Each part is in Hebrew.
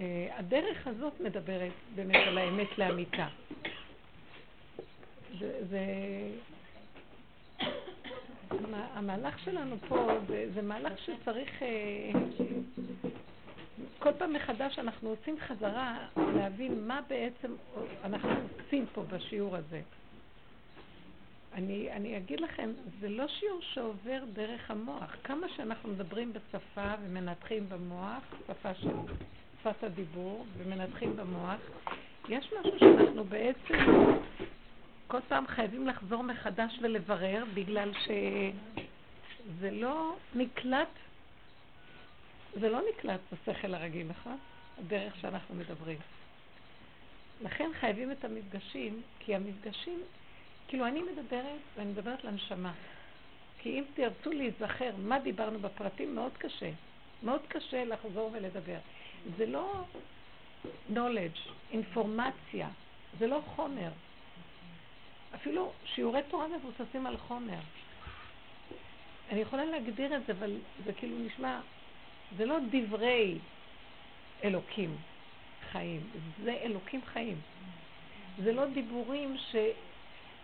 אה, הדרך הזאת מדברת באמת על האמת לאמיתה. זה, זה... המהלך שלנו פה זה, זה מהלך שצריך אה, כל פעם מחדש אנחנו עושים חזרה להבין מה בעצם אנחנו עושים פה בשיעור הזה. אני, אני אגיד לכם, זה לא שיעור שעובר דרך המוח. כמה שאנחנו מדברים בשפה ומנתחים במוח, שפה של שפת הדיבור, ומנתחים במוח, יש משהו שאנחנו בעצם כל פעם חייבים לחזור מחדש ולברר, בגלל שזה לא נקלט, זה לא נקלט בשכל הרגיל, נכון? הדרך שאנחנו מדברים. לכן חייבים את המפגשים, כי המפגשים כאילו, אני מדברת, ואני מדברת לנשמה. כי אם תרצו להיזכר מה דיברנו בפרטים, מאוד קשה. מאוד קשה לחזור ולדבר. זה לא knowledge, אינפורמציה, זה לא חומר. אפילו שיעורי תורה מבוססים על חומר. אני יכולה להגדיר את זה, אבל זה כאילו נשמע, זה לא דברי אלוקים חיים, זה אלוקים חיים. זה לא דיבורים ש...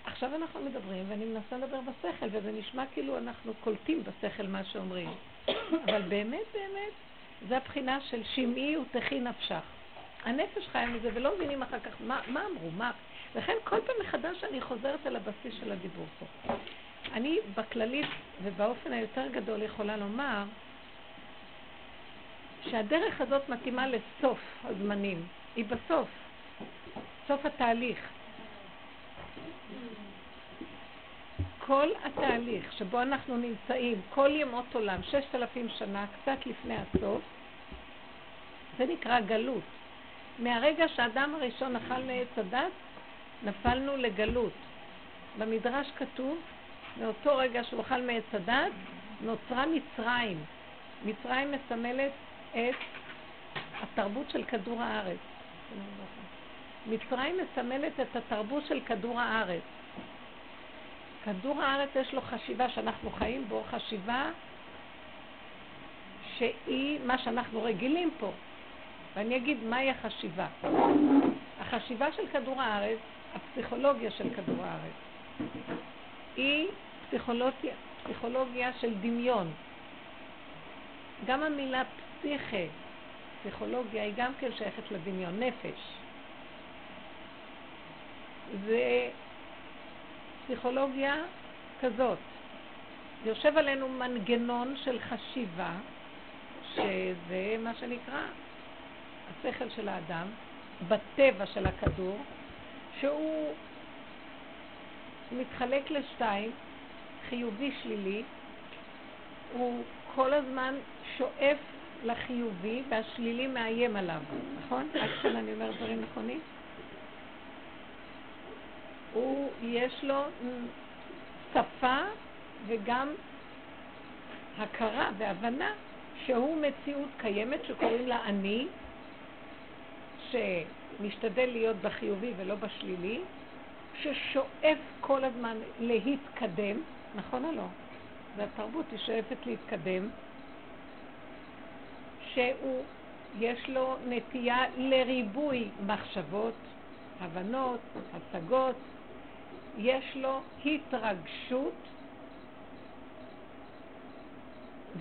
עכשיו אנחנו מדברים, ואני מנסה לדבר בשכל, וזה נשמע כאילו אנחנו קולטים בשכל מה שאומרים. אבל באמת, באמת, זה הבחינה של שמעי ותחי נפשך. הנפש חיה מזה, ולא מבינים אחר כך מה, מה אמרו, מה... לכן כל פעם מחדש אני חוזרת אל הבסיס של הדיבור פה. אני בכללית ובאופן היותר גדול יכולה לומר שהדרך הזאת מתאימה לסוף הזמנים. היא בסוף, סוף התהליך. כל התהליך שבו אנחנו נמצאים, כל ימות עולם, ששת אלפים שנה, קצת לפני הסוף, זה נקרא גלות. מהרגע שהאדם הראשון אכל מעץ הדת, נפלנו לגלות. במדרש כתוב, מאותו רגע שהוא אכל מעץ הדת, נוצרה מצרים. מצרים מסמלת את התרבות של כדור הארץ. מצרים מסמלת את התרבות של כדור הארץ. כדור הארץ יש לו חשיבה שאנחנו חיים בו, חשיבה שהיא מה שאנחנו רגילים פה. ואני אגיד מהי החשיבה. החשיבה של כדור הארץ, הפסיכולוגיה של כדור הארץ, היא פסיכולוגיה, פסיכולוגיה של דמיון. גם המילה פסיכה, פסיכולוגיה, היא גם כן שייכת לדמיון, נפש. זה פסיכולוגיה כזאת. יושב עלינו מנגנון של חשיבה, שזה מה שנקרא השכל של האדם, בטבע של הכדור, שהוא מתחלק לשתיים, חיובי שלילי, הוא כל הזמן שואף לחיובי והשלילי מאיים עליו, נכון? עד כאן אני אומרת דברים נכונים? הוא, יש לו שפה וגם הכרה והבנה שהוא מציאות קיימת שקוראים לה אני, שמשתדל להיות בחיובי ולא בשלילי, ששואף כל הזמן להתקדם, נכון או לא? והתרבות היא שואפת להתקדם, שהוא, יש לו נטייה לריבוי מחשבות, הבנות, השגות, יש לו התרגשות,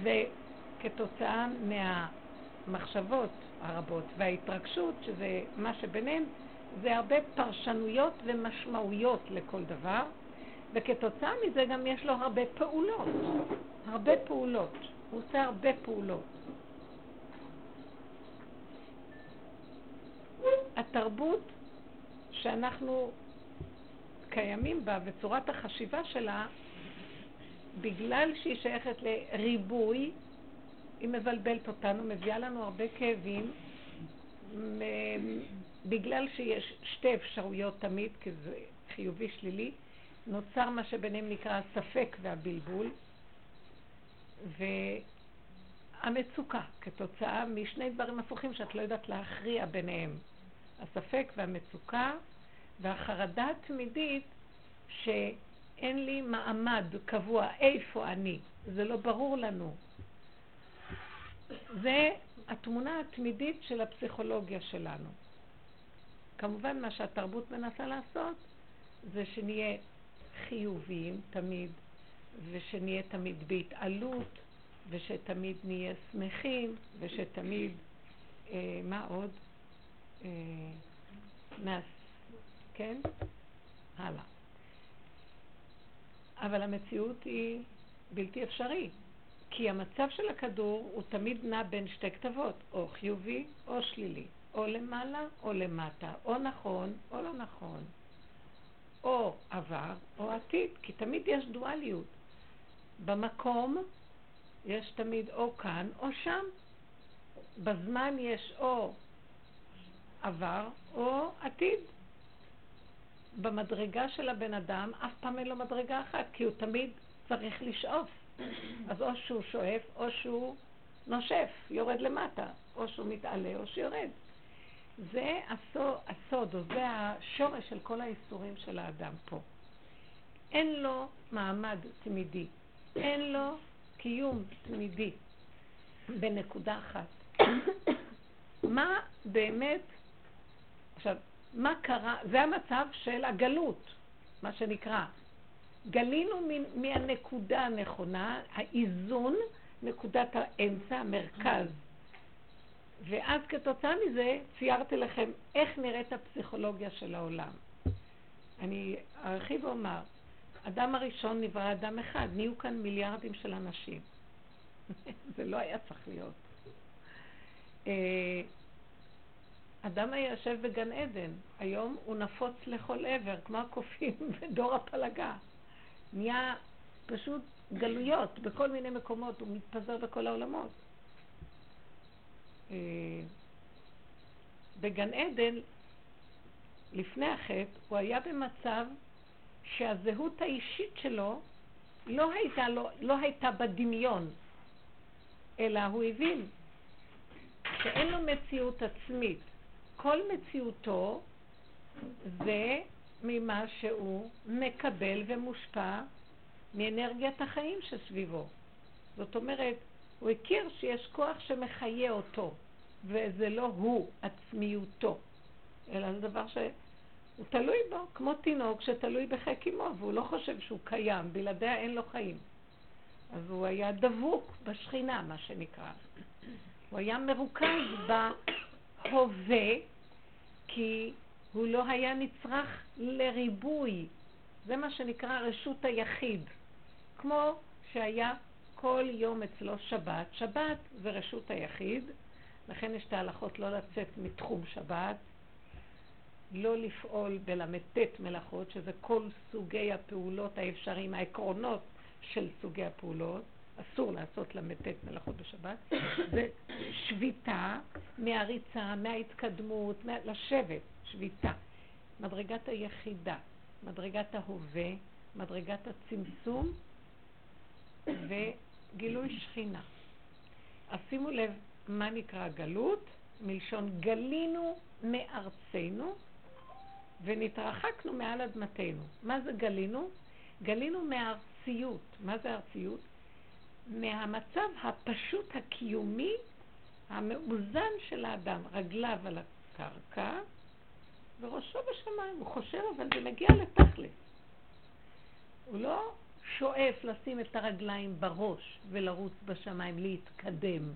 וכתוצאה מהמחשבות הרבות וההתרגשות, שזה מה שביניהם, זה הרבה פרשנויות ומשמעויות לכל דבר, וכתוצאה מזה גם יש לו הרבה פעולות, הרבה פעולות. הוא עושה הרבה פעולות. התרבות שאנחנו קיימים בה וצורת החשיבה שלה, בגלל שהיא שייכת לריבוי, היא מבלבלת אותנו, מביאה לנו הרבה כאבים, בגלל שיש שתי אפשרויות תמיד, כי זה חיובי שלילי, נוצר מה שביניהם נקרא הספק והבלבול, והמצוקה, כתוצאה משני דברים הפוכים שאת לא יודעת להכריע ביניהם. הספק והמצוקה והחרדה התמידית שאין לי מעמד קבוע, איפה אני? זה לא ברור לנו. זה התמונה התמידית של הפסיכולוגיה שלנו. כמובן, מה שהתרבות מנסה לעשות זה שנהיה חיוביים תמיד, ושנהיה תמיד בהתעלות, ושתמיד נהיה שמחים, ושתמיד, אה, מה עוד? אה, נס, כן? הלאה. אבל המציאות היא בלתי אפשרית, כי המצב של הכדור הוא תמיד נע בין שתי כתבות, או חיובי או שלילי, או למעלה או למטה, או נכון או לא נכון, או עבר או עתיד, כי תמיד יש דואליות. במקום יש תמיד או כאן או שם. בזמן יש או עבר או עתיד. במדרגה של הבן אדם אף פעם אין לו מדרגה אחת, כי הוא תמיד צריך לשאוף. אז או שהוא שואף, או שהוא נושף, יורד למטה, או שהוא מתעלה, או שיורד. זה הסוד, הסוד, או זה השורש של כל האיסורים של האדם פה. אין לו מעמד תמידי, אין לו קיום תמידי בנקודה אחת. מה באמת, עכשיו, מה קרה, זה המצב של הגלות, מה שנקרא. גלינו מהנקודה הנכונה, האיזון, נקודת האמצע, המרכז. ואז כתוצאה מזה ציירתי לכם איך נראית הפסיכולוגיה של העולם. אני ארחיב ואומר, אדם הראשון נברא אדם אחד, נהיו כאן מיליארדים של אנשים. זה לא היה צריך להיות. אדם היה יושב בגן עדן, היום הוא נפוץ לכל עבר, כמו הקופים בדור הפלגה. נהיה פשוט גלויות בכל מיני מקומות, הוא מתפזר בכל העולמות. אה, בגן עדן, לפני החטא, הוא היה במצב שהזהות האישית שלו לא הייתה, לא, לא הייתה בדמיון, אלא הוא הבין שאין לו מציאות עצמית. כל מציאותו זה ממה שהוא מקבל ומושפע מאנרגיית החיים שסביבו. זאת אומרת, הוא הכיר שיש כוח שמחיה אותו, וזה לא הוא עצמיותו, אלא זה דבר שהוא תלוי בו, כמו תינוק שתלוי בחיק אמו, והוא לא חושב שהוא קיים, בלעדיה אין לו חיים. אז הוא היה דבוק בשכינה, מה שנקרא. הוא היה מרוכז בהווה, כי הוא לא היה נצרך לריבוי. זה מה שנקרא רשות היחיד. כמו שהיה כל יום אצלו שבת. שבת זה רשות היחיד, לכן יש את ההלכות לא לצאת מתחום שבת, לא לפעול בל"ט מלאכות, שזה כל סוגי הפעולות האפשריים, העקרונות של סוגי הפעולות. אסור לעשות ל"ט מלאכות בשבת, זה שביתה מהריצה, מההתקדמות, מה... לשבת, שביתה. מדרגת היחידה, מדרגת ההווה, מדרגת הצמצום וגילוי שכינה. אז שימו לב מה נקרא גלות, מלשון גלינו מארצנו ונתרחקנו מעל אדמתנו. מה זה גלינו? גלינו מהארציות. מה זה ארציות? מהמצב הפשוט הקיומי המאוזן של האדם, רגליו על הקרקע וראשו בשמיים. הוא חושב, אבל זה מגיע לתכלס. הוא לא שואף לשים את הרגליים בראש ולרוץ בשמיים, להתקדם.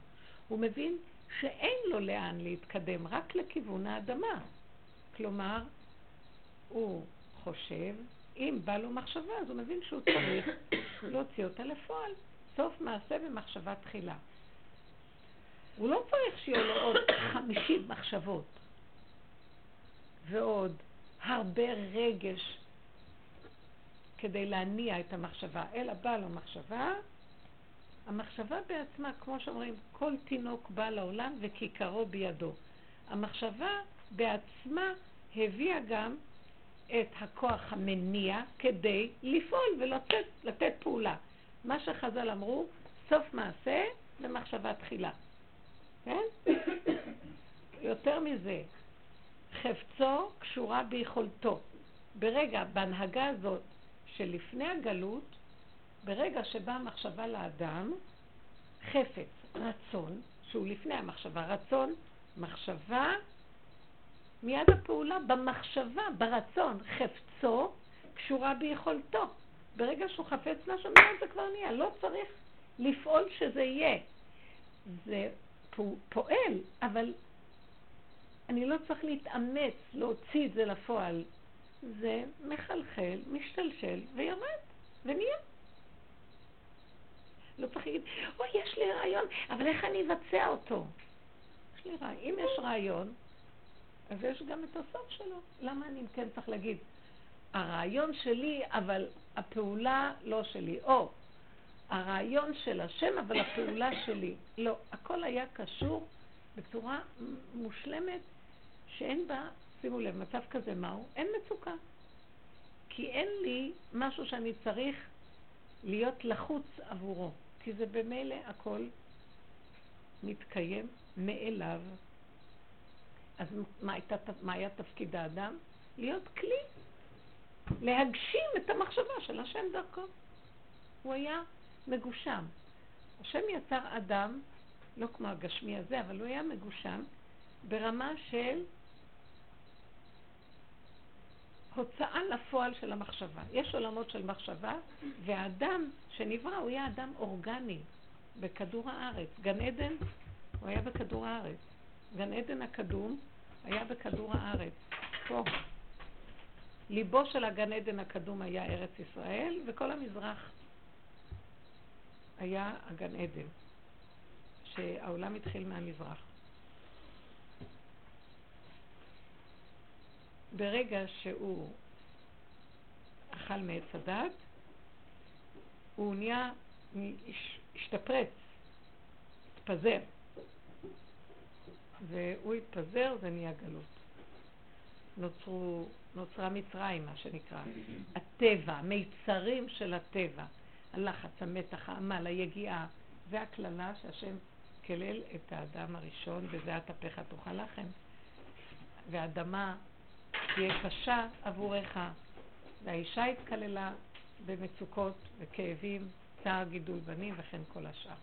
הוא מבין שאין לו לאן להתקדם, רק לכיוון האדמה. כלומר, הוא חושב, אם בא לו מחשבה, אז הוא מבין שהוא צריך להוציא אותה לפועל. סוף מעשה במחשבה תחילה. הוא לא צריך שיהיו לו עוד חמישים מחשבות ועוד הרבה רגש כדי להניע את המחשבה, אלא בא לו מחשבה, המחשבה בעצמה, כמו שאומרים, כל תינוק בא לעולם וכיכרו בידו. המחשבה בעצמה הביאה גם את הכוח המניע כדי לפעול ולתת לתת פעולה. מה שחז"ל אמרו, סוף מעשה במחשבה תחילה. כן? יותר מזה, חפצו קשורה ביכולתו. ברגע, בהנהגה הזאת שלפני הגלות, ברגע שבאה מחשבה לאדם, חפץ, רצון, שהוא לפני המחשבה. רצון, מחשבה, מיד הפעולה במחשבה, ברצון. חפצו קשורה ביכולתו. ברגע שהוא חפץ משהו, מיד זה כבר נהיה. לא צריך לפעול שזה יהיה. זה פועל, אבל אני לא צריך להתאמץ להוציא את זה לפועל. זה מחלחל, משתלשל ויורד, ונהיה. לא צריך להגיד, אוי, יש לי רעיון, אבל איך אני אבצע אותו? יש לי רעיון. אם יש רעיון, אז יש גם את הסוף שלו. למה אני כן צריך להגיד, הרעיון שלי, אבל הפעולה לא שלי. או, הרעיון של השם, אבל הפעולה שלי. לא, הכל היה קשור בצורה מושלמת שאין בה, שימו לב, מצב כזה מהו? אין מצוקה. כי אין לי משהו שאני צריך להיות לחוץ עבורו. כי זה במילא הכל מתקיים מאליו. אז מה, הייתה, מה היה תפקיד האדם? להיות כלי. להגשים את המחשבה של השם דרכו. הוא היה מגושם. השם יצר אדם, לא כמו הגשמי הזה, אבל הוא היה מגושם ברמה של הוצאה לפועל של המחשבה. יש עולמות של מחשבה, והאדם שנברא הוא היה אדם אורגני בכדור הארץ. גן עדן, הוא היה בכדור הארץ. גן עדן הקדום היה בכדור הארץ. פה. ליבו של הגן עדן הקדום היה ארץ ישראל, וכל המזרח היה הגן עדן, שהעולם התחיל מהמזרח. ברגע שהוא אכל מעץ הדת, הוא נהיה, השתפרץ, התפזר. והוא התפזר, זה נהיה גלות. נוצרו, נוצרה מצרים, מה שנקרא. הטבע, המיצרים של הטבע. הלחץ, המתח, העמל, היגיעה. זה הקללה שהשם כלל את האדם הראשון, וזה אטפך תאכל לחם. והאדמה תהיה קשה עבורך. והאישה התקללה במצוקות וכאבים, צער גידול בנים וכן כל השאר.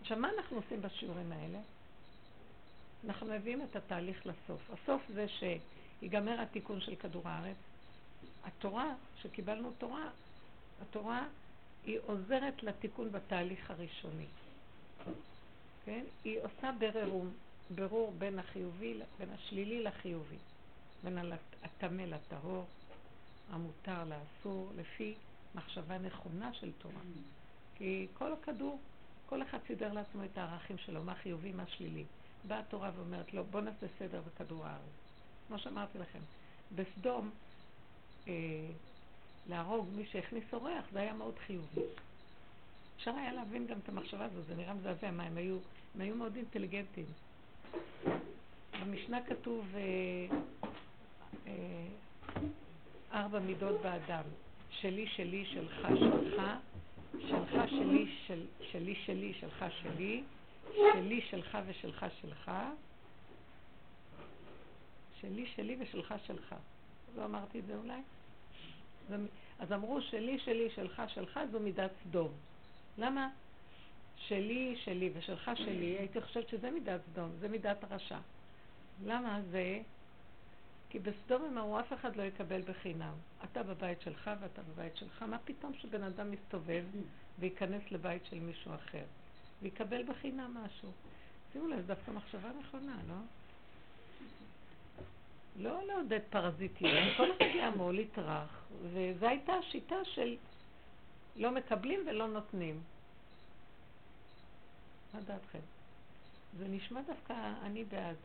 עכשיו, מה אנחנו עושים בשיעורים האלה? אנחנו מביאים את התהליך לסוף. הסוף זה שיגמר התיקון של כדור הארץ. התורה, שקיבלנו תורה, התורה היא עוזרת לתיקון בתהליך הראשוני. כן? היא עושה ברור, ברור בין החיובי, בין השלילי לחיובי, בין הטמא לטהור, המותר לאסור, לפי מחשבה נכונה של תורה. כי כל הכדור, כל אחד סידר לעצמו את הערכים שלו, מה חיובי, מה שלילי. באה התורה ואומרת, לא, בוא נעשה סדר בכדור הארץ. כמו שאמרתי לכם, בסדום, אה, להרוג מי שהכניס אורח, זה היה מאוד חיובי. אפשר היה להבין גם את המחשבה הזאת, זה נראה מזעזע, מה, הם היו, הם היו מאוד אינטליגנטים. במשנה כתוב אה, אה, ארבע מידות באדם, שלי, שלי, שלך, שלך, שלך, שלי, של, שלי, שלי, שלך, שלי, שלי, שלך ושלך, שלך, שלי, שלי ושלך, שלך. לא אמרתי את זה אולי? אז אמרו שלי, שלי, שלך, שלך, זו מידת סדום. למה? שלי, שלי ושלך, שלי, הייתי חושבת שזה מידת סדום, זה מידת הרשע. למה? זה... כי בסדום הם אמרו, אף אחד לא יקבל בחינם. אתה בבית שלך ואתה בבית שלך. מה פתאום שבן אדם מסתובב וייכנס לבית של מישהו אחר? ויקבל בחינם משהו. שימו לב, דווקא מחשבה נכונה, לא? לא לעודד פרזיטיות, כל אחד יעמול, יטרח, וזו הייתה השיטה של לא מקבלים ולא נותנים. מה דעתכם? זה נשמע דווקא, אני בעד.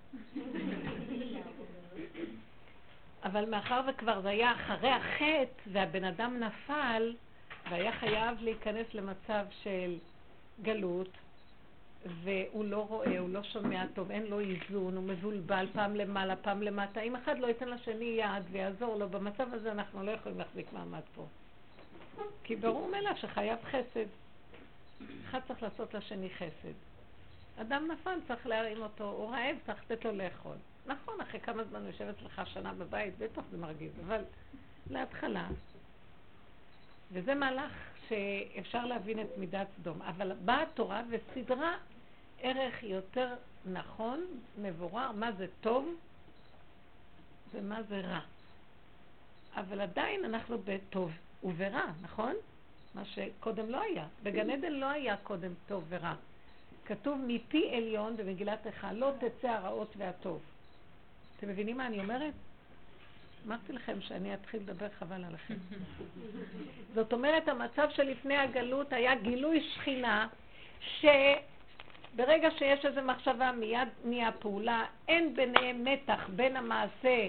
אבל מאחר וכבר זה היה אחרי החטא והבן אדם נפל והיה חייב להיכנס למצב של גלות, והוא לא רואה, הוא לא שומע טוב, אין לו איזון, הוא מבולבל פעם למעלה, פעם למטה. אם אחד לא ייתן לשני יד ויעזור לו, במצב הזה אנחנו לא יכולים להחזיק מעמד פה. כי ברור מאליו שחייב חסד. אחד צריך לעשות לשני חסד. אדם נפל, צריך להרים אותו, הוא רעב, צריך לתת לו לאכול. נכון, אחרי כמה זמן יושב אצלך שנה בבית, בטח זה מרגיז, אבל להתחלה. וזה מהלך שאפשר להבין את מידת סדום. אבל באה התורה וסידרה ערך יותר נכון, מבורר, מה זה טוב ומה זה רע. אבל עדיין אנחנו בטוב וברע, נכון? מה שקודם לא היה. בגן עדן לא היה קודם טוב ורע. כתוב מפי עליון במגילת איכה, לא תצא הרעות והטוב. אתם מבינים מה אני אומרת? אמרתי לכם שאני אתחיל לדבר חבל עליכם. זאת אומרת, המצב שלפני הגלות היה גילוי שכינה, שברגע שיש איזו מחשבה מיד נהיה פעולה, אין ביניהם מתח בין המעשה,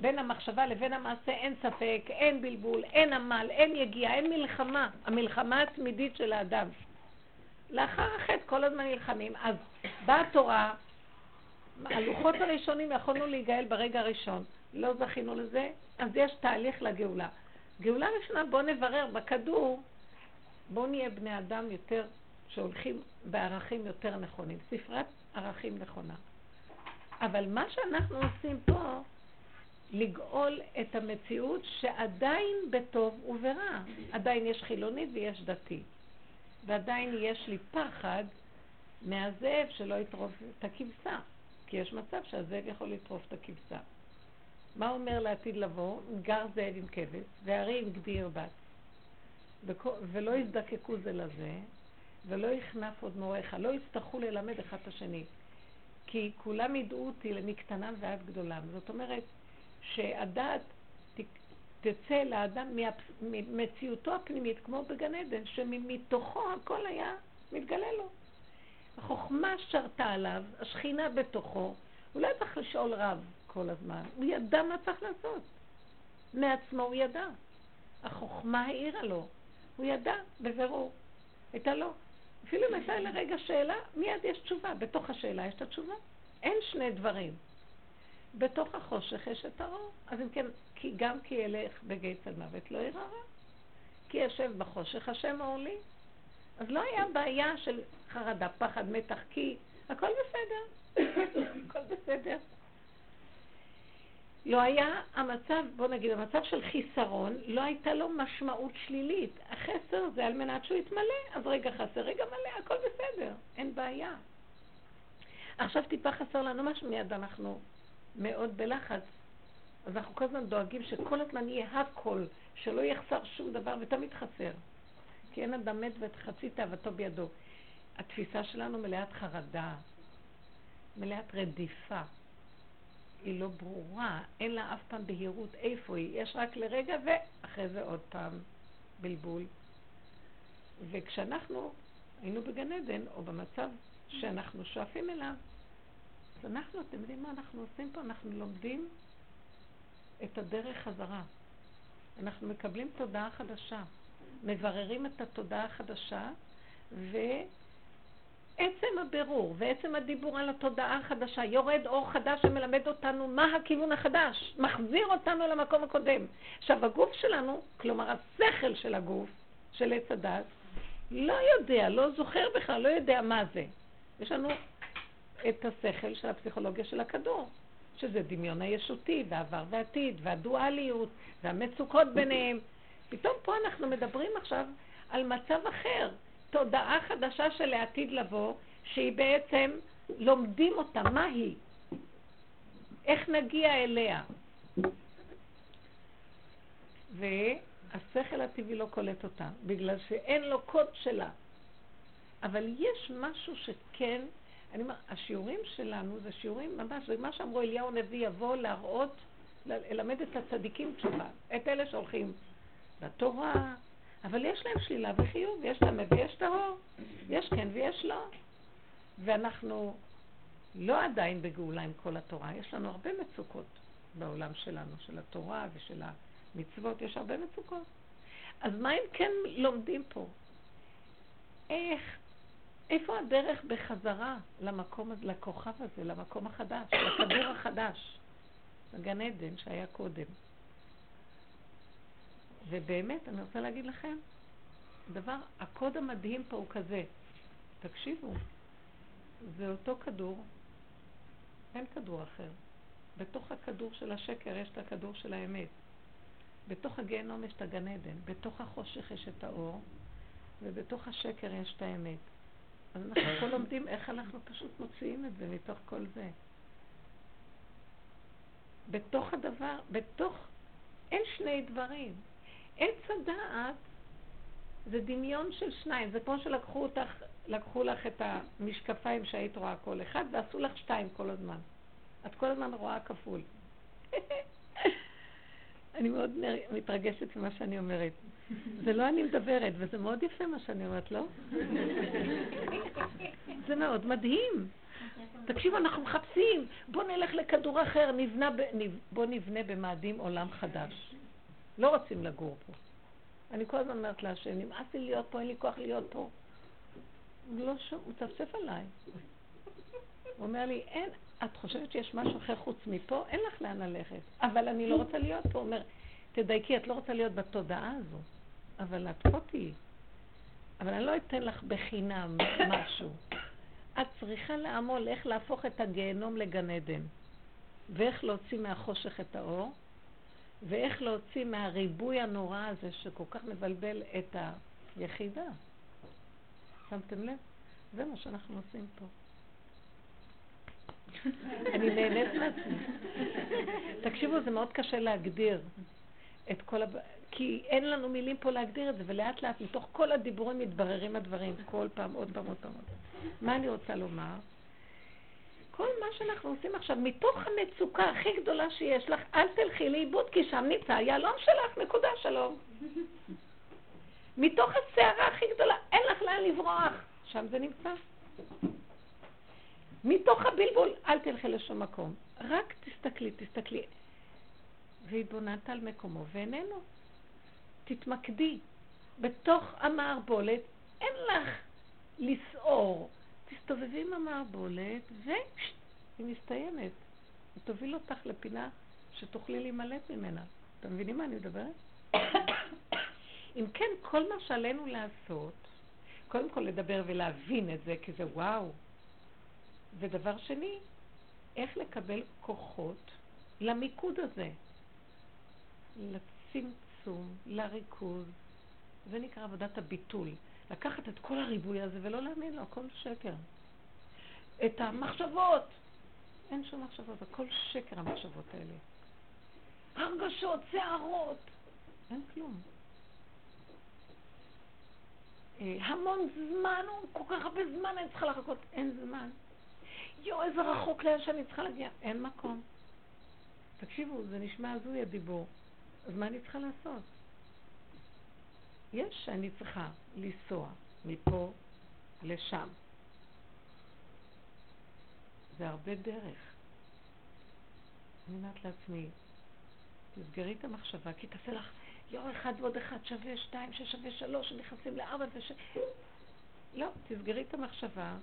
בין המחשבה לבין המעשה, אין ספק, אין בלבול, אין עמל, אין יגיעה, אין מלחמה. המלחמה התמידית של האדם. לאחר החטא כל הזמן נלחמים. אז באה התורה, הלוחות הראשונים יכולנו להיגאל ברגע הראשון. לא זכינו לזה, אז יש תהליך לגאולה. גאולה ראשונה, בואו נברר בכדור, בואו נהיה בני אדם יותר, שהולכים בערכים יותר נכונים. ספרת ערכים נכונה. אבל מה שאנחנו עושים פה, לגאול את המציאות שעדיין בטוב וברע. עדיין יש חילוני ויש דתי. ועדיין יש לי פחד מהזאב שלא יטרוף את הכבשה. כי יש מצב שהזאב יכול לטרוף את הכבשה. מה אומר לעתיד לבוא? גר זאב עם כבש, והרי עם גדי ירבץ. ולא יזדקקו זה לזה, ולא יכנף עוד מוריך, לא יצטרכו ללמד אחד את השני. כי כולם ידעו אותי מקטנם ועד גדולם. זאת אומרת, שהדעת תצא לאדם ממציאותו הפנימית, כמו בגן עדן, שמתוכו הכל היה מתגלה לו. החוכמה שרתה עליו, השכינה בתוכו, הוא לא צריך לשאול רב כל הזמן, הוא ידע מה צריך לעשות. מעצמו הוא ידע. החוכמה העירה לו, הוא ידע בבירור. הייתה לו. אפילו אם הייתה לרגע שאלה, מיד יש תשובה. בתוך השאלה יש את התשובה. אין שני דברים. בתוך החושך יש את האור. אז אם כן, כי גם כי ילך בגיא צל מוות לא ירא רע. כי יושב בחושך השם אור לי. אז לא היה בעיה של חרדה, פחד, מתח, כי הכל בסדר. הכל בסדר. לא היה המצב, בוא נגיד, המצב של חיסרון, לא הייתה לו משמעות שלילית. החסר זה על מנת שהוא יתמלא, אז רגע חסר, רגע מלא, הכל בסדר, אין בעיה. עכשיו טיפה חסר לנו משהו, מיד אנחנו מאוד בלחץ. אז אנחנו כל הזמן דואגים שכל הזמן יהיה הכל, שלא יחסר שום דבר, ותמיד חסר. כי אין אדם מת ואת חצי תאוותו בידו. התפיסה שלנו מלאת חרדה, מלאת רדיפה. היא לא ברורה, אין לה אף פעם בהירות איפה היא. יש רק לרגע ואחרי זה עוד פעם בלבול. וכשאנחנו היינו בגן עדן, או במצב שאנחנו שואפים אליו, אז אנחנו, אתם יודעים מה אנחנו עושים פה? אנחנו לומדים את הדרך חזרה. אנחנו מקבלים תודעה חדשה, מבררים את התודעה החדשה, ועצם הבירור ועצם הדיבור על התודעה החדשה, יורד אור חדש שמלמד אותנו מה הכיוון החדש, מחזיר אותנו למקום הקודם. עכשיו, הגוף שלנו, כלומר השכל של הגוף, של עץ הדת, לא יודע, לא זוכר בכלל, לא יודע מה זה. יש לנו את השכל של הפסיכולוגיה של הכדור, שזה דמיון הישותי, והעבר ועתיד, והדואליות, והמצוקות ביניהם. פתאום פה אנחנו מדברים עכשיו על מצב אחר, תודעה חדשה של העתיד לבוא, שהיא בעצם, לומדים אותה, מה היא? איך נגיע אליה? והשכל הטבעי לא קולט אותה, בגלל שאין לו קוד שלה. אבל יש משהו שכן אני אומר, השיעורים שלנו זה שיעורים ממש, זה מה שאמרו אליהו הנביא יבוא להראות, ללמד את הצדיקים תשובה, את אלה שהולכים לתורה, אבל יש להם שלילה וחיוב, יש להם ויש טהור, יש כן ויש לא. ואנחנו לא עדיין בגאולה עם כל התורה, יש לנו הרבה מצוקות בעולם שלנו, של התורה ושל המצוות, יש הרבה מצוקות. אז מה אם כן לומדים פה? איך איפה הדרך בחזרה למקום הזה, לכוכב הזה, למקום החדש, לכדור החדש, לגן עדן שהיה קודם? ובאמת, אני רוצה להגיד לכם, דבר, הקוד המדהים פה הוא כזה, תקשיבו, זה אותו כדור, אין כדור אחר. בתוך הכדור של השקר יש את הכדור של האמת. בתוך הגיהנום יש את הגן עדן, בתוך החושך יש את האור, ובתוך השקר יש את האמת. אז אנחנו פה לומדים איך אנחנו פשוט מוציאים את זה מתוך כל זה. בתוך הדבר, בתוך, אין שני דברים. עץ הדעת זה דמיון של שניים, זה כמו שלקחו אותך, לקחו לך את המשקפיים שהיית רואה כל אחד ועשו לך שתיים כל הזמן. את כל הזמן רואה כפול. אני מאוד מתרגשת ממה שאני אומרת. זה לא אני מדברת, וזה מאוד יפה מה שאני אומרת, לא? זה מאוד מדהים. תקשיבו, אנחנו מחפשים, בואו נלך לכדור אחר, נבנה ב... בואו נבנה במאדים עולם חדש. לא רוצים לגור פה. אני כל הזמן אומרת להשם, נמאס לי להיות פה, אין לי כוח להיות פה. לא שום, הוא מצפצף עליי. הוא אומר לי, אין, את חושבת שיש משהו אחר חוץ מפה? אין לך לאן ללכת. אבל אני לא רוצה להיות פה. הוא אומר, תדייקי, את לא רוצה להיות בתודעה הזו, אבל את פה תהיי. אבל אני לא אתן לך בחינם משהו. את צריכה לעמול איך להפוך את הגיהנום לגן עדן, ואיך להוציא מהחושך את האור, ואיך להוציא מהריבוי הנורא הזה שכל כך מבלבל את היחידה. שמתם לב? זה מה שאנחנו עושים פה. אני נהנית מעצמי. תקשיבו, זה מאוד קשה להגדיר את כל הב... כי אין לנו מילים פה להגדיר את זה, ולאט לאט מתוך כל הדיבורים מתבררים הדברים, כל פעם, עוד פעם, עוד פעם. מה אני רוצה לומר? כל מה שאנחנו עושים עכשיו, מתוך המצוקה הכי גדולה שיש לך, אל תלכי לאיבוד, כי שם נמצא היהלום שלך, נקודה שלום. מתוך הסערה הכי גדולה, אין לך לאן לברוח, שם זה נמצא. מתוך הבלבול, אל תלכי לשום מקום. רק תסתכלי, תסתכלי. והתבוננת על מקומו ואיננו. תתמקדי. בתוך המערבולת אין לך לסעור. תסתובבי עם המערבולת והיא מסתיימת. היא תוביל אותך לפינה שתוכלי להימלט ממנה. אתם מבינים מה אני מדברת? אם כן, כל מה שעלינו לעשות, קודם כל לדבר ולהבין את זה, כי זה וואו. ודבר שני, איך לקבל כוחות למיקוד הזה, לצמצום, לריכוז. זה נקרא עבודת הביטול. לקחת את כל הריבוי הזה ולא להאמין לו, הכל שקר. את המחשבות, אין שום מחשבות, הכל שקר המחשבות האלה. הרגשות, שערות, אין כלום. אה, המון זמן, כל כך הרבה זמן אני צריכה לחכות, אין זמן. יואו, איזה רחוק לאן שאני צריכה להגיע, אין מקום. תקשיבו, זה נשמע הזוי הדיבור. אז מה אני צריכה לעשות? יש שאני צריכה לנסוע מפה לשם. זה הרבה דרך. אני אומרת לעצמי, תסגרי את המחשבה, כי תעשה לך יום אחד ועוד אחד שווה שתיים ששווה שלוש, נכנסים לארבע וש... לא, תסגרי את המחשבה,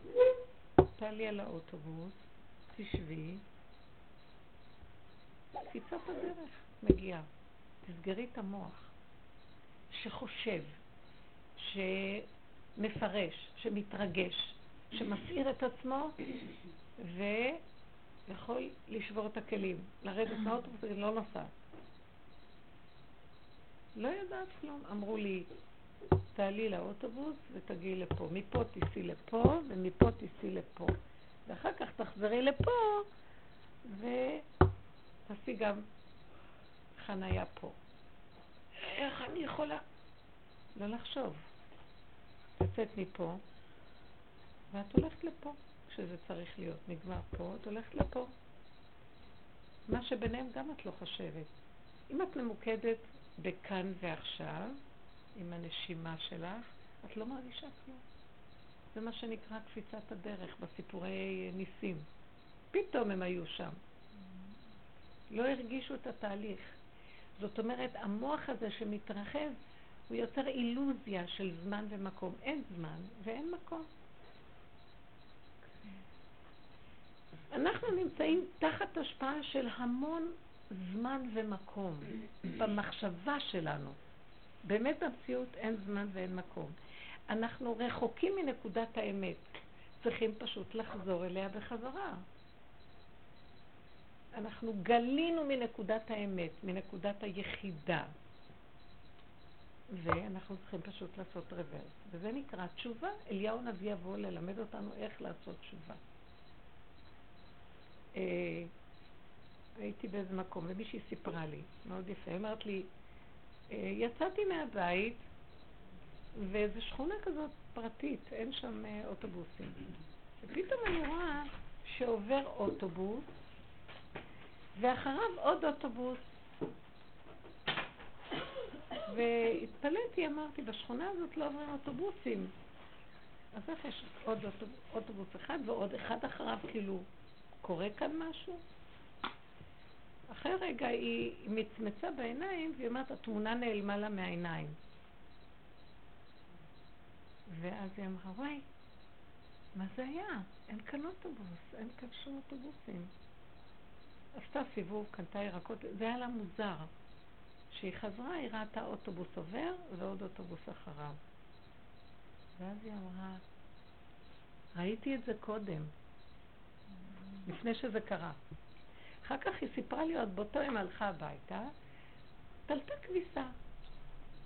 תעלי על האוטובוס, תשבי, קפיצת הדרך מגיעה. תסגרי את המוח שחושב, שמפרש, שמתרגש, שמסעיר את עצמו ויכול לשבור את הכלים, לרדת מהאוטובוס ולא נוסעת. לא יודעת כלום. אמרו לי, תעלי לאוטובוס ותגיעי לפה. מפה תיסעי לפה ומפה תיסעי לפה. ואחר כך תחזרי לפה ותעשי גם חנייה פה. איך אני יכולה? לא לחשוב. יוצאת מפה, ואת הולכת לפה, כשזה צריך להיות. נגמר פה, את הולכת לפה. מה שביניהם גם את לא חושבת. אם את ממוקדת בכאן ועכשיו, עם הנשימה שלך, את לא מרגישה כלום. זה מה שנקרא קפיצת הדרך בסיפורי ניסים. פתאום הם היו שם. לא הרגישו את התהליך. זאת אומרת, המוח הזה שמתרחב, הוא יוצר אילוזיה של זמן ומקום. אין זמן ואין מקום. אנחנו נמצאים תחת השפעה של המון זמן ומקום במחשבה שלנו. באמת במציאות אין זמן ואין מקום. אנחנו רחוקים מנקודת האמת. צריכים פשוט לחזור אליה בחזרה. אנחנו גלינו מנקודת האמת, מנקודת היחידה. ואנחנו צריכים פשוט לעשות רוורס. וזה נקרא תשובה. אליהו נביא יבוא ללמד אותנו איך לעשות תשובה. אה, הייתי באיזה מקום, ומישהי סיפרה לי, מאוד יפה, היא אמרת לי, אה, יצאתי מהבית, ואיזו שכונה כזאת פרטית, אין שם אה, אוטובוסים. ופתאום אני רואה שעובר אוטובוס, ואחריו עוד אוטובוס. והתפלאתי, אמרתי, בשכונה הזאת לא עוברים אוטובוסים. אז איך יש עוד אוטובוס, אוטובוס אחד ועוד אחד אחריו, כאילו, קורה כאן משהו? אחרי רגע היא מצמצה בעיניים, והיא אומרת, התמונה נעלמה לה מהעיניים. ואז היא אמרה, וואי, מה זה היה? אין כאן אוטובוס, אין כאן שום אוטובוסים. עשתה סיבוב, קנתה ירקות, זה היה לה מוזר. כשהיא חזרה, היא ראתה אוטובוס עובר ועוד אוטובוס אחריו. ואז היא אמרה, ראיתי את זה קודם, לפני שזה קרה. אחר כך היא סיפרה לי עוד באותו יום הלכה הביתה, תלתה כביסה.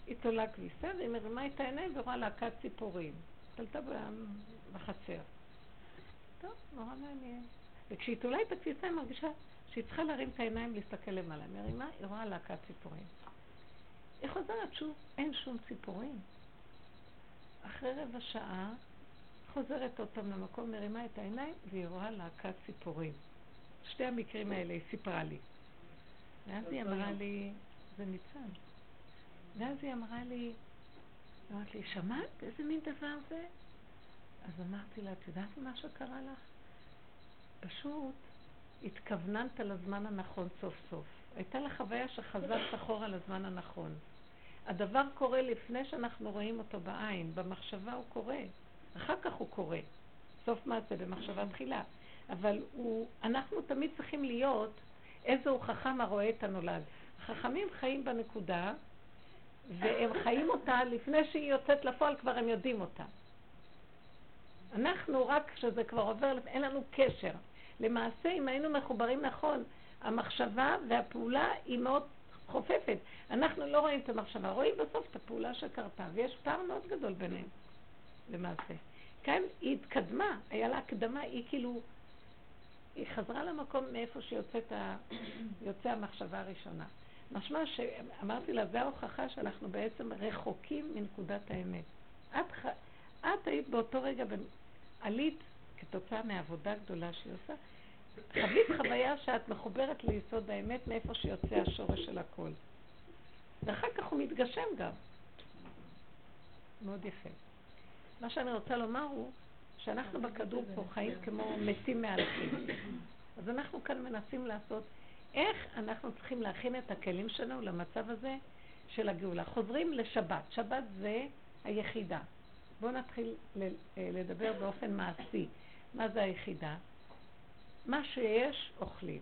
היא תולה כביסה והיא מרימה את העיניים ורואה להקת ציפורים. תלתה בחצר. טוב, נורא מעניין. וכשהיא תולה את הכביסה היא מרגישה שהיא צריכה להרים את העיניים להסתכל למעלה. מרימה, היא רואה להקת ציפורים. היא חוזרת שוב, אין שום ציפורים. אחרי רבע שעה חוזרת עוד פעם למקום, מרימה את העיניים והיא רואה להקת ציפורים. שתי המקרים האלה היא סיפרה לי. ואז היא אמרה לי, זה ניצן. ואז היא אמרה לי, אמרת לי, שמעת איזה מין דבר זה? אז אמרתי לה, את יודעת מה שקרה לך? פשוט התכווננת לזמן הנכון סוף סוף. הייתה לך חוויה שחזרת אחורה לזמן הנכון. הדבר קורה לפני שאנחנו רואים אותו בעין, במחשבה הוא קורה, אחר כך הוא קורה. סוף מעשה במחשבה תחילה. אבל הוא, אנחנו תמיד צריכים להיות איזה הוא חכם הרואה את הנולד. החכמים חיים בנקודה, והם חיים אותה לפני שהיא יוצאת לפועל, כבר הם יודעים אותה. אנחנו רק כשזה כבר עובר, אין לנו קשר. למעשה, אם היינו מחוברים נכון, המחשבה והפעולה היא מאוד חופפת. אנחנו לא רואים את המחשבה, רואים בסוף את הפעולה שקרתה, ויש פער מאוד גדול ביניהם, למעשה. כאן היא התקדמה, היה לה הקדמה, היא כאילו היא חזרה למקום מאיפה שיוצאת ה... יוצא המחשבה הראשונה. משמע שאמרתי לה, זה ההוכחה שאנחנו בעצם רחוקים מנקודת האמת. את, ח... את היית באותו רגע. עלית כתוצאה מהעבודה גדולה שהיא עושה, חווית חוויה שאת מחוברת ליסוד האמת מאיפה שיוצא השורש של הכל. ואחר כך הוא מתגשם גם. מאוד יפה. מה שאני רוצה לומר הוא שאנחנו בכדור פה חיים כמו מתים מהלכים. אז אנחנו כאן מנסים לעשות איך אנחנו צריכים להכין את הכלים שלנו למצב הזה של הגאולה. חוזרים לשבת. שבת זה היחידה. בואו נתחיל אה, לדבר באופן מעשי. מה זה היחידה? מה שיש, אוכלים.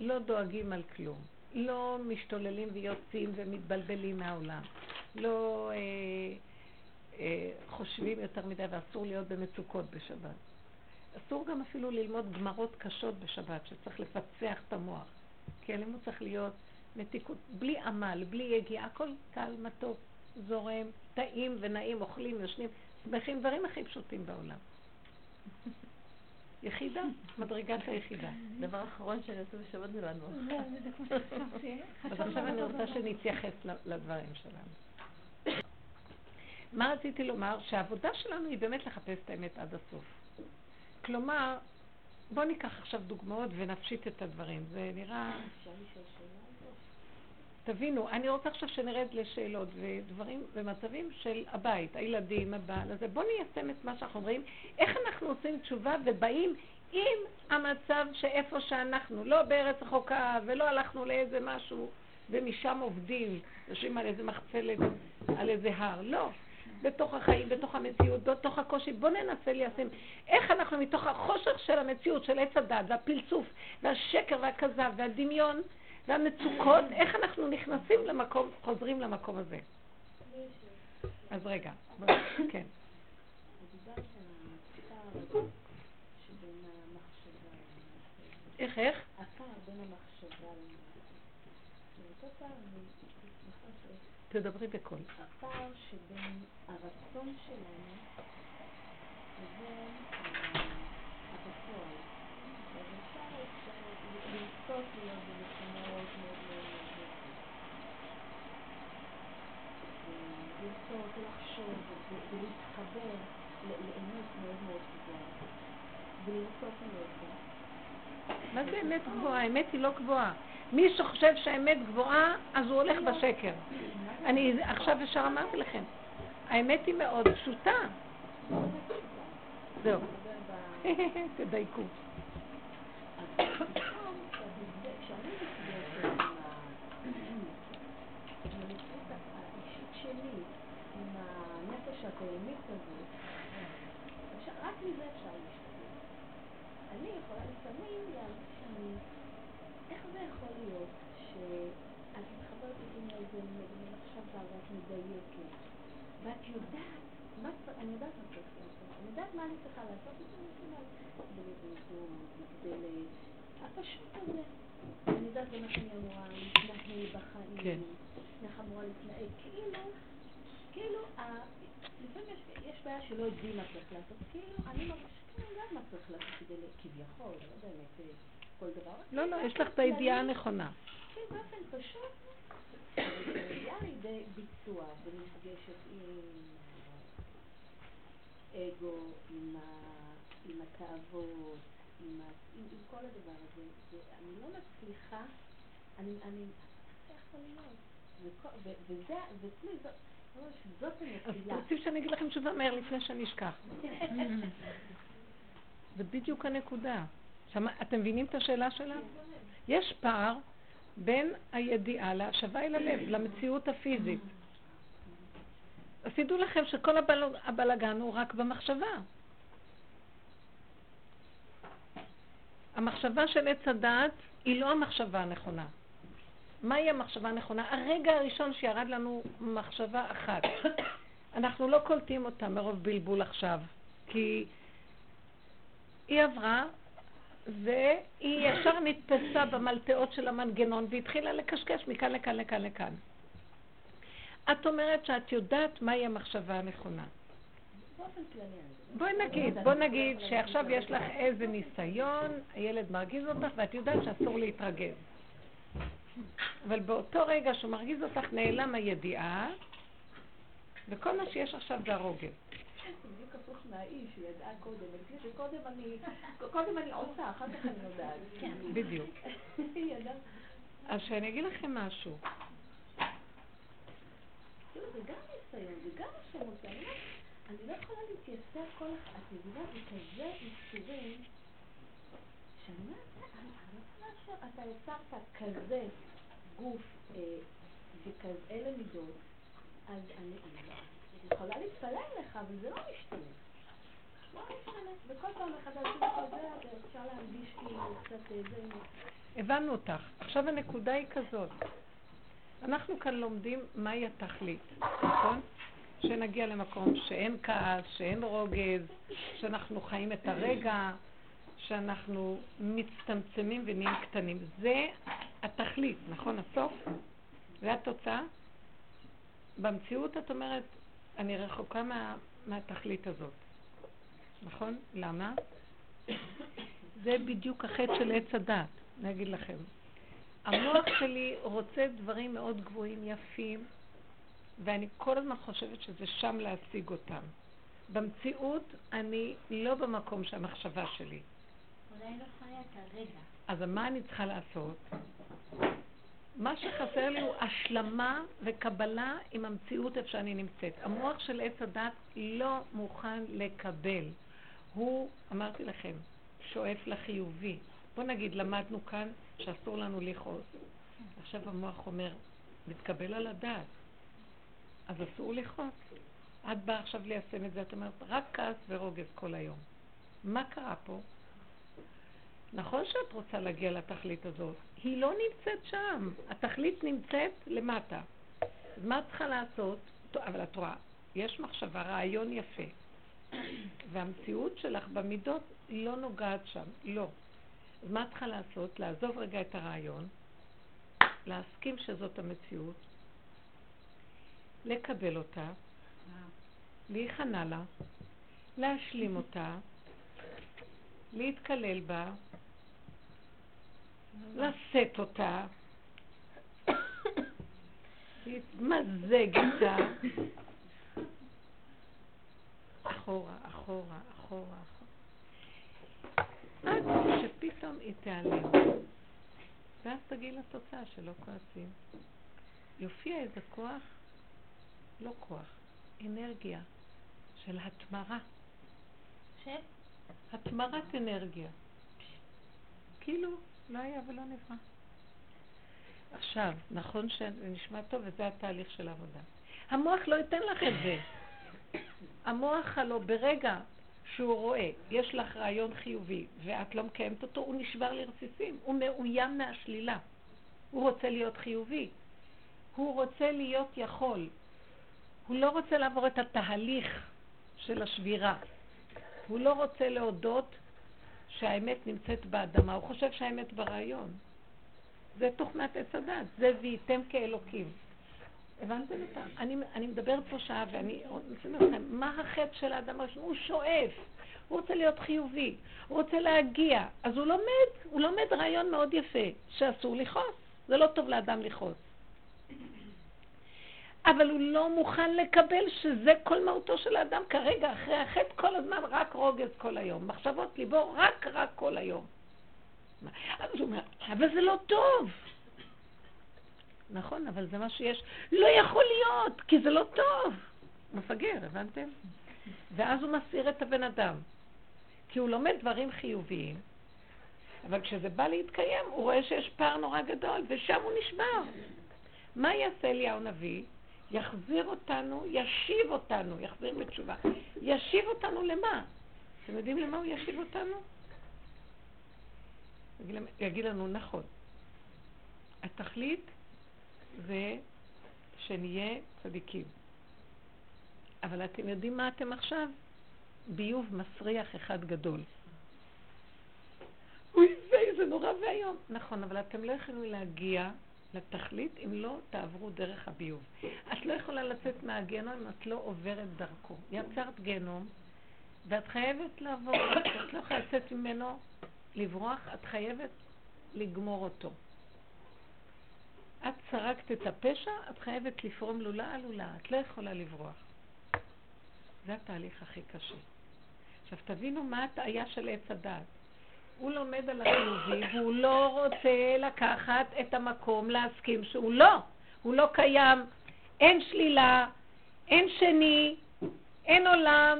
לא דואגים על כלום. לא משתוללים ויוצאים ומתבלבלים מהעולם. לא... אה, אה, חושבים יותר מדי ואסור להיות במצוקות בשבת. אסור גם אפילו ללמוד גמרות קשות בשבת, שצריך לפצח את המוח. כי הלימוד צריך להיות מתיקות, בלי עמל, בלי יגיעה, הכל קל, מתוק, זורם, טעים ונעים, אוכלים, יושנים, שמחים, דברים הכי פשוטים בעולם. יחידה, מדרגת היחידה. דבר אחרון שאני עושה בשבת זה לנוח. אז עכשיו אני רוצה שנתייחס לדברים שלנו. מה רציתי לומר? שהעבודה שלנו היא באמת לחפש את האמת עד הסוף. כלומר, בואו ניקח עכשיו דוגמאות ונפשיט את הדברים. זה נראה... תבינו, אני רוצה עכשיו שנרד לשאלות ודברים ומצבים של הבית, הילדים, הבעל הזה. בואו ניישם את מה שאנחנו אומרים, איך אנחנו עושים תשובה ובאים עם המצב שאיפה שאנחנו, לא בארץ רחוקה ולא הלכנו לאיזה משהו ומשם עובדים, יושבים על איזה מחצלת, על איזה הר. לא. בתוך החיים, בתוך המציאות, בתוך הקושי. בואו ננסה ליישם איך אנחנו מתוך החושך של המציאות, של עץ הדת, והפלצוף, והשקר והכזב, והדמיון, והמצוקות, איך אנחנו נכנסים למקום, חוזרים למקום הזה. אז רגע, כן. איך, איך? תדברי בקול. הפער שבין הרצון שלנו לבין הפועל. אז אפשר לרצות להיות במקומות מאוד מאוד מאוד לרצות, לחשוב ולהתחבר לאמת מאוד מאוד גבוהה ולרצות להיות בה. מה זה אמת גבוהה? האמת היא לא גבוהה. מי שחושב שהאמת גבוהה, אז הוא הולך בשקר. אני עכשיו ישר אמרתי לכם, האמת היא מאוד פשוטה. זהו. תדייקו. התהומית הזאת, רק מזה אפשר להשתגע. אני יכולה לפעמים להרגיש שאני, איך זה יכול להיות שאת מתחברת איתי מאיזה מחשבה ואת מדייקת, ואת יודעת, אני יודעת מה צריך לעשות, אני יודעת מה אני צריכה לעשות, כדי הפשוט הזה. אני יודעת במה שאני אמורה להתנהל בחיים, כן. איך אמורה להתנהג, כאילו, כאילו, לפעמים יש בעיה שלא יודעים מה צריך לעשות, כאילו, אני מרגישה שאני יודעת מה צריך לעשות כדי, כביכול, לא באמת אה, כל דבר. לא, לא, יש לך את הידיעה הנכונה. כן, באופן פשוט, מגיעה לידי ביצוע ונפגשת עם אגו, עם התאוות, עם כל הדבר הזה, ואני לא מצליחה, אני, אני, איך יכול להיות? וזה, אז רוצים שאני אגיד לכם תשובה מהר לפני שאני אשכח. זה בדיוק הנקודה. אתם מבינים את השאלה שלה? יש פער בין הידיעה להשבה אל הלב, למציאות הפיזית. אז תדעו לכם שכל הבלגן הוא רק במחשבה. המחשבה של עץ הדעת היא לא המחשבה הנכונה. מהי המחשבה הנכונה? הרגע הראשון שירד לנו מחשבה אחת. אנחנו לא קולטים אותה מרוב בלבול עכשיו, כי היא עברה והיא ישר נתפסה במלטעות של המנגנון והתחילה לקשקש מכאן לכאן לכאן לכאן. את אומרת שאת יודעת מהי המחשבה הנכונה. בואי נגיד, בואי נגיד שעכשיו יש לך איזה ניסיון, הילד מרגיז אותך ואת יודעת שאסור להתרגז. אבל באותו רגע שהוא מרגיז אותך נעלם הידיעה, וכל מה שיש עכשיו זה. בדיוק הפוך מהאיש, הוא ידעה קודם. קודם אני עושה, אחר כך אני יודעת. כן. בדיוק. אז שאני אגיד לכם משהו. זה גם ניסיון, זה גם השם עושה. אני לא יכולה להתייסר כל אחד, את מבינה, זה כזה איסורים, שאני אני לא יכולה אתה יצרת כזה גוף אה, וכאלה מידות, אז אני יכולה להתפלל לך, אבל זה לא משתנה. לא כאילו איזה... הבנו אותך. עכשיו הנקודה היא כזאת. אנחנו כאן לומדים מהי התכלית, נכון? שנגיע למקום שאין כעס, שאין רוגז, שאנחנו חיים את הרגע, שאנחנו מצטמצמים ונהיים קטנים. זה התכלית, נכון? הסוף? זה התוצאה? במציאות את אומרת, אני רחוקה מה, מהתכלית הזאת. נכון? למה? זה בדיוק החטא של עץ הדת, אני אגיד לכם. המוח שלי רוצה דברים מאוד גבוהים, יפים, ואני כל הזמן חושבת שזה שם להשיג אותם. במציאות אני לא במקום שהמחשבה שלי. לא. אז מה אני צריכה לעשות? מה שחסר לי הוא השלמה וקבלה עם המציאות איפה שאני נמצאת. המוח של עץ הדת לא מוכן לקבל. הוא, אמרתי לכם, שואף לחיובי. בוא נגיד, למדנו כאן שאסור לנו לכעוס. עכשיו המוח אומר, מתקבל על הדעת. אז אסור לכעוס. את באה עכשיו ליישם את זה, את אומרת, רק כעס ורוגז כל היום. מה קרה פה? נכון שאת רוצה להגיע לתכלית הזאת, היא לא נמצאת שם, התכלית נמצאת למטה. אז מה את צריכה לעשות? אבל את רואה, יש מחשבה, רעיון יפה, והמציאות שלך במידות לא נוגעת שם, לא. אז מה את צריכה לעשות? לעזוב רגע את הרעיון, להסכים שזאת המציאות, לקבל אותה, להיכנע לה, להשלים אותה, להתקלל בה, לשאת אותה, להתמזג איתה, אחורה, אחורה, אחורה, אחורה. עד שפתאום היא תיעלם. ואז תגיעי לתוצאה שלא כועסים. יופיע איזה כוח, לא כוח, אנרגיה של התמרה. של? התמרת אנרגיה. כאילו, לא היה ולא נברא. עכשיו, נכון שזה נשמע טוב וזה התהליך של העבודה. המוח לא ייתן לך את זה. המוח הלא ברגע שהוא רואה, יש לך רעיון חיובי ואת לא מקיימת אותו, הוא נשבר לרסיסים, הוא מאוים מהשלילה. הוא רוצה להיות חיובי. הוא רוצה להיות יכול. הוא לא רוצה לעבור את התהליך של השבירה. הוא לא רוצה להודות שהאמת נמצאת באדמה, הוא חושב שהאמת ברעיון. זה תוכנת עץ הדת, זה וייתם כאלוקים. הבנתם אותה? אני, אני מדברת פה שעה ואני רוצה לכם, מה החטא של האדם הראשון? הוא שואף, הוא רוצה להיות חיובי, הוא רוצה להגיע. אז הוא לומד, הוא לומד רעיון מאוד יפה, שאסור לכעוס. זה לא טוב לאדם לכעוס. אבל הוא לא מוכן לקבל שזה כל מהותו של האדם כרגע, אחרי החטא כל הזמן, רק רוגז כל היום. מחשבות ליבו רק רק כל היום. אז הוא אומר, אבל זה לא טוב. נכון, אבל זה מה שיש. לא יכול להיות, כי זה לא טוב. מפגר, הבנתם? ואז הוא מסיר את הבן אדם. כי הוא לומד דברים חיוביים, אבל כשזה בא להתקיים, הוא רואה שיש פער נורא גדול, ושם הוא נשבר. מה יעשה אליהו הנביא? יחזיר אותנו, ישיב אותנו, יחזיר בתשובה. ישיב אותנו למה? אתם יודעים למה הוא ישיב אותנו? יגיד לנו, נכון. התכלית זה שנהיה צדיקים. אבל אתם יודעים מה אתם עכשיו? ביוב מסריח אחד גדול. אוי ויי, זה נורא ואיום. נכון, אבל אתם לא יכולים להגיע לתכלית אם לא תעברו דרך הביוב. את לא יכולה לצאת מהגיהנום אם את לא עוברת דרכו. יצרת גיהנום, ואת חייבת לעבור, את לא יכולה לצאת ממנו, לברוח, את חייבת לגמור אותו. את צרקת את הפשע, את חייבת לפרום לולה על לולה, את לא יכולה לברוח. זה התהליך הכי קשה. עכשיו תבינו מה הטעיה של עץ הדעת. הוא לומד על החיובי והוא לא רוצה לקחת את המקום להסכים שהוא לא, הוא לא קיים, אין שלילה, אין שני, אין עולם,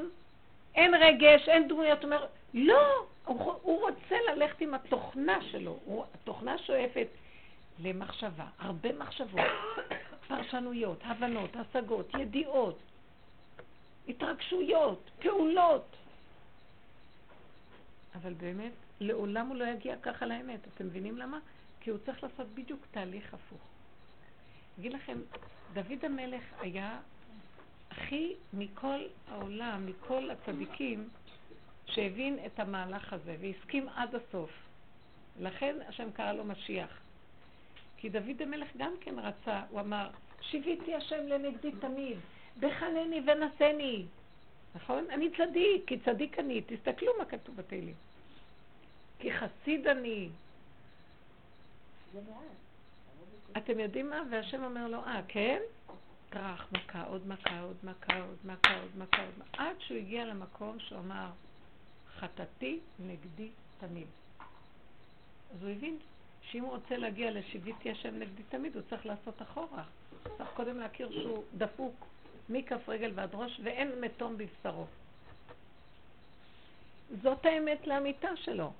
אין רגש, אין דמויות. אומר, לא, הוא, הוא רוצה ללכת עם התוכנה שלו, הוא, התוכנה שואפת למחשבה, הרבה מחשבות, פרשנויות, הבנות, השגות, ידיעות, התרגשויות, פעולות. אבל באמת, לעולם הוא לא יגיע ככה לאמת. אתם מבינים למה? כי הוא צריך לעשות בדיוק תהליך הפוך. אגיד לכם, דוד המלך היה הכי מכל העולם, מכל הצדיקים, שהבין את המהלך הזה והסכים עד הסוף. לכן השם קרא לו משיח. כי דוד המלך גם כן רצה, הוא אמר, שיוויתי השם לנגדי תמיד, בחנני ונשני. נכון? אני צדיק, כי צדיק אני. תסתכלו מה כתוב בתהילים. כי חסיד אני. אתם יודעים מה? והשם אומר לו, אה, כן? טרח, מכה, עוד מכה, עוד מכה, עוד מכה, עוד מכה, עוד מכה, עד שהוא הגיע למקום שהוא אמר, חטאתי נגדי תמיד. אז הוא הבין שאם הוא רוצה להגיע לשיוויתי השם נגדי תמיד, הוא צריך לעשות אחורה. צריך קודם להכיר שהוא דפוק מכף רגל ועד ראש, ואין מתום בבשרו. זאת האמת לאמיתה שלו.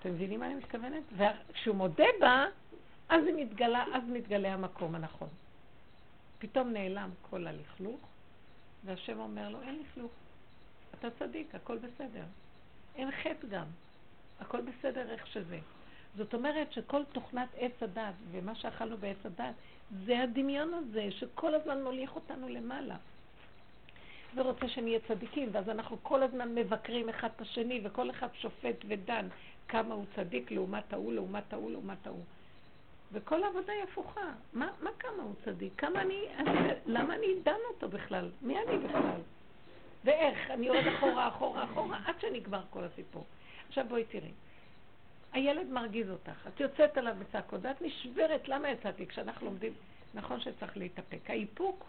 אתם מבינים מה אני מתכוונת? וכשהוא מודה בה, אז מתגלה, אז מתגלה המקום הנכון. פתאום נעלם כל הלכלוך, והשם אומר לו, אין לכלוך. אתה צדיק, הכל בסדר. אין חטא גם. הכל בסדר איך שזה. זאת אומרת שכל תוכנת עץ הדת ומה שאכלנו בעץ הדת זה הדמיון הזה שכל הזמן מוליך אותנו למעלה. ורוצה שנהיה צדיקים, ואז אנחנו כל הזמן מבקרים אחד את השני, וכל אחד שופט ודן כמה הוא צדיק לעומת ההוא, לעומת ההוא, לעומת ההוא. וכל העבודה היא הפוכה. מה, מה כמה הוא צדיק? כמה אני, אני, למה אני דן אותו בכלל? מי אני בכלל? ואיך? אני יורד אחורה, אחורה, אחורה, עד שנגמר כל הסיפור. עכשיו בואי תראי. הילד מרגיז אותך, את יוצאת עליו בצעקות, ואת נשברת, למה יצאתי? כשאנחנו לומדים, נכון שצריך להתאפק. האיפוק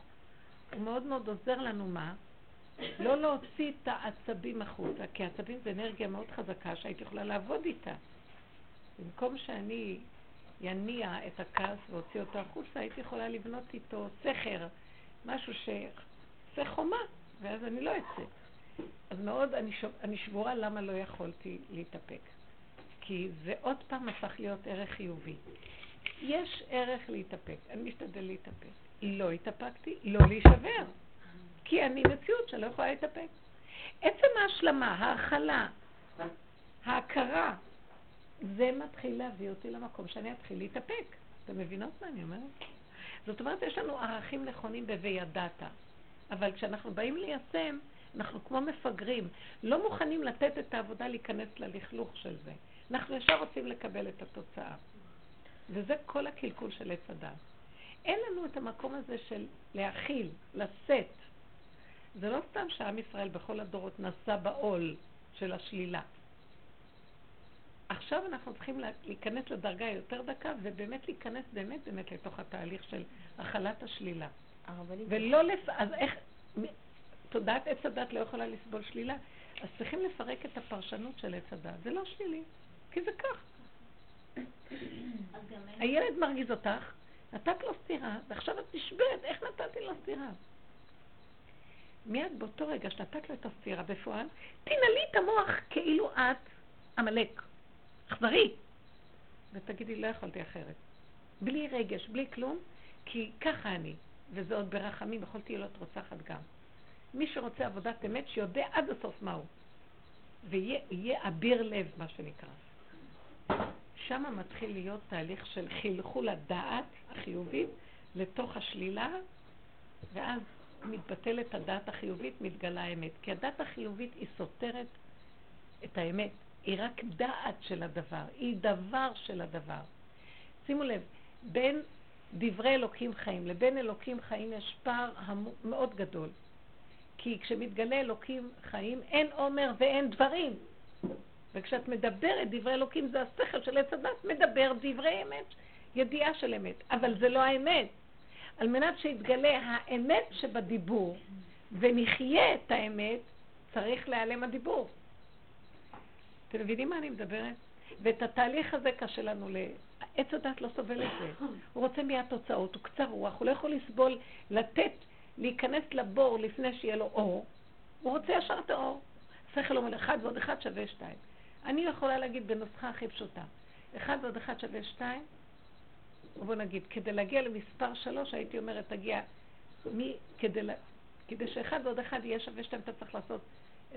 הוא מאוד מאוד עוזר לנו מה? לא להוציא את העצבים החוצה, כי העצבים זה אנרגיה מאוד חזקה שהייתי יכולה לעבוד איתה. במקום שאני יניע את הכעס ואוציא אותו החוצה, הייתי יכולה לבנות איתו סכר, משהו שעושה חומה, ואז אני לא אצא. אז מאוד אני, שוב, אני שבורה למה לא יכולתי להתאפק. כי זה עוד פעם הפך להיות ערך חיובי. יש ערך להתאפק, אני משתדל להתאפק. לא התאפקתי, לא להישבר. כי אני מציאות שלא יכולה להתאפק. עצם ההשלמה, ההכלה, ההכרה, זה מתחיל להביא אותי למקום שאני אתחיל להתאפק. אתם מבינות מה אני אומרת? זאת אומרת, יש לנו ערכים נכונים ב"וידעת", אבל כשאנחנו באים ליישם, אנחנו כמו מפגרים, לא מוכנים לתת את העבודה להיכנס ללכלוך של זה. אנחנו ישר רוצים לקבל את התוצאה. וזה כל הקלקול של עץ הדת. אין לנו את המקום הזה של להכיל, לשאת. זה לא סתם שעם ישראל בכל הדורות נשא בעול של השלילה. עכשיו אנחנו צריכים להיכנס לדרגה יותר דקה, ובאמת להיכנס באמת באמת לתוך התהליך של הכלת השלילה. ולא לפ... אז איך... תודעת עץ הדת לא יכולה לסבול שלילה, אז צריכים לפרק את הפרשנות של עץ הדת. זה לא שלילי, כי זה כך. הילד מרגיז אותך, נתת לו סטירה, ועכשיו את נשברת, איך נתתי לו סטירה? מיד באותו רגע שנתת לו את הסטירה בפועל, תנעלי את המוח כאילו את עמלק. אכזרי. ותגידי, לא יכולתי אחרת. בלי רגש, בלי כלום, כי ככה אני, וזה עוד ברחמים, יכולתי להיות רוצחת גם. מי שרוצה עבודת אמת, שיודע עד הסוף מהו. ויהיה אביר לב, מה שנקרא. שם מתחיל להיות תהליך של חלחול הדעת החיובית לתוך השלילה, ואז מתבטלת הדעת החיובית, מתגלה האמת. כי הדעת החיובית היא סותרת את האמת. היא רק דעת של הדבר, היא דבר של הדבר. שימו לב, בין דברי אלוקים חיים לבין אלוקים חיים יש פער מאוד גדול. כי כשמתגלה אלוקים חיים אין עומר ואין דברים. וכשאת מדברת דברי אלוקים זה השכל של עץ הדת, מדבר דברי אמת, ידיעה של אמת. אבל זה לא האמת. על מנת שיתגלה האמת שבדיבור ונחיה את האמת, צריך להיעלם הדיבור. אתם מבינים מה אני מדברת? ואת התהליך הזה קשה לנו ל... עץ הדת לא סובל את זה. הוא רוצה מיד תוצאות, הוא קצר רוח, הוא לא יכול לסבול, לתת, להיכנס לבור לפני שיהיה לו אור. הוא רוצה ישר את האור. שכל אומר אחד ועוד אחד שווה שתיים. אני יכולה להגיד בנוסחה הכי פשוטה, אחד ועוד אחד שווה שתיים, בוא נגיד, כדי להגיע למספר שלוש, הייתי אומרת, תגיע, מי, כדי, כדי שאחד ועוד אחד יהיה שווה שתיים, אתה צריך לעשות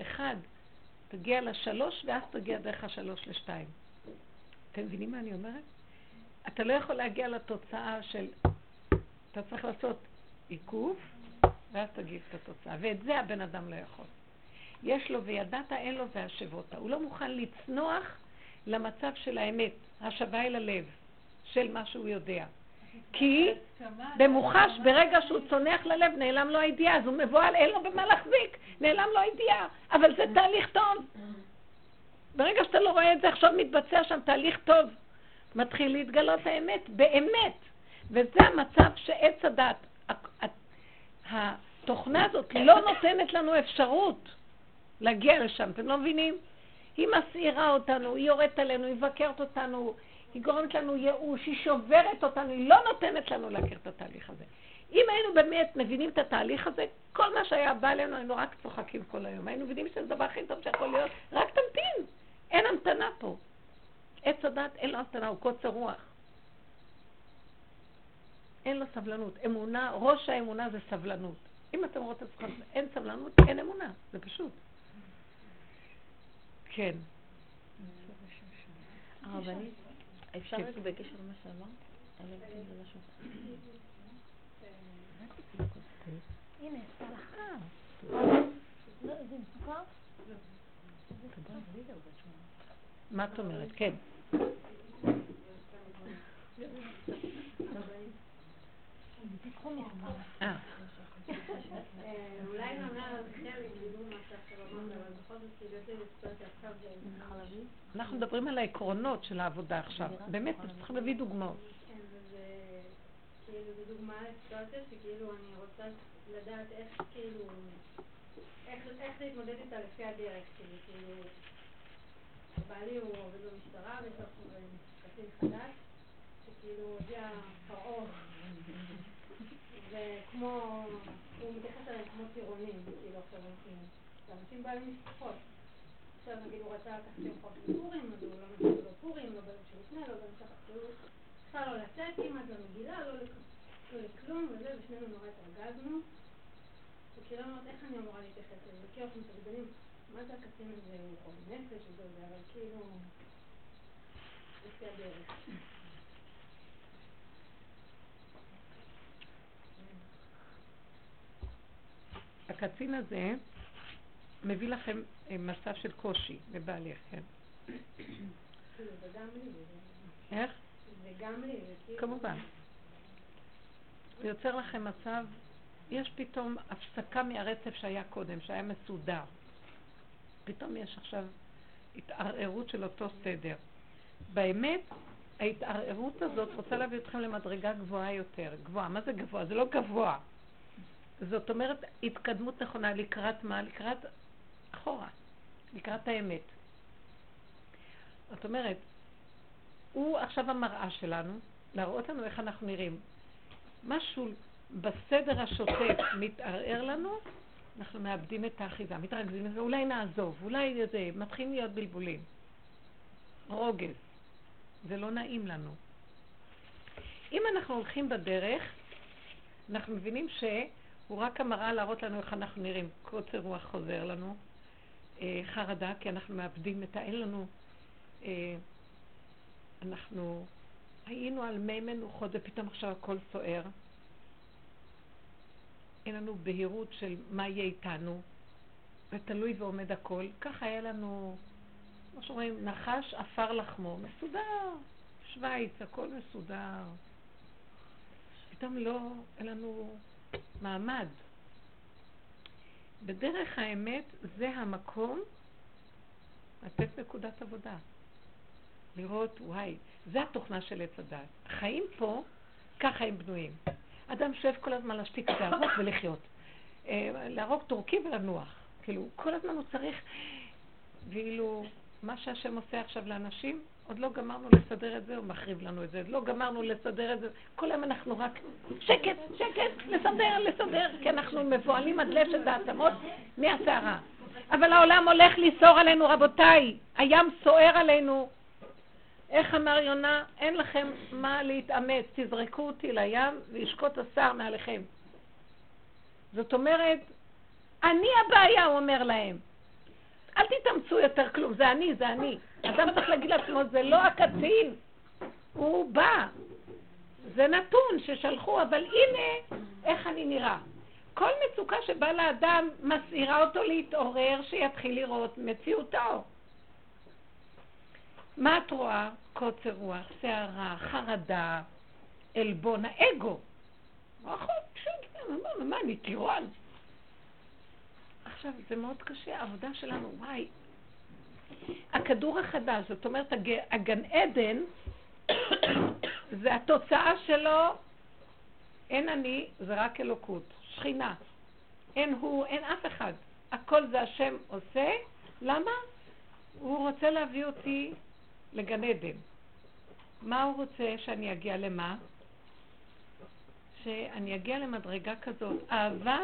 אחד תגיע לשלוש, ואז תגיע דרך השלוש לשתיים. אתם מבינים מה אני אומרת? אתה לא יכול להגיע לתוצאה של... אתה צריך לעשות עיכוב, ואז תגיד את התוצאה. ואת זה הבן אדם לא יכול. יש לו וידעת, אין לו והשבותה. הוא לא מוכן לצנוח למצב של האמת, השבה אל הלב, של מה שהוא יודע. כי במוחש, ברגע שהוא צונח ללב, נעלם לו הידיעה, אז הוא מבוהל, אין לו במה להחזיק, נעלם לו הידיעה. אבל זה תהליך טוב. ברגע שאתה לא רואה את זה, עכשיו מתבצע שם תהליך טוב. מתחיל להתגלות האמת, באמת. וזה המצב שעץ הדת, התוכנה הזאת לא נותנת לנו אפשרות להגיע לשם, אתם לא מבינים? היא מסעירה אותנו, היא יורדת עלינו, היא מבקרת אותנו, היא גורמת לנו ייאוש, היא שוברת אותנו, היא לא נותנת לנו להכיר את התהליך הזה. אם היינו באמת מבינים את התהליך הזה, כל מה שהיה בא אלינו, היינו רק צוחקים כל היום. היינו מבינים שזה הדבר הכי טוב שיכול להיות, רק תמתין. אין המתנה פה. עץ הדת אין לו המתנה, הוא קוצר רוח. אין לו סבלנות. אמונה, ראש האמונה זה סבלנות. אם אתם רוצים, אין סבלנות, אין אמונה. זה פשוט. כן. הרבנית, אפשר כן. רק בקשר למה שאמרת? לא הנה, סלחה. זה עם סוכר? מה את אומרת? כן. אה. אולי נענה על חלק, מה שעכשיו אמרת, אבל בכל זאת, כאילו יש לי סיטואציה עכשיו חלבי. אנחנו מדברים על העקרונות של העבודה עכשיו. באמת, צריכים להביא דוגמאות. כן, וזה כאילו, זו דוגמה לסיטואציה שכאילו אני רוצה לדעת איך כאילו, איך להתמודד איתה לפי הדרך, כאילו, כאילו, בעלי הוא עובד במשטרה ויש לו קצין חדש, שכאילו הגיע פרעה, וכמו, הוא מתייחס אליהם כמו טירונים, כאילו עכשיו אנשים, אנשים בעלי משפחות. עכשיו נגיד הוא רצה לקחת יום חוק בפורים, אז הוא לא מגיע בפורים, לא ביום שלפני, לא ביום שאחר, כאילו, בכלל לא לצאת כמעט, לא מגילה, לא לכלום וזה, ושנינו נורא התרגזנו. וכאילו אמרת, איך אני אמורה להתייחס לזה? כאילו אנחנו מתרגזנים, מה זה הקצין הזה, הוא חול נפש וזה, אבל כאילו, לפי הדרך. הקצין הזה מביא לכם אה, מצב של קושי לבעלך, כן? איך? כמובן. זה יוצר לכם מצב, יש פתאום הפסקה מהרצף שהיה קודם, שהיה מסודר. פתאום יש עכשיו התערערות של אותו סדר. באמת, ההתערערות הזאת רוצה להביא אתכם למדרגה גבוהה יותר. גבוהה. מה זה גבוה? זה לא גבוה. זאת אומרת, התקדמות נכונה לקראת מה? לקראת אחורה. לקראת האמת. זאת אומרת, הוא עכשיו המראה שלנו, להראות לנו איך אנחנו נראים. משהו בסדר השוטף מתערער לנו, אנחנו מאבדים את האחיזה, מתרכזים בזה, אולי נעזוב, אולי זה, מתחילים להיות בלבולים. רוגז. זה לא נעים לנו. אם אנחנו הולכים בדרך, אנחנו מבינים שהוא רק המראה להראות לנו איך אנחנו נראים. קוצר רוח חוזר לנו, אה, חרדה, כי אנחנו מאבדים את ה... אין לנו... אה, אנחנו היינו על מי מנוחות ופתאום עכשיו הכל סוער. אין לנו בהירות של מה יהיה איתנו, ותלוי ועומד הכל. ככה היה לנו, כמו שאומרים, נחש עפר לחמו, מסודר, שווייץ, הכל מסודר. פתאום לא, אין לנו מעמד. בדרך האמת זה המקום לתת נקודת עבודה. לראות, וואי, זה התוכנה של עץ הדת. החיים פה, ככה הם בנויים. אדם שואף כל הזמן להשתיק את הארוך ולחיות. אה, להרוג טורקי ולנוח. כאילו, כל הזמן הוא צריך, ואילו מה שהשם עושה עכשיו לאנשים, עוד לא גמרנו לסדר את זה, הוא מחריב לנו את זה, עוד לא גמרנו לסדר את זה, כל היום אנחנו רק שקט, שקט, לסדר, לסדר, כי אנחנו מבוהלים עד לשת העצמות מהסערה. אבל העולם הולך לסעור עלינו, רבותיי, הים סוער עלינו, איך אמר יונה? אין לכם מה להתאמץ, תזרקו אותי לים וישקוט השר מעליכם. זאת אומרת, אני הבעיה, הוא אומר להם. אל תתאמצו יותר כלום, זה אני, זה אני. אדם צריך להגיד לעצמו, זה לא הקצין, הוא בא. זה נתון ששלחו, אבל הנה איך אני נראה. כל מצוקה שבאה לאדם מסעירה אותו להתעורר, שיתחיל לראות מציאותו. מה את רואה? קוצר רוח, שערה, חרדה, עלבון, האגו. מה, אני טירון? עכשיו, זה מאוד קשה, העבודה שלנו, וואי. הכדור החדש, זאת אומרת, הגן עדן, זה התוצאה שלו, אין אני, זה רק אלוקות, שכינה. אין הוא, אין אף אחד. הכל זה השם עושה. למה? הוא רוצה להביא אותי לגן עדן. מה הוא רוצה שאני אגיע למה? שאני אגיע למדרגה כזאת, אהבה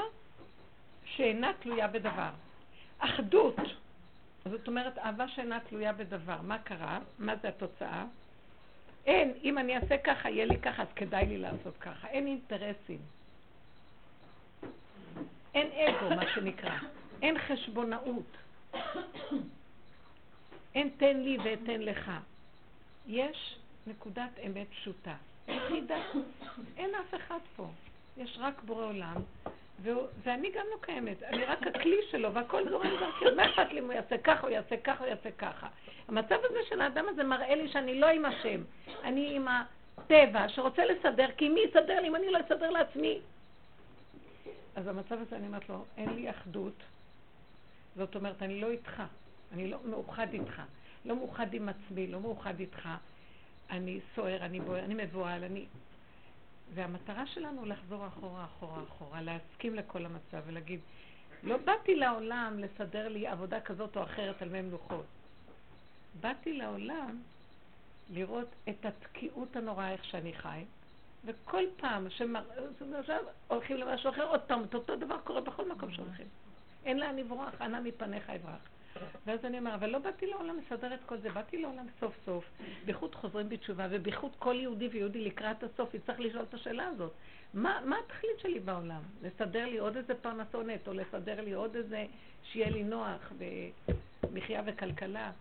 שאינה תלויה בדבר. אחדות. זאת אומרת, אהבה שאינה תלויה בדבר. מה קרה? מה זה התוצאה? אין, אם אני אעשה ככה, יהיה לי ככה, אז כדאי לי לעשות ככה. אין אינטרסים. אין אגו, מה שנקרא. אין חשבונאות. אין תן לי ואתן לך. יש נקודת אמת פשוטה. יחידה. אין אף אחד פה. יש רק בורא עולם, ואני גם לא קיימת. אני רק הכלי שלו, והכל זורם דרכי. מה אכפת לי אם הוא יעשה ככה, הוא יעשה ככה, הוא יעשה ככה. המצב הזה של האדם הזה מראה לי שאני לא עם השם. אני עם טבע שרוצה לסדר, כי מי יסדר לי אם אני לא אסדר לעצמי? אז במצב הזה אני אומרת לו, אין לי אחדות, זאת אומרת, אני לא איתך, אני לא מאוחד איתך, לא מאוחד עם עצמי, לא מאוחד איתך, אני סוער, אני בוער, אני מבוהל, אני... והמטרה שלנו לחזור אחורה, אחורה, אחורה, להסכים לכל המצב ולהגיד, לא באתי לעולם לסדר לי עבודה כזאת או אחרת על מי מלוכות. באתי לעולם לראות את התקיעות הנוראה איך שאני חי, וכל פעם עכשיו הולכים למשהו אחר, עוד פעם, אותו דבר קורה בכל מקום שהולכים. אין לאן לברוח, אנא מפניך אברח. ואז אני אומר, אבל לא באתי לעולם לסדר את כל זה, באתי לעולם סוף סוף, בייחוד חוזרים בתשובה, ובייחוד כל יהודי ויהודי לקראת הסוף יצטרך לשאול את השאלה הזאת. מה, מה התכלית שלי בעולם? לסדר לי עוד איזה פרנסונת, או לסדר לי עוד איזה, שיהיה לי נוח, ומחיה וכלכלה.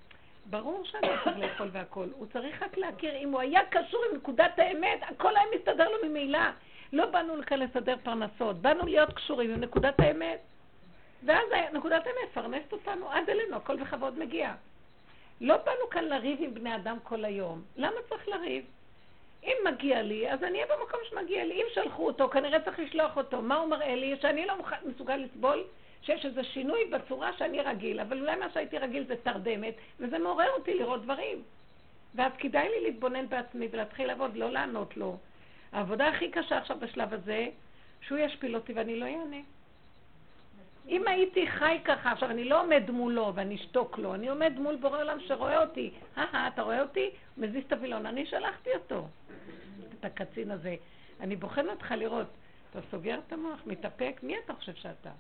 ברור שאני צריך לאכול והכול. הוא צריך רק להכיר, אם הוא היה קשור עם נקודת האמת, הכל היה מסתדר לו ממילא. לא באנו לכאן לסדר פרנסות, באנו להיות קשורים עם נקודת האמת. ואז נקודת האמת מפרנסת אותנו עד אלינו, הכל בכבוד מגיע. לא באנו כאן לריב עם בני אדם כל היום. למה צריך לריב? אם מגיע לי, אז אני אהיה במקום שמגיע לי. אם שלחו אותו, כנראה צריך לשלוח אותו. מה הוא מראה לי? שאני לא מסוגל לסבול שיש איזה שינוי בצורה שאני רגיל, אבל אולי מה שהייתי רגיל זה תרדמת, וזה מעורר אותי לראות דברים. ואז כדאי לי להתבונן בעצמי ולהתחיל לעבוד, לא לענות לו. העבודה הכי קשה עכשיו בשלב הזה, שהוא ישפיל אותי ואני לא אענה. אם הייתי חי ככה, עכשיו אני לא עומד מולו ואני אשתוק לו, אני עומד מול בורא עולם שרואה אותי. אה, אתה רואה אותי? מזיז את הווילון, אני שלחתי אותו. את הקצין הזה. אני בוחן אותך לראות. אתה סוגר את המוח, מתאפק, מי אתה חושב שאתה?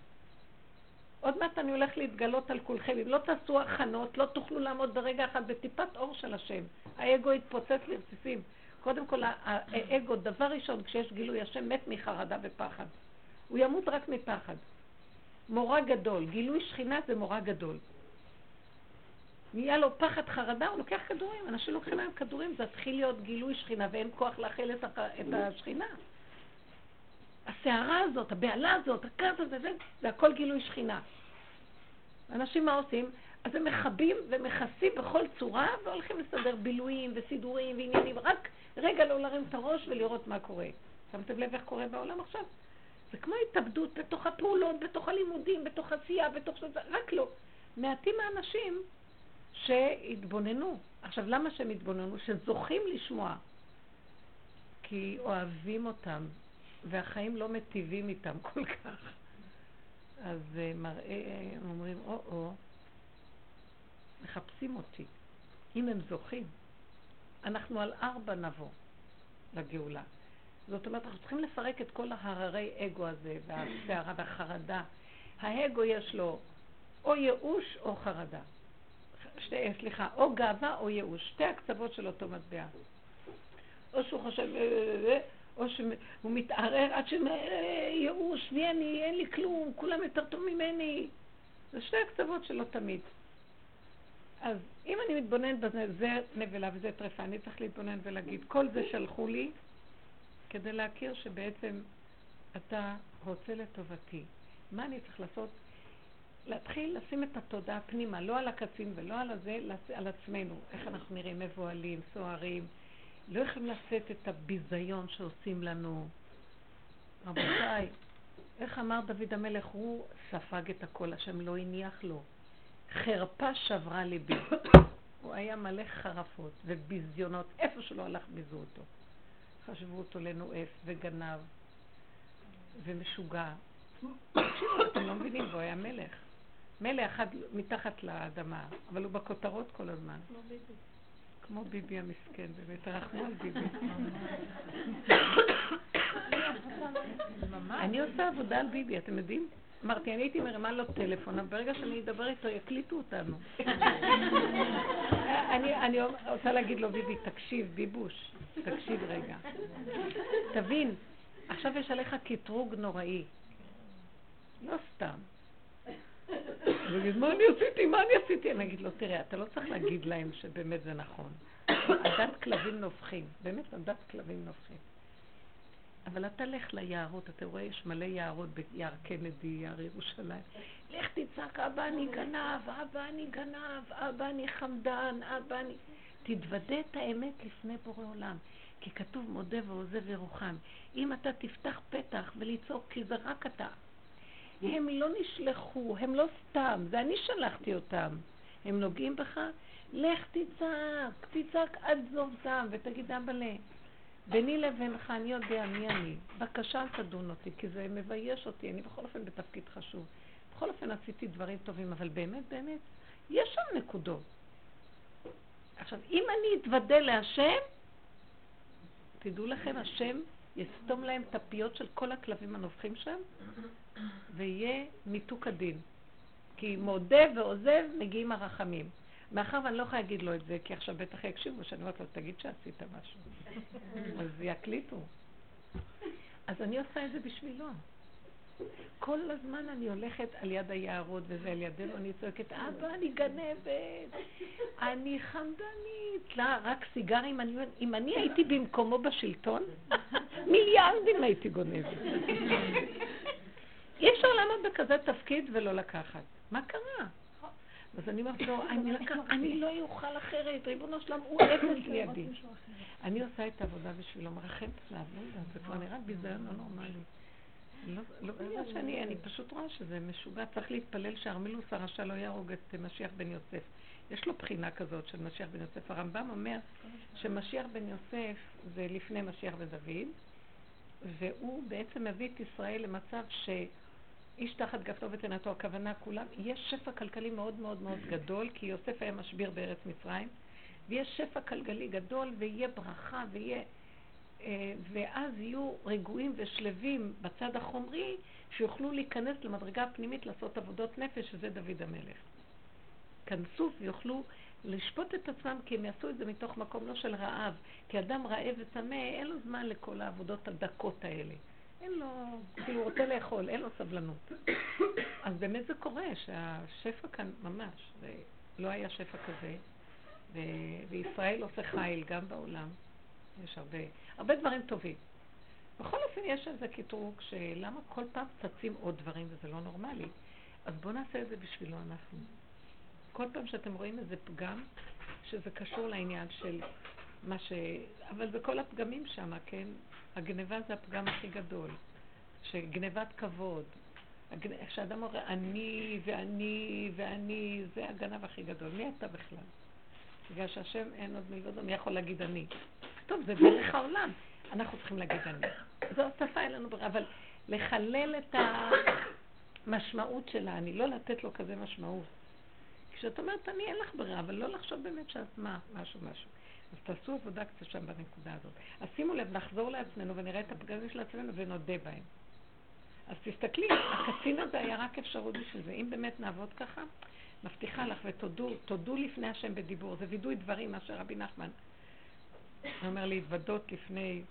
עוד מעט אני הולך להתגלות על כולכם. אם לא תעשו הכנות, לא תוכלו לעמוד ברגע אחד בטיפת אור של השם. האגו יתפוצץ לרסיסים. קודם כל, האגו, דבר ראשון, כשיש גילוי השם, מת מחרדה ופחד. הוא ימות רק מפחד. מורא גדול. גילוי שכינה זה מורא גדול. נהיה לו פחד חרדה, הוא לוקח כדורים. אנשים לוקחים להם כדורים, זה התחיל להיות גילוי שכינה, ואין כוח להכיל את, את השכינה. הסערה הזאת, הבהלה הזאת, הכעס הזה, זה, זה הכל גילוי שכינה. אנשים מה עושים? אז הם מכבים ומכסים בכל צורה והולכים לסדר בילויים וסידורים ועניינים, רק רגע לא להרים את הראש ולראות מה קורה. שמתם לב איך קורה בעולם עכשיו? זה כמו התאבדות בתוך הפעולות, בתוך הלימודים, בתוך עשייה, בתוך שזה, רק לא. מעטים האנשים שהתבוננו. עכשיו, למה שהם התבוננו? שזוכים לשמוע. כי אוהבים אותם, והחיים לא מטיבים איתם כל כך. אז אה, מראה, הם אומרים, או-או, מחפשים אותי. אם הם זוכים, אנחנו על ארבע נבוא לגאולה. זאת אומרת, אנחנו צריכים לפרק את כל ההררי אגו הזה, והסערה והחרדה. האגו יש לו או ייאוש או חרדה. שתי, סליחה, או גאווה או ייאוש. שתי הקצוות של אותו מטבע. או שהוא חושב, אה, אה, אה, או שהוא מתערער עד שייאוש, מי אני, אין לי כלום, כולם יותר טוב ממני. זה שתי הקצוות שלו תמיד. אז אם אני מתבוננת בזה, זה נבלה וזה טרפה, אני צריך להתבונן ולהגיד, כל זה שלחו לי, כדי להכיר שבעצם אתה רוצה לטובתי. מה אני צריך לעשות? להתחיל לשים את התודעה פנימה, לא על הקצין ולא על הזה, על עצמנו. איך אנחנו נראים מבוהלים, סוערים. לא יכולים לשאת את הביזיון שעושים לנו. רבותיי, איך אמר דוד המלך? הוא ספג את הכל, השם לא הניח לו. חרפה שברה ליבי. הוא היה מלא חרפות וביזיונות, איפה שלא הלך ביזו אותו. חשבו אותו לנואף וגנב ומשוגע. תקשיבו, אתם לא מבינים, הוא היה מלך. מלך אחד מתחת לאדמה, אבל הוא בכותרות כל הזמן. כמו ביבי. המסכן, באמת, רחמו על ביבי. אני עושה עבודה על ביבי, אתם יודעים? אמרתי, אני הייתי מרימה לו טלפון, אבל ברגע שאני אדבר איתו, יקליטו אותנו. אני רוצה להגיד לו, ביבי, תקשיב, ביבוש, תקשיב רגע. תבין, עכשיו יש עליך קטרוג נוראי. לא סתם. הוא יגיד, מה אני עשיתי? מה אני עשיתי? אני אגיד לו, תראה, אתה לא צריך להגיד להם שבאמת זה נכון. עדת כלבים נובחים, באמת עדת כלבים נובחים. אבל אתה לך ליערות, אתה רואה, יש מלא יערות ביער קנדי, יער ירושלים. לך תצעק, אבא אני גנב, אבא אני גנב, אבא אני חמדן, אבא אני... תתוודה את האמת לפני בורא עולם. כי כתוב מודה ועוזב ירוחם. אם אתה תפתח פתח ולצעוק, כי זה רק אתה. הם לא נשלחו, הם לא סתם, זה אני שלחתי אותם. הם נוגעים בך, לך תצעק, תצעק עד זובתם ותגיד אבאלה. ביני לבינך, אני יודע מי אני. בבקשה אל תדון אותי, כי זה מבייש אותי, אני בכל אופן בתפקיד חשוב. בכל אופן עשיתי דברים טובים, אבל באמת, באמת, יש שם נקודות. עכשיו, אם אני אתוודה להשם, תדעו לכם, השם יסתום להם את הפיות של כל הכלבים הנובחים שם, ויהיה מיתוק הדין. כי מודה ועוזב מגיעים הרחמים. מאחר ואני לא יכולה להגיד לו את זה, כי עכשיו בטח יקשיבו, שאני אומרת לו, תגיד שעשית משהו. אז יקליטו. אז אני עושה את זה בשבילו. כל הזמן אני הולכת על יד היערות וזה על ידינו, אני צועקת, אבא, אני גנבת, אני חמדנית. לא, רק סיגרים, אני, אם אני הייתי במקומו בשלטון, מיליארדים הייתי גונבת. אי אפשר לעמוד בכזה תפקיד ולא לקחת. מה קרה? אז אני אומרת לו, אני, לק... אני לא אוכל אחרת, ריבונו שלם, הוא אפס לידי. אני עושה את העבודה בשבילו, מרחמת לא יודעת, זה כבר נראה ביזיון לא נורמלי. לא, לא בגלל שאני, אני פשוט רואה שזה משוגע, צריך להתפלל שארמילוס הרשע לא יהרוג את משיח בן יוסף. יש לו בחינה כזאת של משיח בן יוסף. הרמב"ם אומר שמשיח בן יוסף זה לפני משיח ודוד, והוא בעצם מביא את ישראל למצב ש... איש תחת גפנו ותנתו, הכוונה כולם, יש שפע כלכלי מאוד מאוד מאוד גדול, כי יוסף היה משביר בארץ מצרים, ויש שפע כלכלי גדול, ויהיה ברכה, ויהיה... אה, ואז יהיו רגועים ושלווים בצד החומרי, שיוכלו להיכנס למדרגה הפנימית לעשות עבודות נפש, שזה דוד המלך. כנסו ויוכלו לשפוט את עצמם, כי הם יעשו את זה מתוך מקום לא של רעב. כי אדם רעב וטמא, אין לו זמן לכל העבודות הדקות האלה. אין לו, כאילו הוא רוצה לאכול, אין לו סבלנות. אז באמת זה קורה, שהשפע כאן ממש, לא היה שפע כזה, וישראל עושה חיל גם בעולם. יש הרבה, הרבה דברים טובים. בכל אופן יש איזה קטרוג שלמה כל פעם צצים עוד דברים וזה לא נורמלי. אז בואו נעשה את זה בשבילו אנחנו. כל פעם שאתם רואים איזה פגם, שזה קשור לעניין של מה ש... אבל זה כל הפגמים שם, כן? הגניבה זה הפגם הכי גדול. שגניבת כבוד. כשאדם אומר אני ואני ואני, זה הגנב הכי גדול. מי אתה בכלל? בגלל שהשם אין עוד מלבדו, מי יכול להגיד אני? טוב, זה דרך העולם. אנחנו צריכים להגיד אני. זו השפה, אין לנו ברירה, אבל לחלל את המשמעות של האני, לא לתת לו כזה משמעות. כשאת אומרת אני, אין לך ברירה, אבל לא לחשוב באמת שאת מה, משהו, משהו. אז תעשו עבודה קצת שם בנקודה הזאת. אז שימו לב, נחזור לעצמנו ונראה את הפגמים של עצמנו ונודה בהם. אז תסתכלי, הקצין הזה היה רק אפשרות בשביל זה. אם באמת נעבוד ככה, מבטיחה לך ותודו, תודו לפני השם בדיבור. זה וידוי דברים, מה שרבי נחמן אומר להתוודות לפני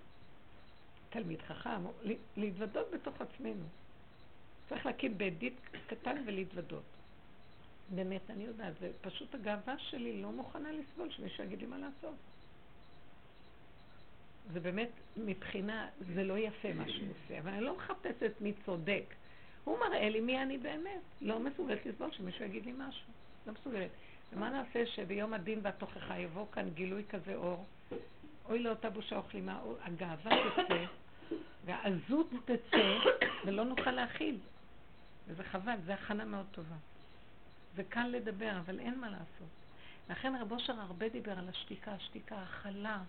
תלמיד חכם, להתוודות בתוך עצמנו. צריך להקים בית דין קטן ולהתוודות. באמת, אני יודעת, זה פשוט הגאווה שלי לא מוכנה לסבול שמישהו יגיד לי מה לעשות. זה באמת, מבחינה, זה לא יפה מה שהוא עושה, אבל אני לא מחפשת מי צודק. הוא מראה לי מי אני באמת. לא מסוגלת לסבול שמישהו יגיד לי משהו. לא מסוגלת. ומה נעשה שביום הדין והתוכחה יבוא כאן גילוי כזה אור? אוי לאותה בושה וכלימה, הגאווה תצא, והעזות תצא, ולא נוכל להכיל. וזה חבל, זו הכנה מאוד טובה. זה קל לדבר, אבל אין מה לעשות. לכן רב אושר הרבה דיבר על השתיקה, השתיקה, הכלה.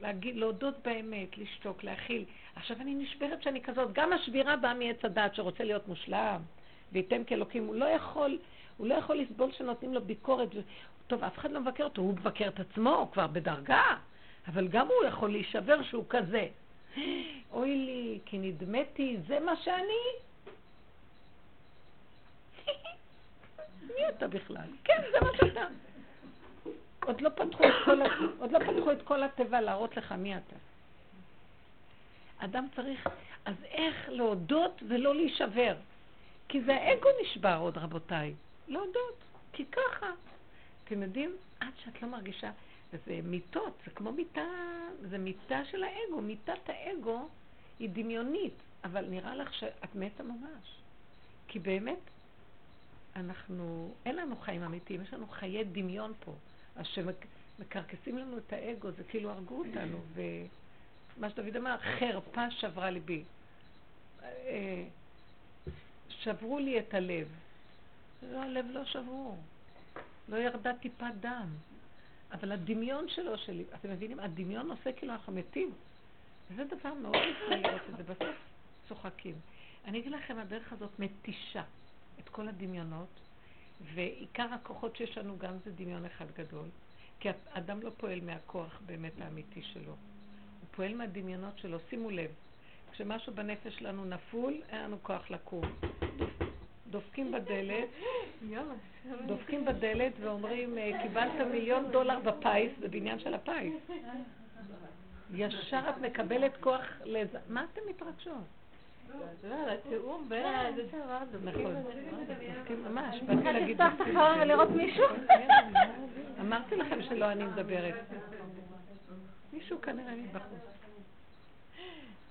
להגיד, להודות באמת, לשתוק, להכיל. עכשיו אני נשברת שאני כזאת. גם השבירה באה מעץ הדת שרוצה להיות מושלם, וייתם כאלוקים. הוא לא יכול, הוא לא יכול לסבול שנותנים לו ביקורת. טוב, אף אחד לא מבקר אותו, הוא מבקר את עצמו, הוא כבר בדרגה, אבל גם הוא יכול להישבר שהוא כזה. אוי לי, כי נדמתי, זה מה שאני? מי אתה בכלל? כן, זה מה שאתה. עוד לא פתחו את כל, עוד לא התיבה להראות לך מי אתה. אדם צריך, אז איך להודות ולא להישבר? כי זה האגו נשבר עוד, רבותיי. להודות, כי ככה. אתם יודעים, עד שאת לא מרגישה, וזה מיטות, זה כמו מיטה, זה מיטה של האגו. מיטת האגו היא דמיונית, אבל נראה לך שאת מתה ממש. כי באמת, אנחנו, אין לנו חיים אמיתיים, יש לנו חיי דמיון פה. מקרקסים לנו את האגו, זה כאילו הרגו אותנו, ומה שדוד אמר, חרפה שברה ליבי. אה, שברו לי את הלב. לא, הלב לא שבור. לא ירדה טיפת דם. אבל הדמיון שלו, שלי, אתם מבינים? הדמיון עושה כאילו אנחנו מתים. וזה דבר מאוד יפה לראות את זה. בסוף צוחקים. אני אגיד לכם, הדרך הזאת מתישה את כל הדמיונות, ועיקר הכוחות שיש לנו גם זה דמיון אחד גדול. כי האדם לא פועל מהכוח באמת האמיתי שלו. הוא פועל מהדמיונות שלו. שימו לב, כשמשהו בנפש שלנו נפול, אין לנו כוח לקום. דופקים בדלת, דופקים בדלת ואומרים, אה, קיבלת מיליון דולר בפיס, זה בעניין של הפיס. ישר את מקבלת כוח לזה. מה אתם מתרגשות? התיאום בין זה נכון. ממש, באתי להגיד... לפתוח את ולראות מישהו? אמרתי לכם שלא אני מדברת. מישהו כנראה מבחוץ.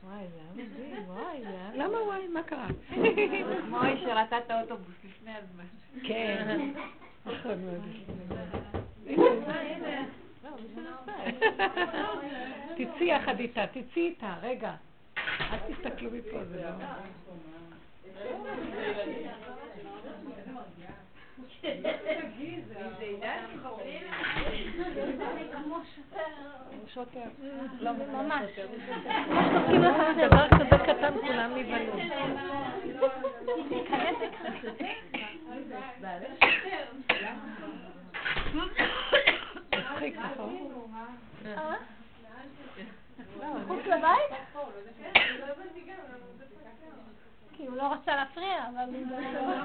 וואי, זה מדהים, וואי, זה. למה וואי? מה קרה? כמו היא שראתה את האוטובוס לפני הזמן. כן. נכון מאוד. תצאי יחד איתה, תצאי איתה, רגע. אל תסתכלו מפה, זה לא... שוטר. לא, ממש. דבר כזה קטן כולם נבהלו. מצחיק, נכון? מחוץ לבית? כי הוא לא רצה להפריע, אבל הוא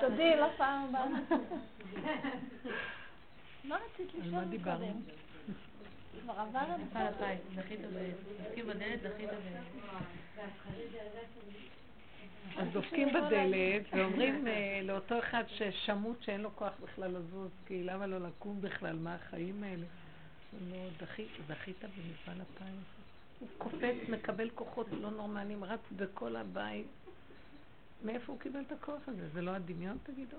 תודי, לא פעם הבאה. לא רצית לשאול? קודם. כבר עבר על הפיס, זכית. דופקים בדלת, זכית ב... אז דופקים בדלת ואומרים אה, לאותו אחד ששמוט שאין לו כוח בכלל לזוז, כי למה לא לקום בכלל, מה החיים האלה? דחית, זכית במפעל הפיס. הוא קופץ, מקבל כוחות לא נורמליים, רץ בכל הבית. מאיפה הוא קיבל את הכוח הזה? זה לא הדמיון, תגידו?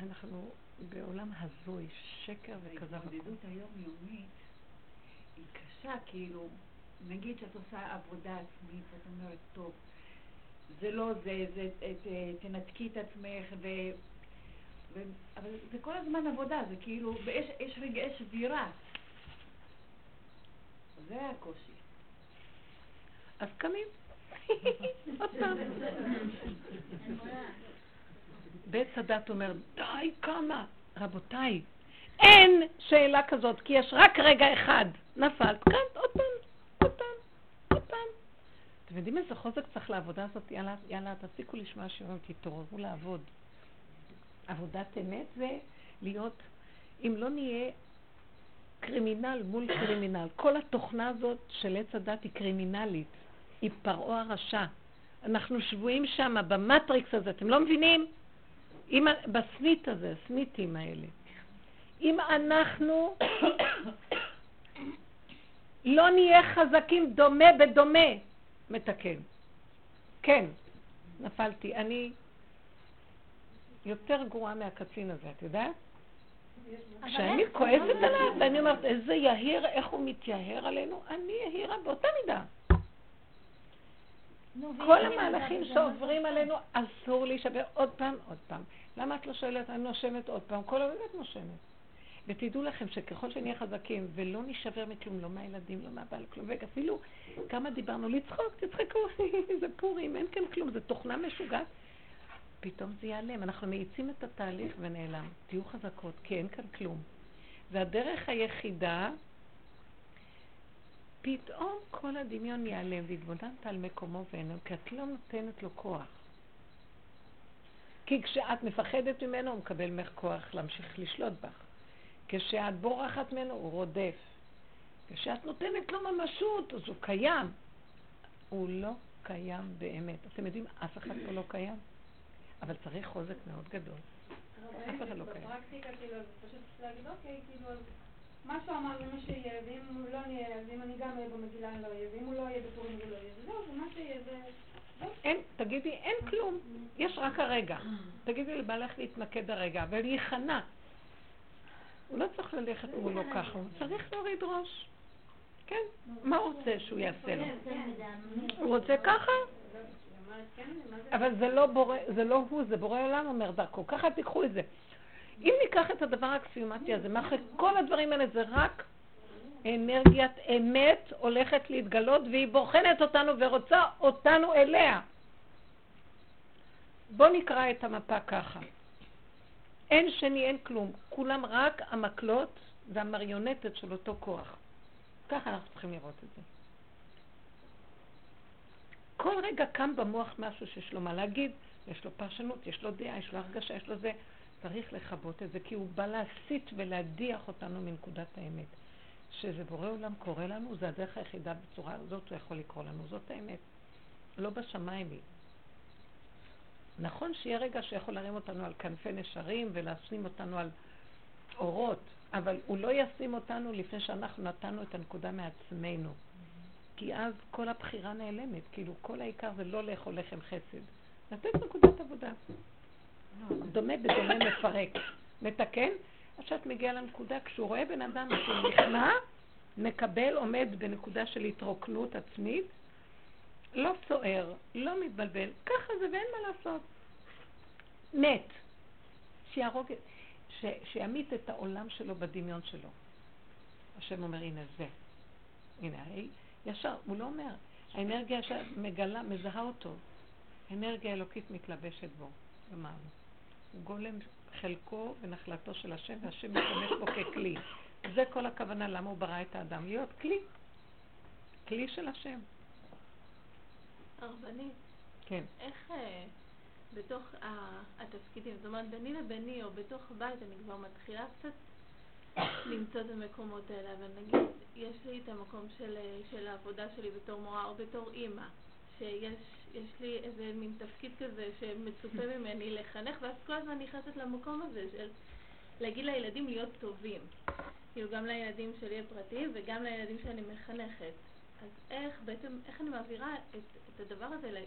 אנחנו בעולם הזוי, שקר וכזב. ההתמודדות היומיומית היא קשה, כאילו, נגיד שאת עושה עבודה עצמית, ואת אומרת, טוב, זה לא זה, זה, ת, תנתקי את עצמך, ו, ו, אבל זה כל הזמן עבודה, זה כאילו, ויש יש רגעי שבירה. זה הקושי. אז קמים. עוד פעם. בית הדת אומר, די, כמה. רבותיי, אין שאלה כזאת, כי יש רק רגע אחד. נפלת, כאן, עוד פעם, עוד פעם, עוד פעם. אתם יודעים איזה חוזק צריך לעבודה הזאת? יאללה, יאללה, תפסיקו לשמוע שיעורים, תתעוררו לעבוד. עבודת אמת זה להיות, אם לא נהיה קרימינל מול קרימינל. כל התוכנה הזאת של עץ הדת היא קרימינלית, היא פרעה הרשע. אנחנו שבויים שם, במטריקס הזה, אתם לא מבינים? אם, בסמית הזה, הסמיתים האלה. אם אנחנו לא נהיה חזקים דומה בדומה, מתקן. כן, נפלתי. אני יותר גרועה מהקצין הזה, את יודעת? כשאני כועסת עליו, ואני אומרת, איזה יהיר, איך הוא מתייהר עלינו, אני יהירה באותה מידה. כל המהלכים שעוברים עלינו, אסור להישבר עוד פעם, עוד פעם. למה את לא שואלת, אני נושמת עוד פעם? כל הזמן את נושמת. ותדעו לכם שככל שנהיה חזקים ולא נשבר מכלום, לא מהילדים, לא מהבעל, כלום, ואפילו כמה דיברנו, לצחוק, תצחקו, זה פורים, אין כאן כלום, זה תוכנה משוגעת. פתאום זה ייעלם. אנחנו מאיצים את התהליך ונעלם. תהיו חזקות, כי אין כאן כלום. והדרך היחידה, פתאום כל הדמיון ייעלם, והתבוננת על מקומו ואינו, כי את לא נותנת לו כוח. כי כשאת מפחדת ממנו, הוא מקבל ממך כוח להמשיך לשלוט בך. כשאת בורחת ממנו, הוא רודף. כשאת נותנת לו ממשות, אז הוא קיים. הוא לא קיים באמת. אתם יודעים, אף אחד פה לא קיים. אבל צריך חוזק מאוד גדול. אף אחד לא קיים. בפרקטיקה, כאילו, פשוט להגיד, אוקיי, כאילו, מה שהוא אמר זה מה שיהיה, ואם הוא לא יהיה, אז אם אני גם אהיה במגילה אני לא אהיה, ואם הוא לא יהיה בפורים הוא לא יהיה, וזהו, זה מה שיהיה, זה... אין, תגידי, אין כלום, יש רק הרגע. תגידי לבעלך להתמקד הרגע, ולהיכנע. הוא לא צריך ללכת מולו ככה, הוא צריך להוריד ראש. כן, מה הוא רוצה שהוא יעשה לו? הוא רוצה ככה? אבל זה לא, בורא, זה לא הוא, זה בורא עולם אומר דרכו. ככה תיקחו את זה. אם ניקח את הדבר האקסיומטי הזה, מאחורי כל הדברים האלה זה רק אנרגיית אמת הולכת להתגלות והיא בוחנת אותנו ורוצה אותנו אליה. בואו נקרא את המפה ככה. אין שני, אין כלום. כולם רק המקלות והמריונטת של אותו כוח. ככה אנחנו צריכים לראות את זה. כל רגע קם במוח משהו שיש לו מה להגיד, יש לו פרשנות, יש לו דעה, יש לו הרגשה, יש לו זה. צריך לכבות את זה, כי הוא בא להסית ולהדיח אותנו מנקודת האמת. שזה בורא עולם קורא לנו, זה הדרך היחידה בצורה הזאת הוא יכול לקרוא לנו, זאת האמת. לא בשמיים היא. נכון שיהיה רגע שיכול להרים אותנו על כנפי נשרים ולשים אותנו על אורות, אבל הוא לא ישים אותנו לפני שאנחנו נתנו את הנקודה מעצמנו. כי אז כל הבחירה נעלמת, כאילו כל העיקר זה לא לאכול לחם חסד. לתת נקודת עבודה. דומה בדומה מפרק. מתקן, עד שאת מגיעה לנקודה, כשהוא רואה בן אדם שהוא נכנע, מקבל, עומד בנקודה של התרוקנות עצמית, לא סוער, לא מתבלבל, ככה זה ואין מה לעשות. מת. שיהרוג, ש, שימית את העולם שלו בדמיון שלו. השם אומר, הנה זה. הנה, ישר, הוא לא אומר. האנרגיה שמגלה, מזהה אותו. האנרגיה האלוקית מתלבשת בו. אמרנו. הוא גולם חלקו ונחלתו של השם, והשם משתמש בו ככלי. זה כל הכוונה למה הוא ברא את האדם, להיות כלי. כלי של השם. הרבנית. כן. איך אה, בתוך התפקידים, זאת אומרת, ביני לביני או בתוך הבית אני כבר מתחילה קצת למצוא את המקומות האלה, אבל נגיד, יש לי את המקום של, של העבודה שלי בתור מורה או בתור אימא, שיש יש לי איזה מין תפקיד כזה שמצופה ממני לחנך, ואז כל הזמן נכנסת למקום הזה של להגיד לילדים להיות טובים. כאילו גם לילדים שלי הפרטיים וגם לילדים שאני מחנכת. אז איך בעצם, איך אני מעבירה את, את הדבר הזה,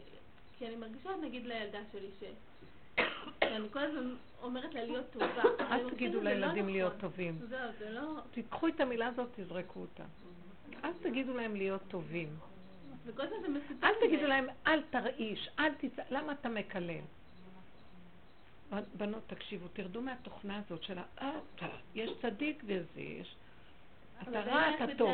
כי אני מרגישה נגיד לילדה שלי ש... שאני כל הזמן אומרת לה להיות טובה. אל תגידו לא לילדים נכון. להיות טובים. זהו, זה לא... תיקחו את המילה הזאת, תזרקו אותה. אל תגידו להם להיות טובים. אל תגידו להם, אל תרעיש, אל תצא, למה אתה מקלל? בנות, תקשיבו, תרדו מהתוכנה הזאת של ה... אה, יש צדיק וזה, יש... אתה רע, אתה טוב.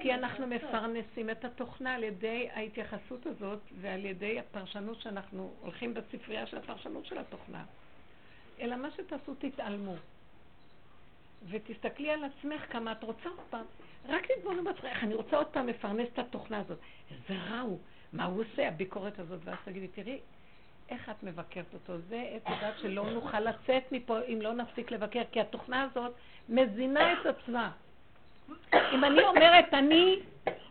כי אנחנו מפרנסים את התוכנה על ידי ההתייחסות הזאת ועל ידי הפרשנות שאנחנו הולכים בספרייה של הפרשנות של התוכנה. אלא מה שתעשו, תתעלמו. ותסתכלי על עצמך כמה את רוצה עוד פעם. רק תתבוננו בעצמך, אני רוצה עוד פעם לפרנס את התוכנה הזאת. איזה רע הוא, מה הוא עושה, הביקורת הזאת, ואז תגידי, תראי, איך את מבקרת אותו? זה עת הדעת שלא נוכל לצאת מפה אם לא נפסיק לבקר, כי התוכנה הזאת מזינה את עצמה. אם אני אומרת אני,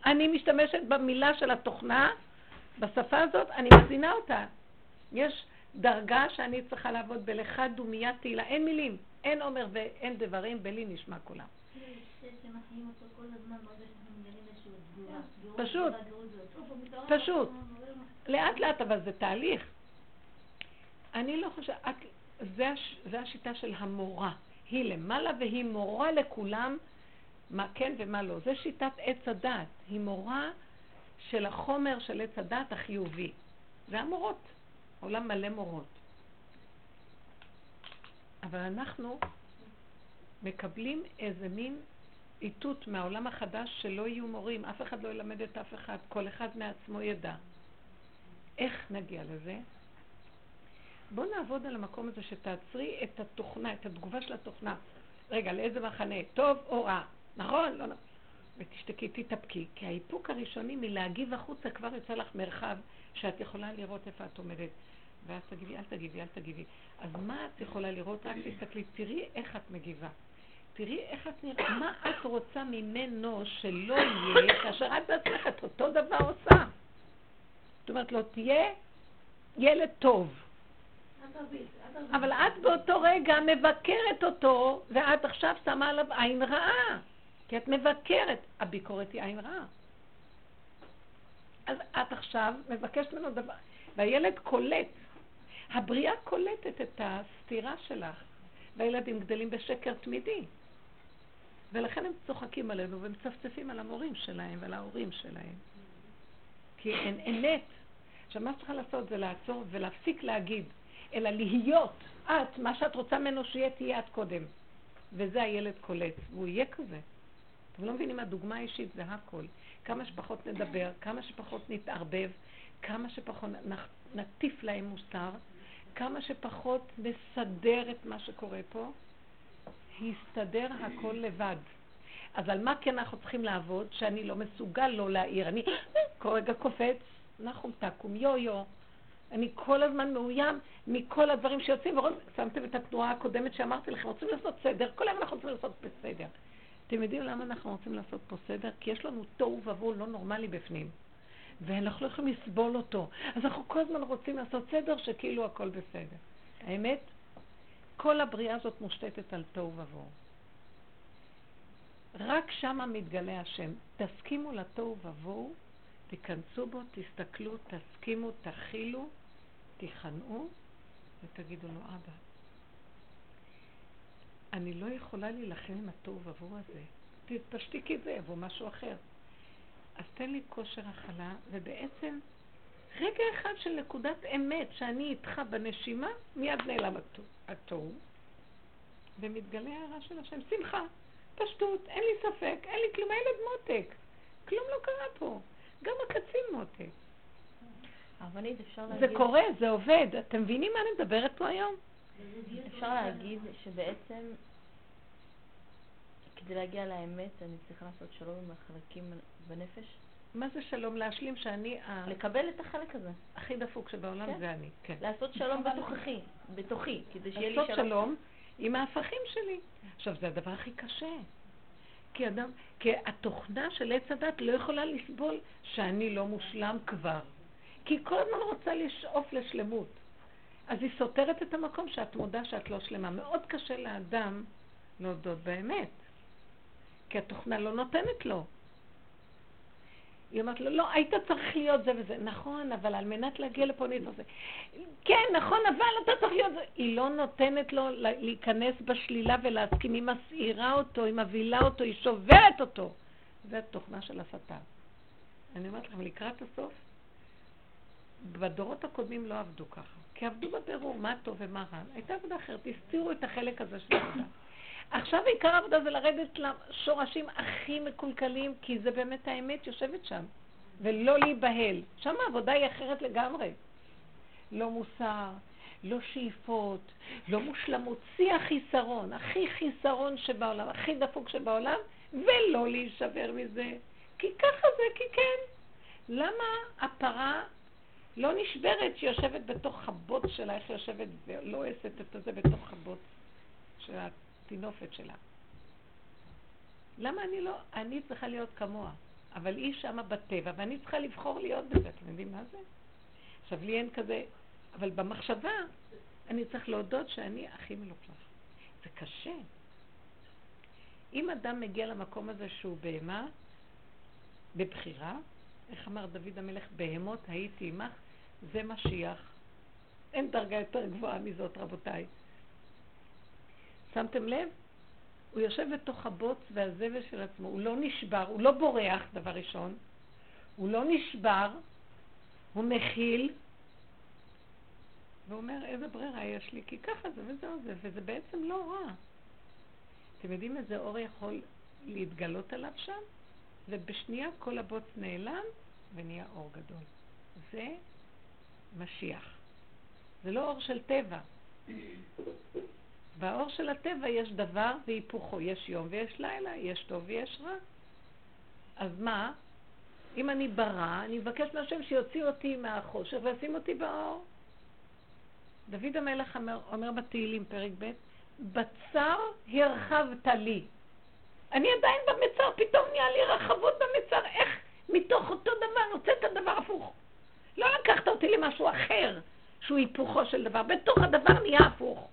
אני משתמשת במילה של התוכנה, בשפה הזאת, אני מזינה אותה. יש דרגה שאני צריכה לעבוד בלכה דומיית תהילה, אין מילים, אין עומר ואין דברים, בלי נשמע כולם. פשוט, פשוט. לאט לאט, אבל זה תהליך. אני לא חושבת, זה, זה השיטה של המורה. היא למעלה והיא מורה לכולם מה כן ומה לא. זה שיטת עץ הדת. היא מורה של החומר של עץ הדת החיובי. זה המורות. עולם מלא מורות. אבל אנחנו מקבלים איזה מין איתות מהעולם החדש שלא יהיו מורים, אף אחד לא ילמד את אף אחד, כל אחד מעצמו ידע. איך נגיע לזה? בואו נעבוד על המקום הזה שתעצרי את התוכנה, את התגובה של התוכנה. רגע, לאיזה מחנה? טוב או רע? נכון? לא נכון. ותשתקי, תתאפקי, כי האיפוק הראשוני מלהגיב החוצה כבר יוצא לך מרחב שאת יכולה לראות איפה את עומדת. ואז תגידי, אל תגיבי, אל תגיבי. אז מה את יכולה לראות? רק תסתכלי, תראי איך את מגיבה. תראי איך את נראית, מה את רוצה ממנו שלא יהיה, כאשר את בעצמך את אותו דבר עושה. זאת אומרת, לא תהיה ילד טוב. אבל את באותו רגע מבקרת אותו, ואת עכשיו שמה עליו עין רעה. כי את מבקרת. הביקורת היא עין רעה. אז את עכשיו מבקשת ממנו דבר, והילד קולט. הבריאה קולטת את הסתירה שלך, והילדים גדלים בשקר תמידי. ולכן הם צוחקים עלינו ומצפצפים על המורים שלהם ועל ההורים שלהם. כי אין אמת. עכשיו, מה שצריכה לעשות זה לעצור ולהפסיק להגיד, אלא להיות את, מה שאת רוצה ממנו שיהיה, תהיה את קודם. וזה הילד קולט, והוא יהיה כזה. אתם לא מבינים, הדוגמה האישית זה הכל. כמה שפחות נדבר, כמה שפחות נתערבב, כמה שפחות נטיף להם מוסר, כמה שפחות נסדר את מה שקורה פה, יסתדר הכל לבד. אז על מה כן אנחנו צריכים לעבוד? שאני לא מסוגל לא להעיר. אני כל רגע קופץ, נחום תקום, יו-יו. אני כל הזמן מאוים מכל הדברים שיוצאים, ושמתם את התנועה הקודמת שאמרתי לכם, רוצים לעשות סדר, כל היום אנחנו רוצים לעשות בסדר. אתם יודעים למה אנחנו רוצים לעשות פה סדר? כי יש לנו תוהו ובוהו לא נורמלי בפנים. ואנחנו לא יכולים לסבול אותו. אז אנחנו כל הזמן רוצים לעשות סדר שכאילו הכל בסדר. האמת, כל הבריאה הזאת מושתתת על תוהו ובוהו. רק שמה מתגלה השם. תסכימו לתוהו ובוהו, תיכנסו בו, תסתכלו, תסכימו, תכילו, תיכנעו ותגידו לו, אבא, אני לא יכולה להילחם עם התוהו ובוהו הזה. תשתיקי את זה, יבוא משהו אחר. אז תן לי כושר הכלה, ובעצם רגע אחד של נקודת אמת שאני איתך בנשימה, מיד נעלם התוהו, ומתגלה הערה של השם. שמחה, פשטות, אין לי ספק, אין לי כלום, הילד מותק. כלום לא קרה פה. גם הקצין מותק. זה קורה, זה עובד. אתם מבינים מה אני מדברת פה היום? אפשר להגיד שבעצם כדי להגיע לאמת אני צריכה לעשות שלום עם החלקים בנפש? מה זה שלום? להשלים שאני... לקבל את החלק הזה. הכי דפוק שבעולם כן. זה אני, כן. לעשות שלום בתוככי, בתוכי, כדי שיהיה לי שלום. לעשות שלום עם ההפכים שלי. עכשיו, זה הדבר הכי קשה. כי אדם, כי התוכנה של עץ הדת לא יכולה לסבול שאני לא מושלם כבר. כי היא כל הזמן רוצה לשאוף לשלמות. אז היא סותרת את המקום שאת מודה שאת לא שלמה. מאוד קשה לאדם להודות באמת. כי התוכנה לא נותנת לו. היא אומרת לו, לא, היית צריך להיות זה וזה. נכון, אבל על מנת להגיע לפה נצטרך זה. כן, נכון, אבל אתה צריך להיות זה. היא לא נותנת לו להיכנס בשלילה ולהסכים. היא מסעירה אותו, היא מבהילה אותו, היא שוברת אותו. זה התוכנה של השטן. אני אומרת לכם, לקראת הסוף, בדורות הקודמים לא עבדו ככה. כי עבדו בבירור מה טוב ומה רע. הייתה עבודה אחרת, הסתירו את החלק הזה של העבודה. עכשיו עיקר העבודה זה לרדת לשורשים הכי מקולקלים, כי זה באמת האמת יושבת שם, ולא להיבהל. שם העבודה היא אחרת לגמרי. לא מוסר, לא שאיפות, לא מושלמות, שיא החיסרון, הכי חיסרון שבעולם, הכי דפוק שבעולם, ולא להישבר מזה. כי ככה זה, כי כן. למה הפרה לא נשברת שיושבת בתוך הבוץ שלה, איך היא יושבת ולא עשת את זה בתוך הבוץ של הטינופת שלה. למה אני לא, אני צריכה להיות כמוה, אבל היא שמה בטבע, ואני צריכה לבחור להיות בזה, אתם יודעים מה זה? עכשיו, לי אין כזה, אבל במחשבה אני צריך להודות שאני הכי מלוכלך. זה קשה. אם אדם מגיע למקום הזה שהוא בהמה, בבחירה, איך אמר דוד המלך, בהמות הייתי עמך, זה משיח. אין דרגה יותר גבוהה מזאת, רבותיי. שמתם לב? הוא יושב בתוך הבוץ והזבל של עצמו, הוא לא נשבר, הוא לא בורח, דבר ראשון, הוא לא נשבר, הוא מכיל, ואומר, איזה ברירה יש לי? כי ככה זה וזהו זה, וזה בעצם לא רע. אתם יודעים איזה אור יכול להתגלות עליו שם? ובשנייה כל הבוץ נעלם ונהיה אור גדול. זה משיח. זה לא אור של טבע. באור של הטבע יש דבר והיפוכו, יש יום ויש לילה, יש טוב ויש רע. אז מה? אם אני ברע, אני מבקש מהשם שיוציא אותי מהחושך וישים אותי באור. דוד המלך אומר, אומר בתהילים, פרק ב', בצר הרחבת לי. אני עדיין במצר, פתאום נהיה לי רחבות במצר. איך מתוך אותו דבר הוצאת דבר הפוך? לא לקחת אותי למשהו אחר, שהוא היפוכו של דבר. בתוך הדבר נהיה הפוך.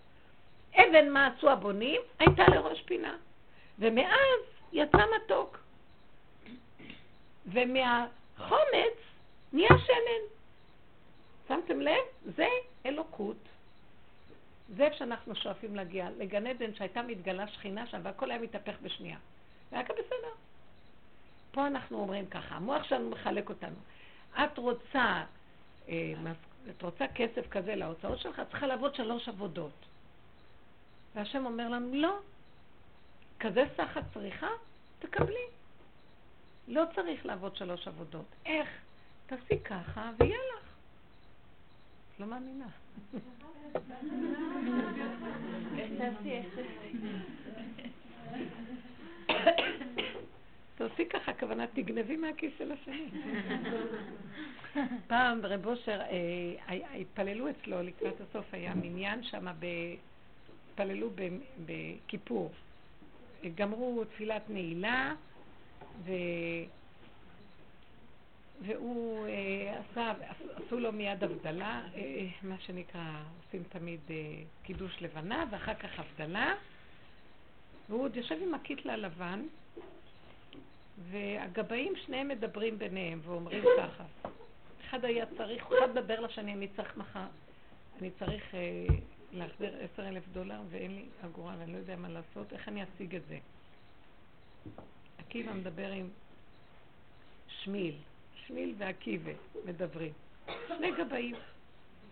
אבן מה עשו הבונים? הייתה לראש פינה. ומאז יצא מתוק. ומהחומץ נהיה שמן. שמתם לב? זה אלוקות. זה איפה שאנחנו שואפים להגיע, לגן עדן שהייתה מתגלה שכינה שם והכל היה מתהפך בשנייה. והיה כאן בסדר. פה אנחנו אומרים ככה, המוח שלנו מחלק אותנו. את רוצה, אה, את רוצה כסף כזה להוצאות שלך, את צריכה לעבוד שלוש עבודות. והשם אומר לנו, לא, כזה סך את צריכה, תקבלי. לא צריך לעבוד שלוש עבודות. איך? תעשי ככה ויהיה לך. לא מאמינה. תעשי ככה, הכוונה תגנבי מהכיס של השני. פעם רב אושר, אה, התפללו אצלו לקראת הסוף, היה מניין שם, התפללו בכיפור. גמרו תפילת נעילה, ו... והוא אה, עשה, עשו לו מיד הבדלה, אה, מה שנקרא, עושים תמיד אה, קידוש לבנה, ואחר כך הבדלה, והוא עוד יושב עם הקיטלה הלבן, והגבאים שניהם מדברים ביניהם ואומרים ככה. אחד היה צריך, אחד מדבר לשני, אני צריך מחר, אני צריך אה, להחזיר עשר אלף דולר ואין לי אגורה ואני לא יודע מה לעשות, איך אני אשיג את זה? עקיבא מדבר עם שמיל, שמיל ועקיבא מדברים. שני גבאים.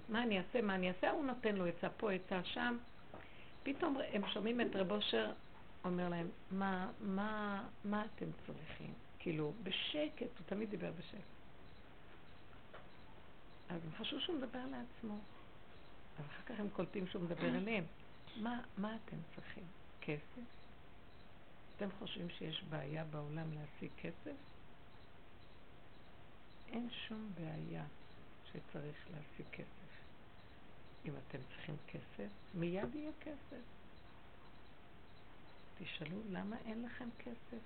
מה אני אעשה, מה אני אעשה? הוא נותן לו עצה פה, עצה שם. פתאום הם שומעים את רב אושר אומר להם, מה, מה, מה אתם צריכים? כאילו, בשקט, הוא תמיד דיבר בשקט. אז הם חשבו שהוא מדבר לעצמו. אבל אחר כך הם קולטים שהוא מדבר אליהם. מה, מה אתם צריכים? כסף? אתם חושבים שיש בעיה בעולם להשיג כסף? אין שום בעיה שצריך להשיג כסף. אם אתם צריכים כסף, מיד יהיה כסף. תשאלו למה אין לכם כסף.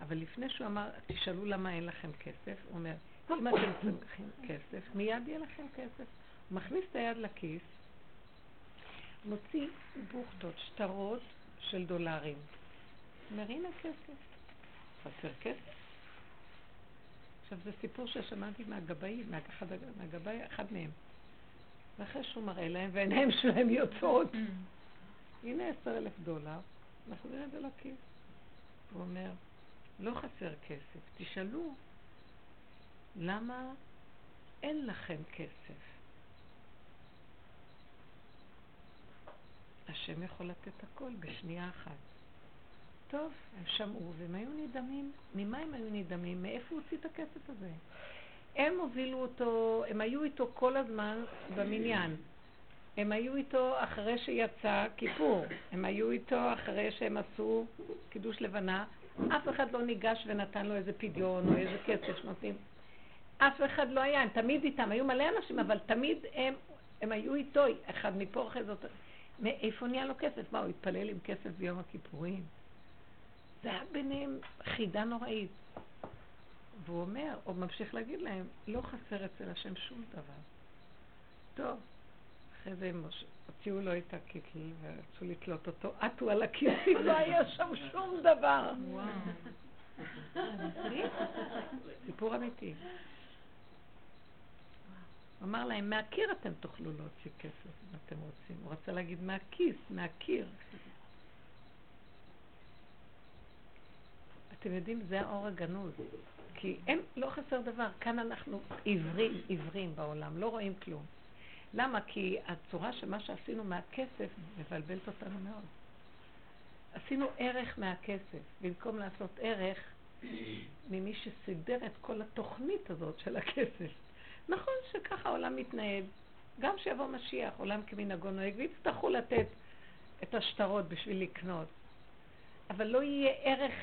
אבל לפני שהוא אמר, תשאלו למה אין לכם כסף, הוא אומר, אם אתם צריכים כסף, מיד יהיה לכם כסף. הוא מכניס את היד לכיס, מוציא בוכדות, שטרות של דולרים. אומר, הנה כסף. חסר כסף? עכשיו, זה סיפור ששמעתי מהגבאים, מהגבאי, אחד מהם. ואחרי שהוא מראה להם, ועיניהם שלהם יוצאות. הנה עשר אלף דולר, נחזיר את זה לכיס. הוא אומר, לא חסר כסף, תשאלו למה אין לכם כסף. השם יכול לתת הכל בשנייה אחת. טוב, הם שמעו והם היו נדהמים. ממה הם היו נדהמים? מאיפה הוא הוציא את הכסף הזה? הם הובילו אותו, הם היו איתו כל הזמן במניין. הם היו איתו אחרי שיצא כיפור, הם היו איתו אחרי שהם עשו קידוש לבנה, אף אחד לא ניגש ונתן לו איזה פדיון או איזה כסף שנותנים. אף אחד לא היה, הם תמיד איתם, היו מלא אנשים, אבל תמיד הם, הם היו איתו, אחד מפה אחרי זאת. מאיפה נהיה לו כסף? מה, הוא התפלל עם כסף ביום הכיפורים? זה היה ביניהם חידה נוראית. והוא אומר, או ממשיך להגיד להם, לא חסר אצל השם שום דבר. טוב, אחרי זה הם הוציאו לו את הקיטל ורצו לתלות אותו, עטו על הכיסים, לא היה שם שום דבר. סיפור אמיתי. הוא אמר להם, מהקיר אתם תוכלו להוציא כסף אם אתם רוצים. הוא רצה להגיד מהכיס, מהקיר. אתם יודעים, זה האור הגנוז. כי אין, לא חסר דבר. כאן אנחנו עיוורים, עיוורים בעולם, לא רואים כלום. למה? כי הצורה של מה שעשינו מהכסף מבלבלת אותנו מאוד. עשינו ערך מהכסף, במקום לעשות ערך ממי שסידר את כל התוכנית הזאת של הכסף. נכון שככה העולם מתנהל. גם שיבוא משיח, עולם כמנהגו נוהג, ויצטרכו לתת את השטרות בשביל לקנות. אבל לא יהיה ערך,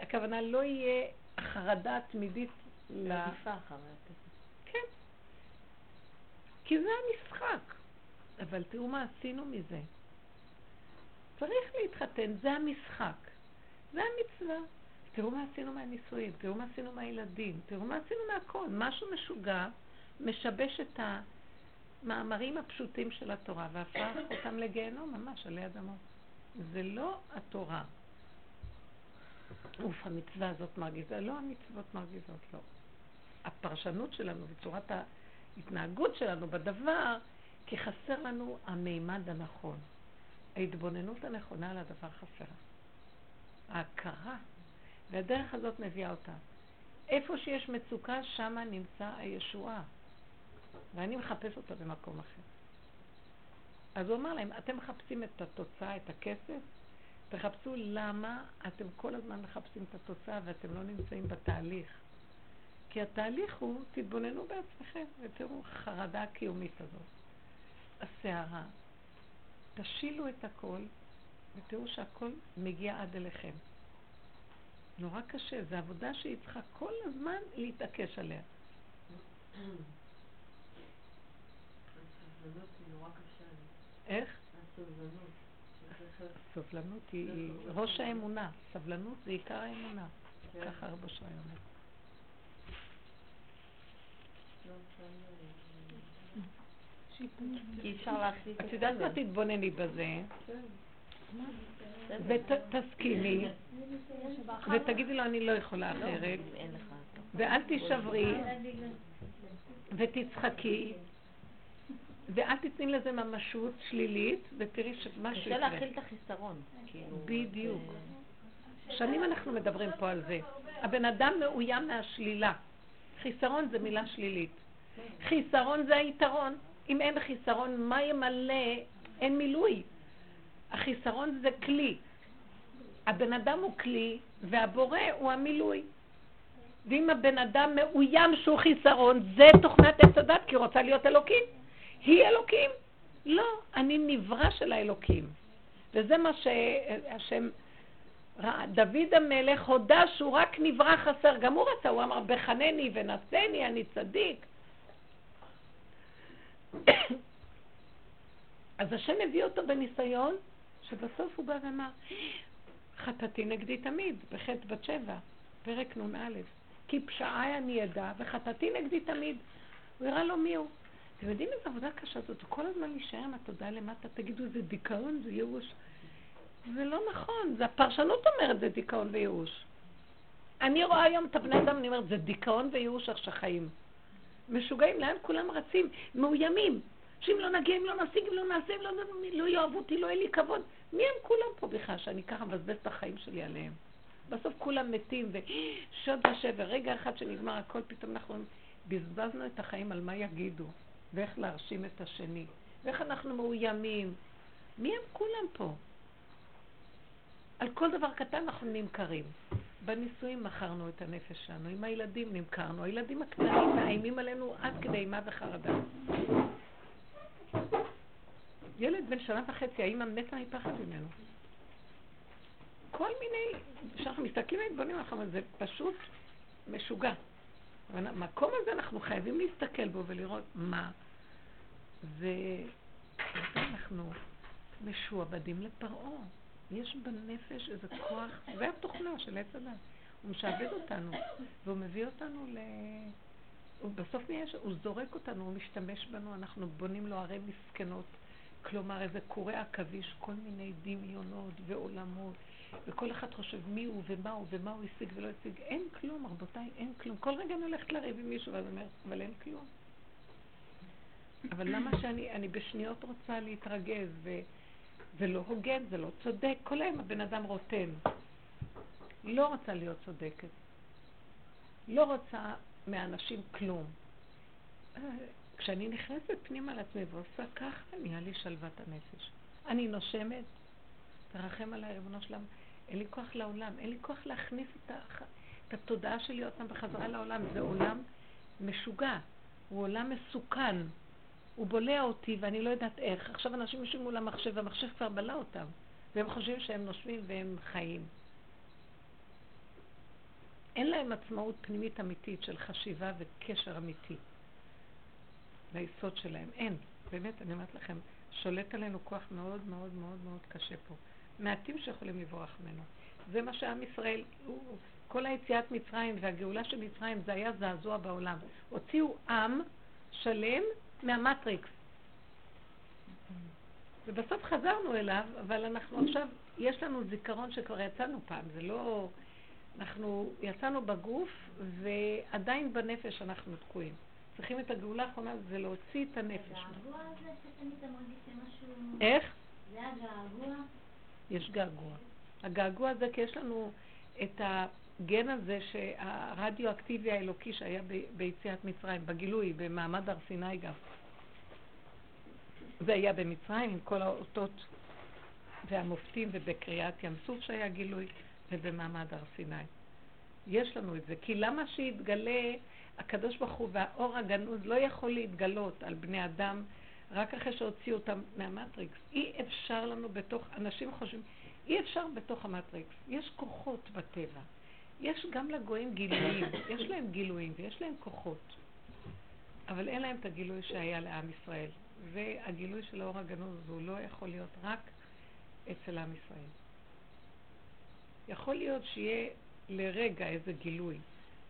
הכוונה לא יהיה החרדה התמידית ל... רדיפה אחרי הכסף. כי זה המשחק. אבל תראו מה עשינו מזה. צריך להתחתן, זה המשחק. זה המצווה. תראו מה עשינו מהנישואים, תראו מה עשינו מהילדים, תראו מה עשינו מהכל. משהו משוגע משבש את המאמרים הפשוטים של התורה והפך אותם לגיהנום ממש עלי אדמות. זה לא התורה. אוף, המצווה הזאת מרגיזה. לא המצוות מרגיזות, לא. הפרשנות שלנו וצורת ההתנהגות שלנו בדבר, כי חסר לנו המימד הנכון. ההתבוננות הנכונה על הדבר חסרה. ההכרה. והדרך הזאת מביאה אותה. איפה שיש מצוקה, שם נמצא הישועה. ואני מחפש אותה במקום אחר. אז הוא אמר להם, אתם מחפשים את התוצאה, את הכסף? תחפשו למה אתם כל הזמן מחפשים את התוצאה ואתם לא נמצאים בתהליך. כי התהליך הוא, תתבוננו בעצמכם ותראו חרדה הקיומית הזאת. הסערה. תשילו את הכל ותראו שהכל מגיע עד אליכם. נורא קשה, זו עבודה שהיא צריכה כל הזמן להתעקש עליה. איך? הסובלנות. סובלנות היא ראש האמונה, סבלנות זה עיקר האמונה. כן. ככה הרבה שהיה אומר. אי אפשר להחליט. את יודעת מה תתבונני בזה? ותסכימי, ותגידי לו אני לא יכולה לא, אחרת, ואל תישברי, ותצחקי, ואל תתני לזה ממשות שלילית, ותראי שמשהו יקרה. קשה להכיל את החיסרון. כאילו, בדיוק. שנים אנחנו מדברים פה על זה. הבן אדם מאוים מהשלילה. חיסרון זה מילה שלילית. חיסרון זה היתרון. אם אין חיסרון, מה ימלא? אין מילוי. החיסרון זה כלי. הבן אדם הוא כלי, והבורא הוא המילוי. ואם הבן אדם מאוים שהוא חיסרון, זה תוכנת עץ הדת, כי היא רוצה להיות אלוקים. היא אלוקים. לא, אני נברא של האלוקים. וזה מה שהשם דוד המלך הודה שהוא רק נברא חסר. גם הוא רצה, הוא אמר, בחנני ונשני, אני צדיק. אז השם הביא אותו בניסיון, שבסוף הוא בא ואמר, חטאתי נגדי תמיד, בחטא בת שבע, פרק נ"א. כי פשעי אני אדע, וחטאתי נגדי תמיד. הוא הראה לו מי הוא. אתם יודעים איזה עבודה קשה זאת? כל הזמן להישאר עם התודעה למטה, תגידו, זה דיכאון, זה ייאוש. זה לא נכון, זה הפרשנות אומרת, זה דיכאון וייאוש. אני רואה היום את הבני אדם, אני אומרת, זה דיכאון וייאוש איך שחיים. משוגעים, לאן כולם רצים? מאוימים. שאם לא נגיע, אם לא נשיג, אם לא נעשה, אם לא, לא יאהבו אותי, לא יהיה לי כבוד. מי הם כולם פה בכלל, שאני ככה מבזבז את החיים שלי עליהם? בסוף כולם מתים, ושוד ושבר. רגע אחד שנגמר הכל, פתאום אנחנו בזבזנו את החיים על מה יגידו. ואיך להרשים את השני, ואיך אנחנו מאוימים. מי הם כולם פה? על כל דבר קטן אנחנו נמכרים. בנישואים מכרנו את הנפש שלנו, עם הילדים נמכרנו. הילדים הקטנים מאיימים עלינו עד כדי אימה וחרדה. ילד בן שנה וחצי, האימא מתה מפחד ממנו. כל מיני, כשאנחנו מסתכלים על דברים אחרים, זה פשוט משוגע. המקום הזה אנחנו חייבים להסתכל בו ולראות מה. ואנחנו משועבדים לפרעה. יש בנפש איזה כוח, זה התוכנה של עץ הדת. הוא משעבד אותנו, והוא מביא אותנו ל... הוא בסוף נהיה, הוא זורק אותנו, הוא משתמש בנו, אנחנו בונים לו ערי מסכנות. כלומר, איזה קורא עכביש, כל מיני דמיונות ועולמות, וכל אחד חושב מי הוא ומה הוא ומה הוא השיג ולא השיג. אין כלום, רבותיי, אין כלום. כל רגע אני הולכת לריב עם מישהו ואז אומר, אבל אין כלום. אבל למה שאני אני בשניות רוצה להתרגז, ו, זה לא הוגן, זה לא צודק. כל היום הבן אדם רוטן. לא רוצה להיות צודקת. לא רוצה מאנשים כלום. כשאני נכנסת פנימה לעצמי ועושה ככה, נהיה לי שלוות הנפש. אני נושמת, תרחם עליי, ריבונו שלם. אין לי כוח לעולם, אין לי כוח להכניס את, הח... את התודעה שלי עוד פעם בחזרה לעולם. זה עולם משוגע, הוא עולם מסוכן. הוא בולע אותי ואני לא יודעת איך. עכשיו אנשים יושבים מול המחשב, והמחשב כבר בלע אותם, והם חושבים שהם נושמים והם חיים. אין להם עצמאות פנימית אמיתית של חשיבה וקשר אמיתי ליסוד שלהם. אין. באמת, אני אומרת לכם, שולט עלינו כוח מאוד מאוד מאוד מאוד קשה פה. מעטים שיכולים לברוח ממנו. זה מה שעם ישראל, הוא, כל היציאת מצרים והגאולה של מצרים זה היה זעזוע בעולם. הוציאו עם שלם מהמטריקס. ובסוף חזרנו אליו, אבל אנחנו עכשיו, יש לנו זיכרון שכבר יצאנו פעם, זה לא אנחנו יצאנו בגוף, ועדיין בנפש אנחנו תקועים. צריכים את הגאולה האחרונה, זה להוציא את הנפש. הגעגוע הזה שתמיד אתה מרגיש שמשהו... איך? זה הגעגוע? יש געגוע. הגעגוע הזה, כי יש לנו את הגן הזה שהרדיואקטיבי האלוקי שהיה ביציאת מצרים, בגילוי, במעמד הר סיני גם. זה היה במצרים עם כל האותות והמופתים ובקריאת ים סוף שהיה גילוי ובמעמד הר סיני. יש לנו את זה. כי למה שיתגלה הקדוש ברוך הוא והאור הגנוז לא יכול להתגלות על בני אדם רק אחרי שהוציאו אותם מהמטריקס. אי אפשר לנו בתוך, אנשים חושבים, אי אפשר בתוך המטריקס. יש כוחות בטבע. יש גם לגויים גילויים, יש להם גילויים ויש להם כוחות. אבל אין להם את הגילוי שהיה לעם ישראל. והגילוי של האור הגנוז הוא לא יכול להיות רק אצל עם ישראל. יכול להיות שיהיה לרגע איזה גילוי,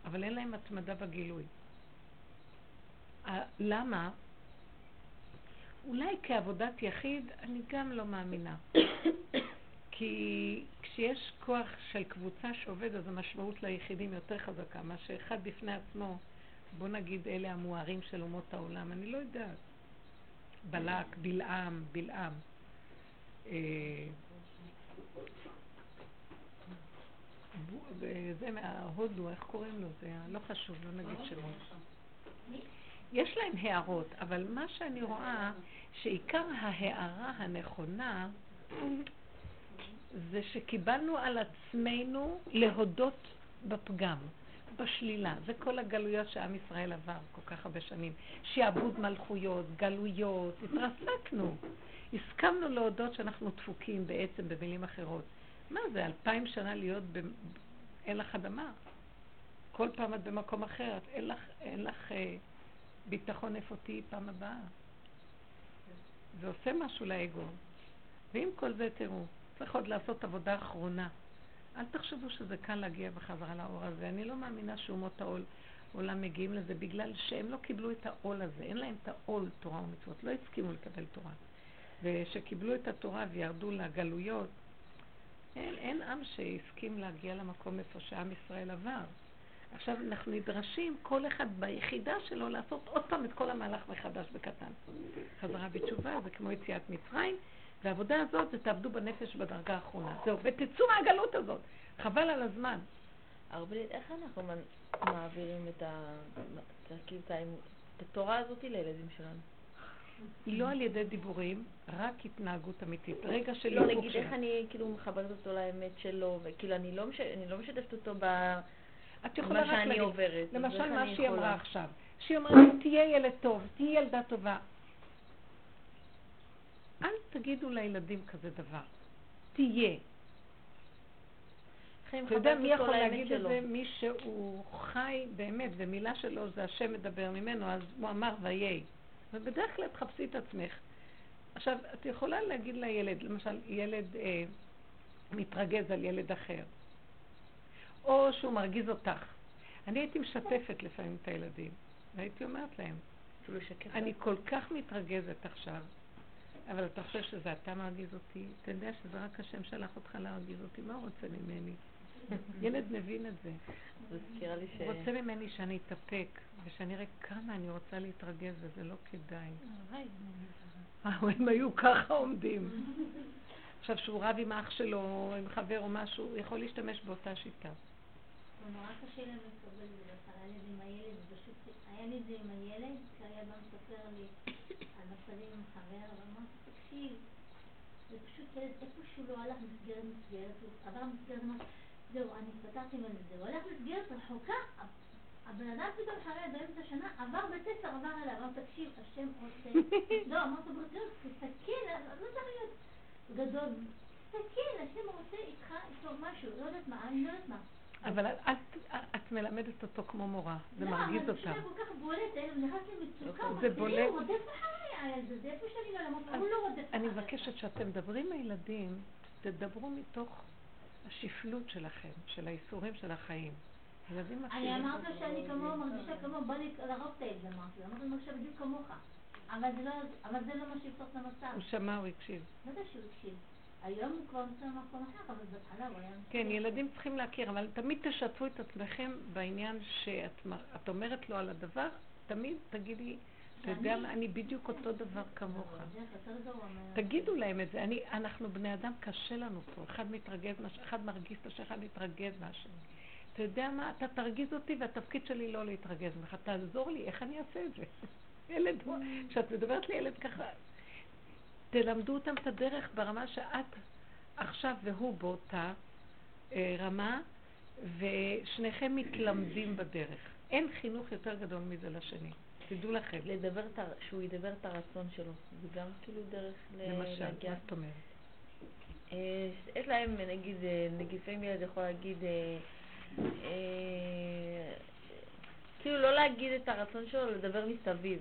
אבל אין להם התמדה בגילוי. למה? אולי כעבודת יחיד, אני גם לא מאמינה. כי כשיש כוח של קבוצה שעובד, אז המשמעות ליחידים יותר חזקה, מה שאחד בפני עצמו, בוא נגיד אלה המוארים של אומות העולם, אני לא יודעת. בלק, בלעם, בלעם. אה, זה מההודו, איך קוראים לו? זה לא חשוב, לא נגיד שמות. יש להם הערות, אבל מה שאני רואה, שעיקר ההערה הנכונה זה שקיבלנו על עצמנו להודות בפגם, בשלילה. זה כל הגלויות שעם ישראל עבר כל כך הרבה שנים. שעבוד מלכויות, גלויות, התרסקנו. הסכמנו להודות שאנחנו דפוקים בעצם, במילים אחרות. מה זה, אלפיים שנה להיות ב... אין לך אדמה. כל פעם את במקום אחר, את- אין לך, אין לך אה, ביטחון איפה תהיי פעם הבאה. זה עושה משהו לאגו. ועם כל זה, תראו, צריך עוד לעשות עבודה אחרונה. אל תחשבו שזה קל להגיע בחזרה לאור הזה. אני לא מאמינה שאומות העול עולם מגיעים לזה בגלל שהם לא קיבלו את העול הזה. אין להם את העול תורה ומצוות. לא הסכימו לקבל תורה. ושקיבלו את התורה וירדו לגלויות, אין, אין עם שהסכים להגיע למקום איפה שעם ישראל עבר. עכשיו אנחנו נדרשים, כל אחד ביחידה שלו, לעשות עוד פעם את כל המהלך מחדש בקטן. חזרה בתשובה, זה כמו יציאת מצרים, והעבודה הזאת זה תעבדו בנפש בדרגה האחרונה. זהו, ותצאו מהגלות הזאת. חבל על הזמן. ארבלית, איך אנחנו מעבירים את ה... את התורה הזאת לילדים שלנו? לא על ידי דיבורים, רק התנהגות אמיתית. רגע של לא, נגיד, איך. אני כאילו מחברת אותו לאמת שלו, וכאילו אני לא מש- אני לא משתפת אותו ב... את יכולה רק להגיד, למשל מה שהיא? אמרה עכשיו. שהיא אומרת, תהיה ילד טוב, תהיה ילדה טובה. אל תגידו לילדים כזה דבר. תהיה. אתה יודע מי יכול להגיד את? זה? מי שהוא חי באמת, ומילה שלו זה השם מדבר ממנו, אז הוא אמר ויהי. ובדרך כלל תחפשי את עצמך. עכשיו, את יכולה להגיד לילד, למשל, ילד אה, מתרגז על ילד אחר, או שהוא מרגיז אותך. אני הייתי משתפת לפעמים את הילדים, והייתי אומרת להם. אני כל כך מתרגזת עכשיו, אבל אתה חושב שזה אתה מרגיז אותי? אתה יודע שזה רק השם שלח אותך להרגיז אותי, מה הוא רוצה ממני? ילד מבין את זה. הוא רוצה ממני שאני אתאפק, ושאני אראה כמה אני רוצה להתרגז, וזה לא כדאי. אה, הם היו ככה עומדים. עכשיו, שהוא רב עם אח שלו, עם חבר או משהו, הוא יכול להשתמש באותה שיטה. זה נורא קשה להם לקבל את זה, היה לי זה עם הילד, פשוט היה לי זה עם הילד, שהיה בא מספר לי על מצבים עם שהוא לא הלך מסגרת מסגרת, הוא עבר מסגרת, אמר, זהו, אני התפטרתי ממנו, זהו, הולך מסגרת רחוקה, הבן אדם פתאום אחרי באמצע השנה עבר בית ספר, עבר אליו, אמר, תקשיב, השם רוצה, לא, אמרת ברצינות, תסתכל, לא צריך להיות גדול, תסתכל, השם רוצה איתך, איתו משהו, לא יודעת מה, אני לא יודעת מה. אבל את, מלמדת אותו כמו מורה, זה לא, מרגיז אבל אותם. זה כל כך בולט, נכנס למצוקה, זה בולט. לא לא אני. מבקשת שאתם מדברים עם הילדים, תדברו מתוך השפלות שלכם, של האיסורים של החיים. ילדים אני. אמרת שאני כמוהו, מרגישה כמוהו, לי להרוג את הילד, אמרתי אמרתי לו, מרגישה בדיוק כמוך. אבל זה לא, אבל זה לא מה שיפתור את המצב. הוא שמע, הוא הקשיב. לא יודע שהוא הקשיב. היום הוא כבר נמצא במקום אחר, אבל בהתחלה הוא היה... כן, ילדים צריכים להכיר, אבל תמיד תשתפו את עצמכם בעניין שאת אומרת לו על הדבר, תמיד תגידי, אתה יודע מה, אני בדיוק אותו דבר כמוך. תגידו להם את זה, אני, אנחנו בני אדם, קשה לנו פה, אחד מתרגז, מהש- אחד מרגיז את השני, אחד מתרגז מהשני. אתה יודע מה, אתה תרגיז אותי והתפקיד שלי לא להתרגז ממך, תעזור לי, איך אני אעשה את זה? ילד, כשאת מדברת לילד ככה, תלמדו אותם את הדרך ברמה שאת עכשיו והוא באותה אה, רמה, ושניכם מתלמדים בדרך. אין חינוך יותר גדול מזה לשני, תדעו לכם. לדבר שהוא ידבר את הרצון שלו, זה גם כאילו דרך ל- למשל, להגיע. מה זאת אומרת? אה, יש להם, נגיד, אה, נגיד לפעמים ילד יכול להגיד, אה, אה, כאילו לא להגיד את הרצון שלו, לדבר מסביב.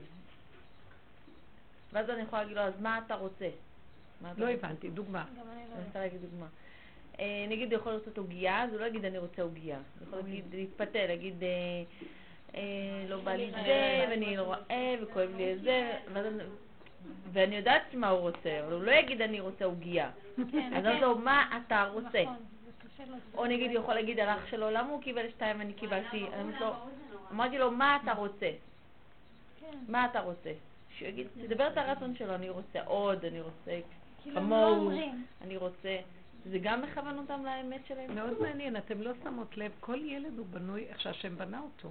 ואז אני יכולה להגיד לו, אז מה אתה רוצה? לא? הבנתי, דוגמה. גם אני לא רוצה להגיד דוגמה. נגיד הוא יכול לרצות עוגיה, אז הוא לא יגיד אני רוצה עוגיה. הוא יכול להגיד, להתפתל, להגיד לא בא לי זה, ואני לא רואה, וכואב לי את זה, ואני יודעת מה הוא רוצה, אבל הוא לא יגיד אני רוצה עוגיה. כן, אז אני לו, מה אתה רוצה? נכון. או נגיד הוא יכול להגיד על אח שלו, למה הוא קיבל שתיים ואני קיבלתי? לו, אמרתי לו, מה אתה רוצה? כן. מה אתה רוצה? שהוא יגיד, תדבר את הרצון שלו, אני רוצה עוד, אני רוצה כאילו כמוהו, לא אומרים. אני רוצה... זה גם מכוון אותם לאמת שלהם? מאוד מעניין, אתם לא שמות לב, כל ילד הוא בנוי איך שהשם בנה אותו.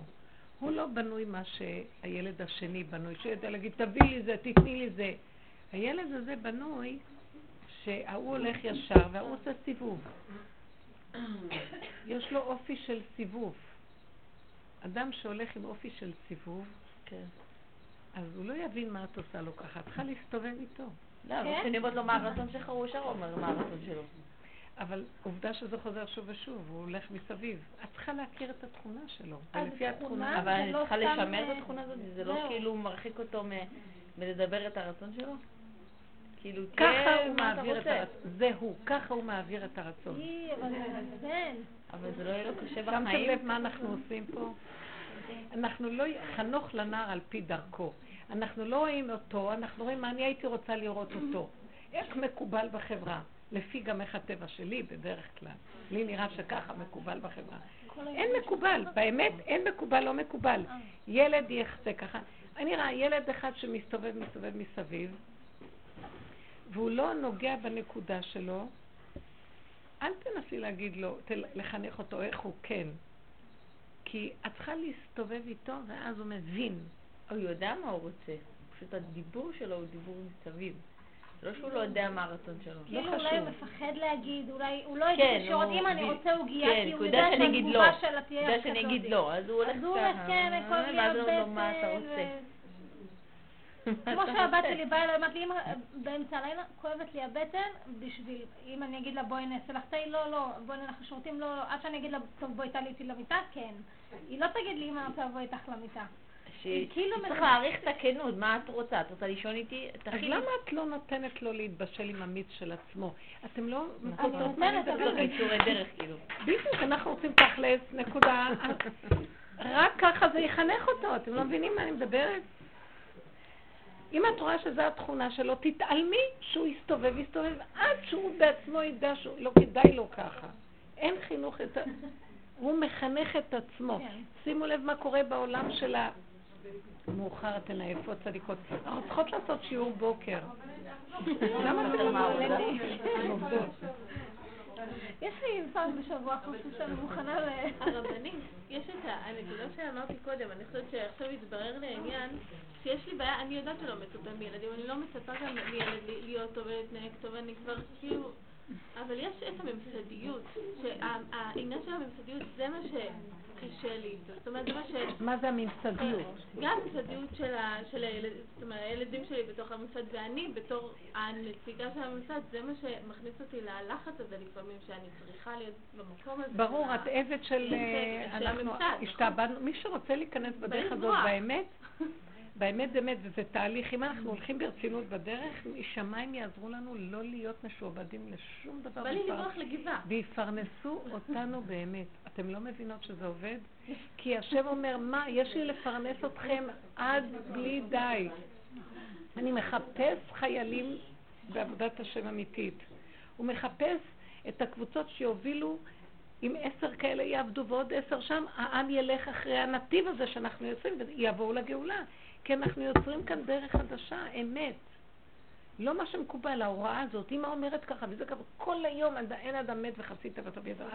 הוא לא בנוי מה שהילד השני בנוי, שיודע להגיד, תביא לי זה, תתני לי זה. הילד הזה בנוי שההוא הולך ישר וההוא עושה סיבוב. יש לו אופי של סיבוב. אדם שהולך עם אופי של סיבוב, כן. אז הוא לא יבין מה את עושה לו ככה, את צריכה להסתובב איתו. לא, אבל כשאני אומרת לו מה הרצון שלך, הוא ישר אומר מה הרצון שלו. אבל עובדה שזה חוזר שוב ושוב, הוא הולך מסביב. את צריכה להכיר את התכונה שלו. אז ולפי התכונה-. אבל אני לא צריכה לשמר את אה, התכונה הזאת? זה לא. כאילו מרחיק אותו מלדבר את הרצון שלו? כאילו, ככה תהיה הוא מעביר את. הרצון. זה הוא, ככה הוא מעביר את הרצון. אבל זה הבדל. אבל זה לא יהיה לו קשה שמתם בחיים. לב מה אנחנו עושים פה? אנחנו לא... חנוך לנער על פי דרכו. אנחנו לא רואים אותו, אנחנו רואים מה אני הייתי רוצה לראות אותו. איך מקובל בחברה? לפי גם איך הטבע שלי בדרך כלל. לי נראה שככה מקובל בחברה. אין מקובל, באמת אין מקובל, לא מקובל. ילד יחצה ככה. אני רואה ילד אחד שמסתובב, מסתובב מסביב, והוא לא נוגע בנקודה שלו, אל תנסי להגיד לו, תל- לחנך אותו איך הוא כן. כי את צריכה להסתובב איתו, ואז הוא מבין. הוא יודע מה הוא רוצה. פשוט הדיבור שלו הוא דיבור מסביב. לא שהוא לא יודע מה הרצון שלו. כאילו לא אולי חשוב. הוא מפחד להגיד, אולי הוא לא יגיד כן, ישירות, אם אני רוצה עוגיה, כן, כי הוא יודע אגיד לא. שהתגובה שלה הוא תהיה יודע שאני אגיד כזאת. לא, אז הוא הולך אז הוא הולך, ככה, כן, כואב לי ואז הוא אומר מה אתה רוצה? ו- כמו שהבת שלי באה אליי, אמרת לי, אמא, באמצע הלילה כואבת לי הבטן, בשביל, אם אני אגיד לה בואי נעשה לך תה, לא, לא, בואי נלך לשירותים, לא, לא, עד שאני אגיד לה, טוב בואי תעלי איתי למיטה, כן. היא לא תגיד לי, אמא, אני רוצה לבוא איתך למיטה. שהיא כאילו צריך להעריך את הכנות, מה את רוצה? את רוצה לישון איתי? אז. למה את לא נותנת לו להתבשל עם המיץ של עצמו? אתם לא... נותנות נותנת, לו אבל. זה קיצורי דרך, כאילו. בדיוק, אנחנו רוצים תכלס, נקודה. רק ככה זה יחנך אותו, אתם לא מבינים מה אני מדברת? אם את רואה שזו התכונה שלו, תתעלמי שהוא יסתובב, יסתובב, עד שהוא בעצמו ידע שלא כדאי לו ככה. אין חינוך יותר... הוא מחנך את עצמו. כן. שימו לב מה קורה בעולם של. מאוחר אתן עייפות צדיקות. אנחנו צריכות לעשות שיעור בוקר. למה אתן לא עובדות. יש לי פעם בשבוע חושבים שאני מוכנה ל... הרבנית. יש את הנקודה שאמרתי קודם, אני חושבת שעכשיו התברר לי העניין שיש לי בעיה, אני יודעת שלא מצופה מילדים, אני לא מצפה גם מילד לי- להיות טוב ולהתנהג טוב, אני כבר כאילו... אבל יש את הממסדיות, שהעניין של הממסדיות זה מה שקשה לי איתו, זאת אומרת זה מה ש... מה זה הממסדיות? גם הממסדיות של, ה, של הילד, זאת אומרת, הילדים שלי בתוך הממסד ואני בתור הנציגה של הממסד, זה מה שמכניס אותי ללחץ הזה לפעמים, שאני צריכה להיות במקום הזה. ברור, את עבד של... של- אה, אנחנו נכון. השתעבדנו. מי שרוצה להיכנס בדרך הזאת, לברוח. באמת, באמת באמת, וזה תהליך. אם אנחנו הולכים ברצינות בדרך, שמיים יעזרו לנו לא להיות משועבדים לשום דבר. בא לי לברוח לגבעה. ויפרנסו אותנו באמת. אתם לא מבינות שזה עובד? כי השם אומר, מה, יש לי לפרנס אתכם עד בלי די. אני מחפש חיילים בעבודת השם אמיתית. הוא מחפש את הקבוצות שיובילו, אם עשר כאלה יעבדו ועוד עשר שם, העם ילך אחרי הנתיב הזה שאנחנו יוצאים ויבואו לגאולה. כי אנחנו יוצרים כאן דרך חדשה, אמת. לא מה שמקובל, ההוראה הזאת. אמא אומרת ככה, וזה ככה, כל היום אין אדם מת וחסית וטוב ידע.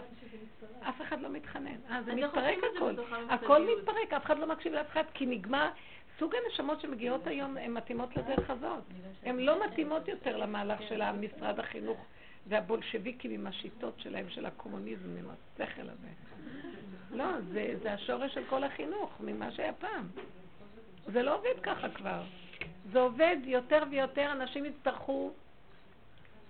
אף אחד לא מתחנן. אה, זה מתפרק הכל. הכל מתפרק, אף אחד לא מקשיב לאף אחד, כי נגמר... סוג הנשמות שמגיעות היום הן מתאימות לדרך הזאת. הן לא מתאימות יותר למהלך של משרד החינוך והבולשביקים עם השיטות שלהם, של הקומוניזם, עם השכל הזה. לא, זה, זה השורש של כל החינוך, ממה שהיה פעם. זה לא עובד ככה כבר. זה עובד יותר ויותר, אנשים יצטרכו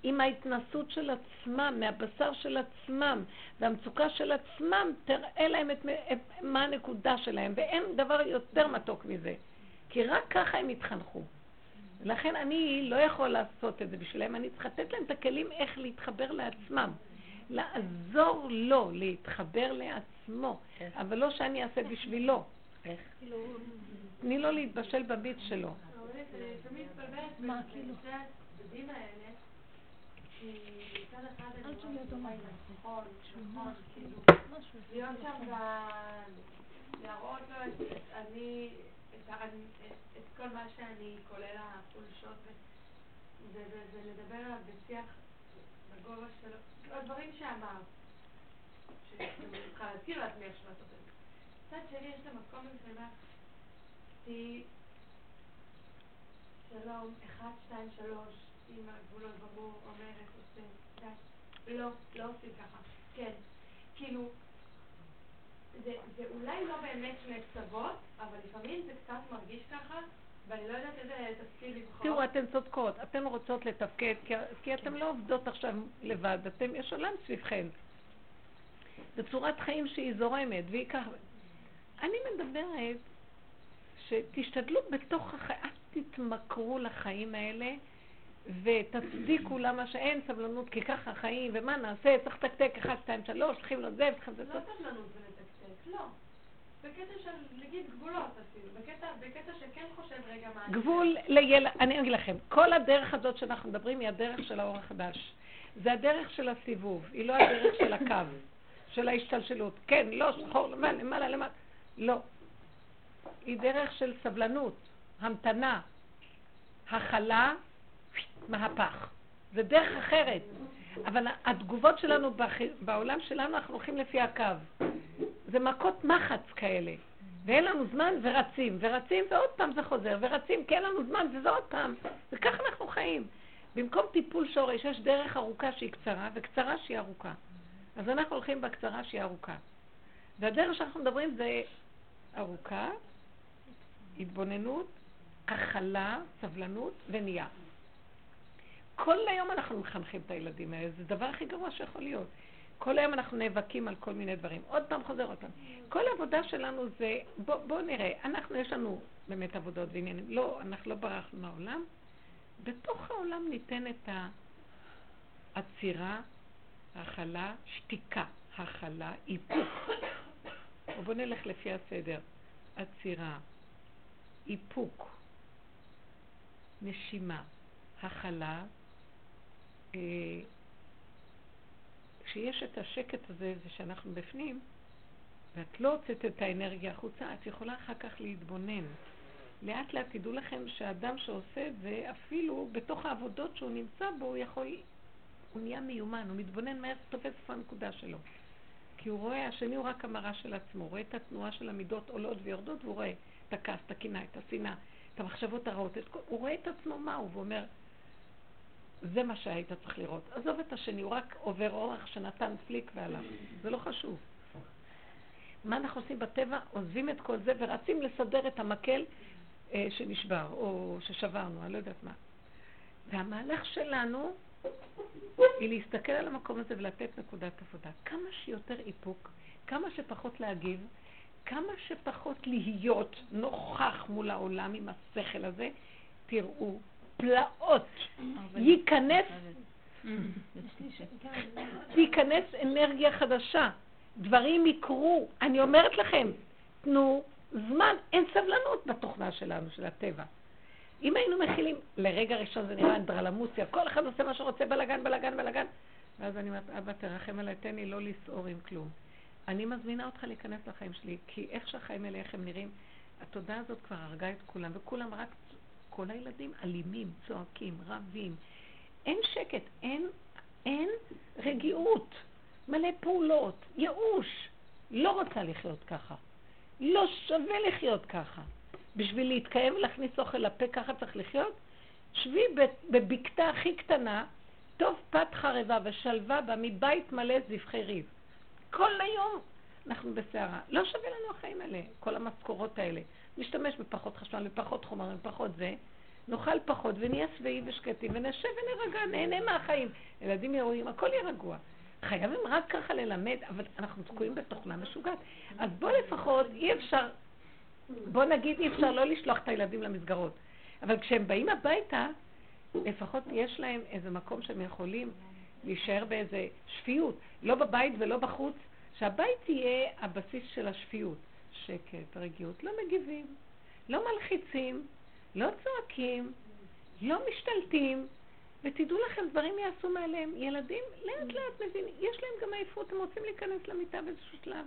עם ההתנסות של עצמם, מהבשר של עצמם, והמצוקה של עצמם, תראה להם את, את, מה הנקודה שלהם, ואין דבר יותר מתוק מזה. כי רק ככה הם יתחנכו. לכן אני לא יכול לעשות את זה בשבילם, אני צריכה לתת להם את הכלים איך להתחבר לעצמם. לעזור לו להתחבר לעצמו, כן. אבל לא שאני אעשה בשבילו. איך? תני לו להתבשל בביט שלו. מה כאילו? להיות שם ולהראות לו את כל מה שאני, כולל החולשות, ולדבר עליו בשיח בגובה שלו, הדברים שאמרת, שאני צריכה להזכיר לעצמי איך לעשות את זה. מצד שני יש את המקום הזה, אמרתי, שלום, אחד, שתיים, שלוש, עם הגבולות ברור, אומרת, עושה, די. לא, לא עושים ככה. כן. כאילו, זה, זה אולי לא באמת שני קצוות, אבל לפעמים זה קצת מרגיש ככה, ואני לא יודעת איזה תפקיד לבחור. תראו, אתן צודקות, אתן רוצות לתפקד, כי, כי אתן לא עובדות עכשיו לבד, אתן, יש עולם סביבכן. זו צורת חיים שהיא זורמת, והיא ככה. אני מדברת שתשתדלו בתוך החיים, אל תתמכרו לחיים האלה ותצדיקו למה שאין סבלנות, כי ככה החיים, ומה נעשה, צריך לתקתק, אחד, שתיים, שלוש, צריכים לו זה, צריכים לזה. לא סבלנות ולתקתק, לא. בקטע של, נגיד, גבולות אפילו, בקטע, בקטע שכן חושב רגע מה... גבול לילד, אני אגיד לכם, כל הדרך הזאת שאנחנו מדברים היא הדרך של האור החדש. זה הדרך של הסיבוב, היא לא הדרך של הקו, של ההשתלשלות. כן, לא, שחור, למעלה, למעלה, למעלה. לא. היא דרך של סבלנות, המתנה, הכלה, מהפך. זה דרך אחרת. אבל התגובות שלנו בעולם שלנו, אנחנו הולכים לפי הקו. זה מכות מחץ כאלה. ואין לנו זמן ורצים, ורצים ועוד פעם זה חוזר, ורצים כי אין לנו זמן וזה עוד פעם. וככה אנחנו חיים. במקום טיפול שורש, יש דרך ארוכה שהיא קצרה, וקצרה שהיא ארוכה. אז אנחנו הולכים בקצרה שהיא ארוכה. והדרך שאנחנו מדברים זה ארוכה, התבוננות, הכלה, סבלנות ונהיה. כל היום אנחנו מחנכים את הילדים האלה, זה הדבר הכי גרוע שיכול להיות. כל היום אנחנו נאבקים על כל מיני דברים. עוד פעם חוזר עוד פעם. כל העבודה שלנו זה, בואו בוא נראה, אנחנו, יש לנו באמת עבודות ועניינים. לא, אנחנו לא ברחנו מהעולם. בתוך העולם ניתן את העצירה, הכלה, שתיקה, הכלה, איפוק. בואו נלך לפי הסדר. עצירה, איפוק, נשימה, הכלה, אה, כשיש את השקט הזה, זה שאנחנו בפנים, ואת לא הוצאת את האנרגיה החוצה, את יכולה אחר כך להתבונן. לאט לאט תדעו לכם שאדם שעושה את זה, אפילו בתוך העבודות שהוא נמצא בו, הוא יכול, הוא נהיה מיומן, הוא מתבונן מהר, תופס איפה הנקודה שלו. כי הוא רואה, השני הוא רק המראה של עצמו, הוא רואה את התנועה של המידות עולות ויורדות, והוא רואה את הכעס, את הקנאה, את השנאה, את המחשבות הרעות, את... הוא רואה את עצמו מה הוא, ואומר, זה מה שהיית צריך לראות. עזוב את השני, הוא רק עובר אורח שנתן פליק והלך. זה לא חשוב. מה אנחנו עושים בטבע? עוזבים את כל זה ורצים לסדר את המקל אה, שנשבר, או ששברנו, אני לא יודעת מה. והמהלך שלנו היא להסתכל על המקום הזה ולתת נקודת עבודה. כמה שיותר איפוק, כמה שפחות להגיב, כמה שפחות להיות נוכח מול העולם עם השכל הזה, תראו פלאות. ייכנס, ייכנס אנרגיה חדשה, דברים יקרו. אני אומרת לכם, תנו זמן, אין סבלנות בתוכנה שלנו, של הטבע. אם היינו מכילים, לרגע ראשון זה נראה אנדרלמוסיה, כל אחד עושה מה שרוצה, בלאגן, בלאגן, בלאגן. ואז אני אומרת, אבא, תרחם עליי, תן לי לא לסעור עם כלום. אני מזמינה אותך להיכנס לחיים שלי, כי איך שהחיים האלה, איך הם נראים, התודעה הזאת כבר הרגה את כולם, וכולם רק, כל הילדים אלימים, צועקים, רבים. אין שקט, אין, אין רגיעות, מלא פעולות, ייאוש. לא רוצה לחיות ככה. לא שווה לחיות ככה. בשביל להתקיים ולהכניס אוכל לפה, ככה צריך לחיות? שבי בבקתה הכי קטנה, טוב פת חרבה ושלווה בה מבית מלא זבחי ריב. כל היום אנחנו בסערה. לא שווה לנו החיים האלה, כל המשכורות האלה. נשתמש בפחות חשמל, בפחות חומרים, בפחות זה. נאכל פחות ונהיה שבעים ושקטים ונשב ונרגע, נהנה מהחיים. ילדים ירואים, הכל יהיה רגוע. חייבים רק ככה ללמד, אבל אנחנו תקועים בתוכנה משוגעת. אז בוא לפחות, אי אפשר, בוא נגיד אי אפשר לא לשלוח את הילדים למסגרות. אבל כשהם באים הביתה, לפחות יש להם איזה מקום שהם יכולים להישאר באיזה שפיות, לא בבית ולא בחוץ, שהבית יהיה הבסיס של השפיות. שקט, רגיעות, לא מגיבים, לא מלחיצים, לא צועקים, לא משתלטים, ותדעו לכם, דברים יעשו מעליהם. ילדים לאט לאט מבינים, יש להם גם עייפות, הם רוצים להיכנס למיטה באיזשהו שלב.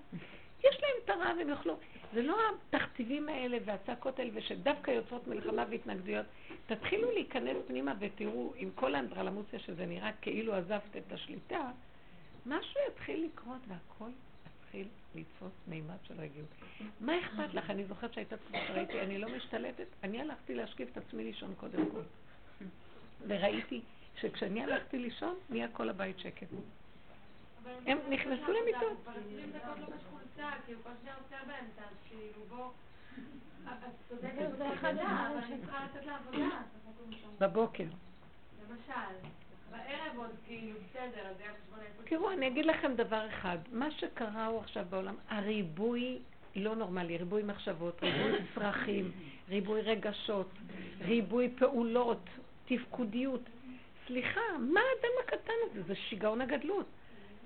יש להם את הרע והם יוכלו. זה לא התכתיבים האלה והצעקות האלה ושדווקא יוצרות מלחמה והתנגדויות. תתחילו להיכנס פנימה ותראו, עם כל האנדרלמוסיה שזה נראה כאילו עזבת את השליטה, משהו יתחיל לקרות והכל יתחיל לתפוס מימד של רגיעות. מה אכפת לך? אני זוכרת שהייתה תקופה שראיתי, אני לא משתלטת, אני הלכתי להשקיף את עצמי לישון קודם כל. וראיתי שכשאני הלכתי לישון, נהיה כל הבית שקט. הם נכנסו למיטות. בבוקר. למשל. בערב עוד כאילו בסדר, אז זה היה חשבון תראו, אני אגיד לכם דבר אחד. מה שקרה הוא עכשיו בעולם, הריבוי לא נורמלי, ריבוי מחשבות, ריבוי צרכים, ריבוי רגשות, ריבוי פעולות, תפקודיות. סליחה, מה האדם הקטן הזה? זה שיגעון הגדלות.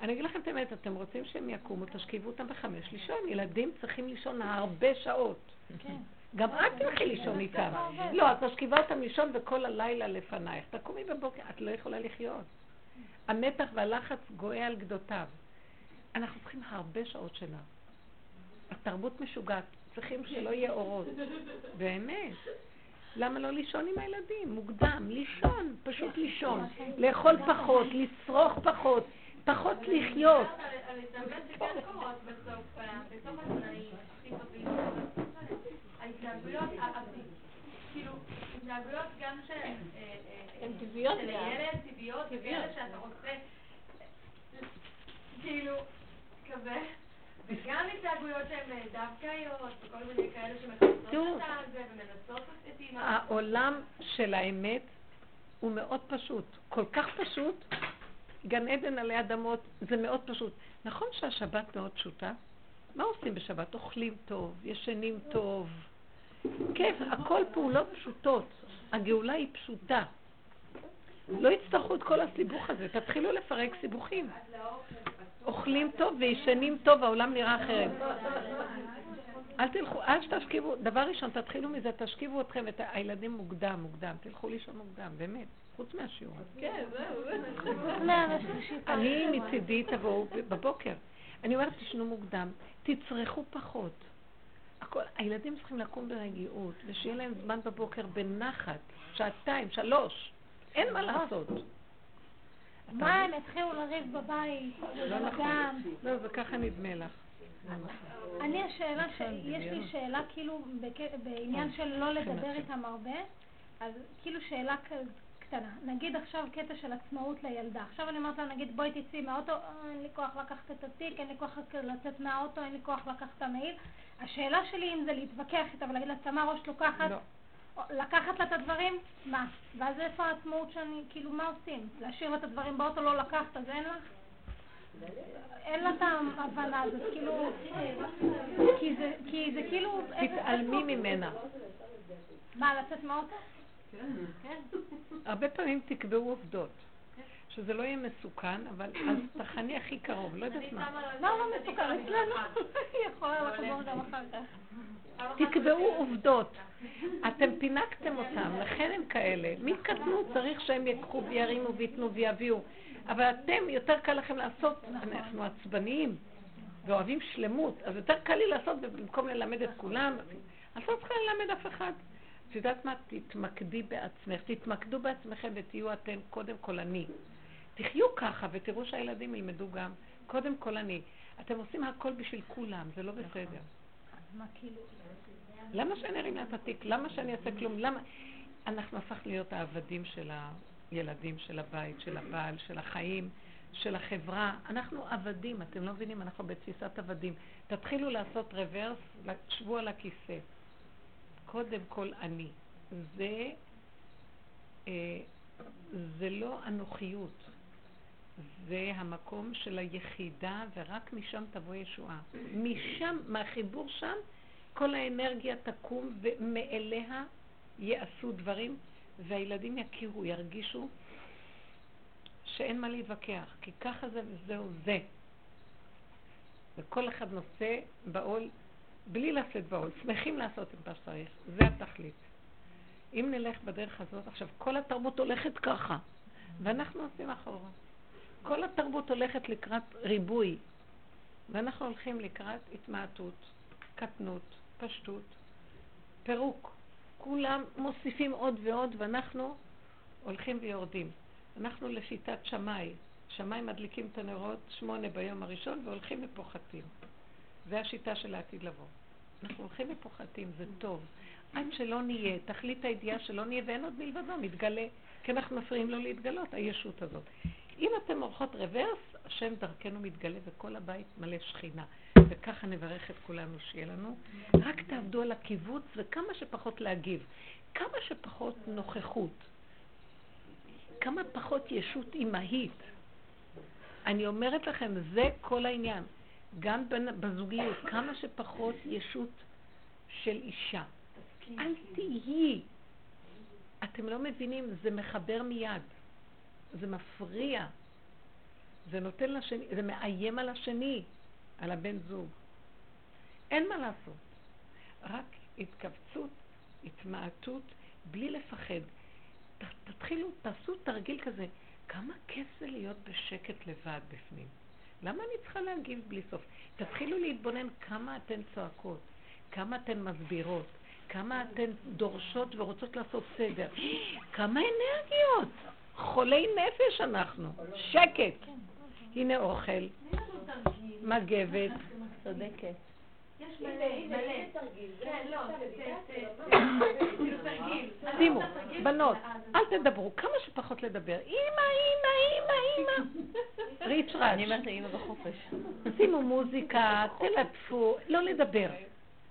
אני אגיד לכם את האמת, אתם רוצים שהם יקומו, תשכיבו אותם בחמש לישון. ילדים צריכים לישון הרבה שעות. כן. גם את תלכי לישון איתם. לא, את משכיבה אותם לישון וכל הלילה לפנייך. תקומי בבוקר, את לא יכולה לחיות. המתח והלחץ גואה על גדותיו. אנחנו צריכים הרבה שעות שינה. התרבות משוגעת, צריכים שלא יהיה אורות. באמת. למה לא לישון עם הילדים? מוקדם, לישון, פשוט לישון. לאכול פחות, לצרוך פחות, פחות לחיות. ההתנהגויות, כאילו, התנהגויות גם שהן טבעיות, של הילד, טבעיות, כאלה שאתה רוצה, כאילו, כזה. וגם התנהגויות שהן דווקאיות, וכל מיני כאלה שמחפשות את זה ומנסות את אימא. העולם של האמת הוא מאוד פשוט, כל כך פשוט, גן עדן עלי אדמות, זה מאוד פשוט. נכון שהשבת מאוד פשוטה? מה עושים בשבת? אוכלים טוב, ישנים טוב. כיף, הכל פעולות פשוטות. הגאולה היא פשוטה. לא יצטרכו את כל הסיבוך הזה, תתחילו לפרק סיבוכים. אוכלים טוב וישנים טוב, העולם נראה אחרת. אל תלכו, אל תשכיבו, דבר ראשון, תתחילו מזה, תשכיבו אתכם, את הילדים מוקדם, מוקדם, תלכו לישון מוקדם, באמת, חוץ מהשיעור. כן, זהו, זהו. אני מצידי תבואו בבוקר. אני אומרת, תשנו מוקדם, תצרכו פחות. הכל, הילדים צריכים לקום ברגיעות, ושיהיה להם זמן בבוקר בנחת, שעתיים, שלוש. אין מה לעשות. מה, הם התחילו לריב בבית? לא נכון. לא, זה ככה נדמה לך. אני השאלה, יש לי שאלה כאילו בעניין של לא לדבר איתם הרבה, אז כאילו שאלה קטנה. נגיד עכשיו קטע של עצמאות לילדה. עכשיו אני אומרת לה, נגיד בואי תצאי מהאוטו, אה, אין לי כוח לקחת את התיק, אין לי כוח לצאת מהאוטו, אין לי כוח לקחת את המעיל. השאלה שלי אם זה להתווכח איתה ולהגיד לה, שמה ראש לוקחת, לא. לקחת לה את הדברים, מה? ואז איפה העצמאות שאני, כאילו, מה עושים? להשאיר לה את הדברים באוטו, לא לקחת, אז אין לך? אין לה את ההבנה הזאת, כאילו, כי זה, כי זה כאילו... תתעלמי ממנה. מה, לצאת מהאוטו? כן. הרבה פעמים תקבעו עובדות. שזה לא יהיה מסוכן, אבל אז תחני הכי קרוב, לא יודעת מה. מה לא מסוכן? אצלנו יכולה לחזור גם אחר כך. תקבעו עובדות. אתם פינקתם אותם, לכן הם כאלה. מי קטנו צריך שהם יקחו וירימו וייתנו ויביאו. אבל אתם, יותר קל לכם לעשות, אנחנו עצבניים ואוהבים שלמות, אז יותר קל לי לעשות במקום ללמד את כולם. אז לא צריכה ללמד אף אחד. את יודעת מה? תתמקדי בעצמך, תתמקדו בעצמכם ותהיו אתם קודם כל אני. תחיו ככה ותראו שהילדים ילמדו גם. קודם כל אני. אתם עושים הכל בשביל כולם, זה לא בסדר. אז מה כאילו? למה שאני ארים לה את התיק? למה שאני אעשה כלום? למה? אנחנו הפכנו להיות העבדים של הילדים, של הבית, של הבעל, של החיים, של החברה. אנחנו עבדים, אתם לא מבינים? אנחנו בתפיסת עבדים. תתחילו לעשות רוורס, שבו על הכיסא. קודם כל אני. זה, אה, זה לא אנוכיות. זה המקום של היחידה, ורק משם תבוא ישועה. משם, מהחיבור שם, כל האנרגיה תקום, ומאליה יעשו דברים, והילדים יכירו, ירגישו שאין מה להתווכח, כי ככה זה וזהו זה. וכל אחד נושא בעול, בלי לשאת בעול, שמחים לעשות את מה שצריך, זה התכלית. אם נלך בדרך הזאת, עכשיו כל התרבות הולכת ככה, ואנחנו עושים אחורה. כל התרבות הולכת לקראת ריבוי, ואנחנו הולכים לקראת התמעטות, קטנות, פשטות, פירוק. כולם מוסיפים עוד ועוד, ואנחנו הולכים ויורדים. אנחנו לשיטת שמאי. שמאי מדליקים את הנרות שמונה ביום הראשון והולכים ופוחתים. זה השיטה של העתיד לבוא. אנחנו הולכים ופוחתים, זה טוב. עד שלא נהיה, תכלית הידיעה שלא נהיה ואין עוד מלבדו, מתגלה, כי אנחנו מפריעים לו להתגלות, הישות הזאת. אם אתם עורכות רוורס, השם דרכנו מתגלה וכל הבית מלא שכינה. וככה נברך את כולנו שיהיה לנו. רק תעבדו על הקיבוץ וכמה שפחות להגיב. כמה שפחות נוכחות. כמה פחות ישות אימהית. אני אומרת לכם, זה כל העניין. גם בזוגיות, כמה שפחות ישות של אישה. אל תהיי. אתם לא מבינים, זה מחבר מיד. זה מפריע. זה נותן לשני, זה מאיים על השני, על הבן זוג. אין מה לעשות. רק התכווצות, התמעטות, בלי לפחד. תתחילו, תעשו תרגיל כזה. כמה כיף זה להיות בשקט לבד בפנים. למה אני צריכה להגיב בלי סוף? תתחילו להתבונן כמה אתן צועקות, כמה אתן מסבירות, כמה אתן דורשות ורוצות לעשות סדר. כמה אנרגיות! חולי נפש אנחנו. שקט. הנה אוכל, מגבת. צודקת. שימו, בנות, אל תדברו, כמה שפחות לדבר. אימא, אימא, אימא, אימא. ריץ' רץ'. אני אומרת לאימא בחופש. שימו מוזיקה, תלטפו, לא לדבר.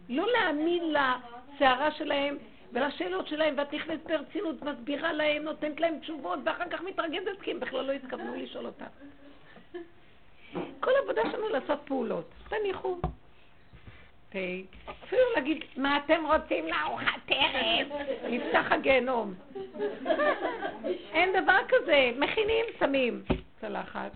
לא להאמין לסערה שלהם ולשאלות שלהם, ואת נכנסת ברצינות, מסבירה להם, נותנת להם תשובות, ואחר כך מתרגזת כי הם בכלל לא התכוונו לשאול אותה. כל העבודה שלנו לעשות פעולות. תניחו. אפילו להגיד, מה אתם רוצים לארוחת ערב? נפתח הגיהנום. אין דבר כזה. מכינים, שמים צלחת.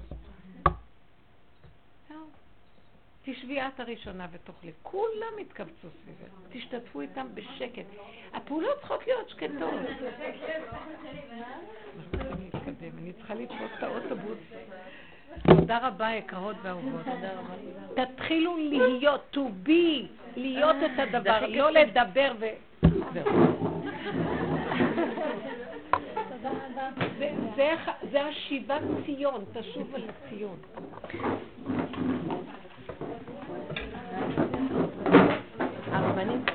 תשבי את הראשונה ותאכלי. כולם יתכווצו סביבך. תשתתפו איתם בשקט. הפעולות צריכות להיות שקטות. אני צריכה לתפוס את האוטובוס. תודה רבה, יקרות ואהובות. תתחילו להיות, to be, להיות את הדבר, לא לדבר ו... זה השיבת ציון, תשוב על ציון. הרבנית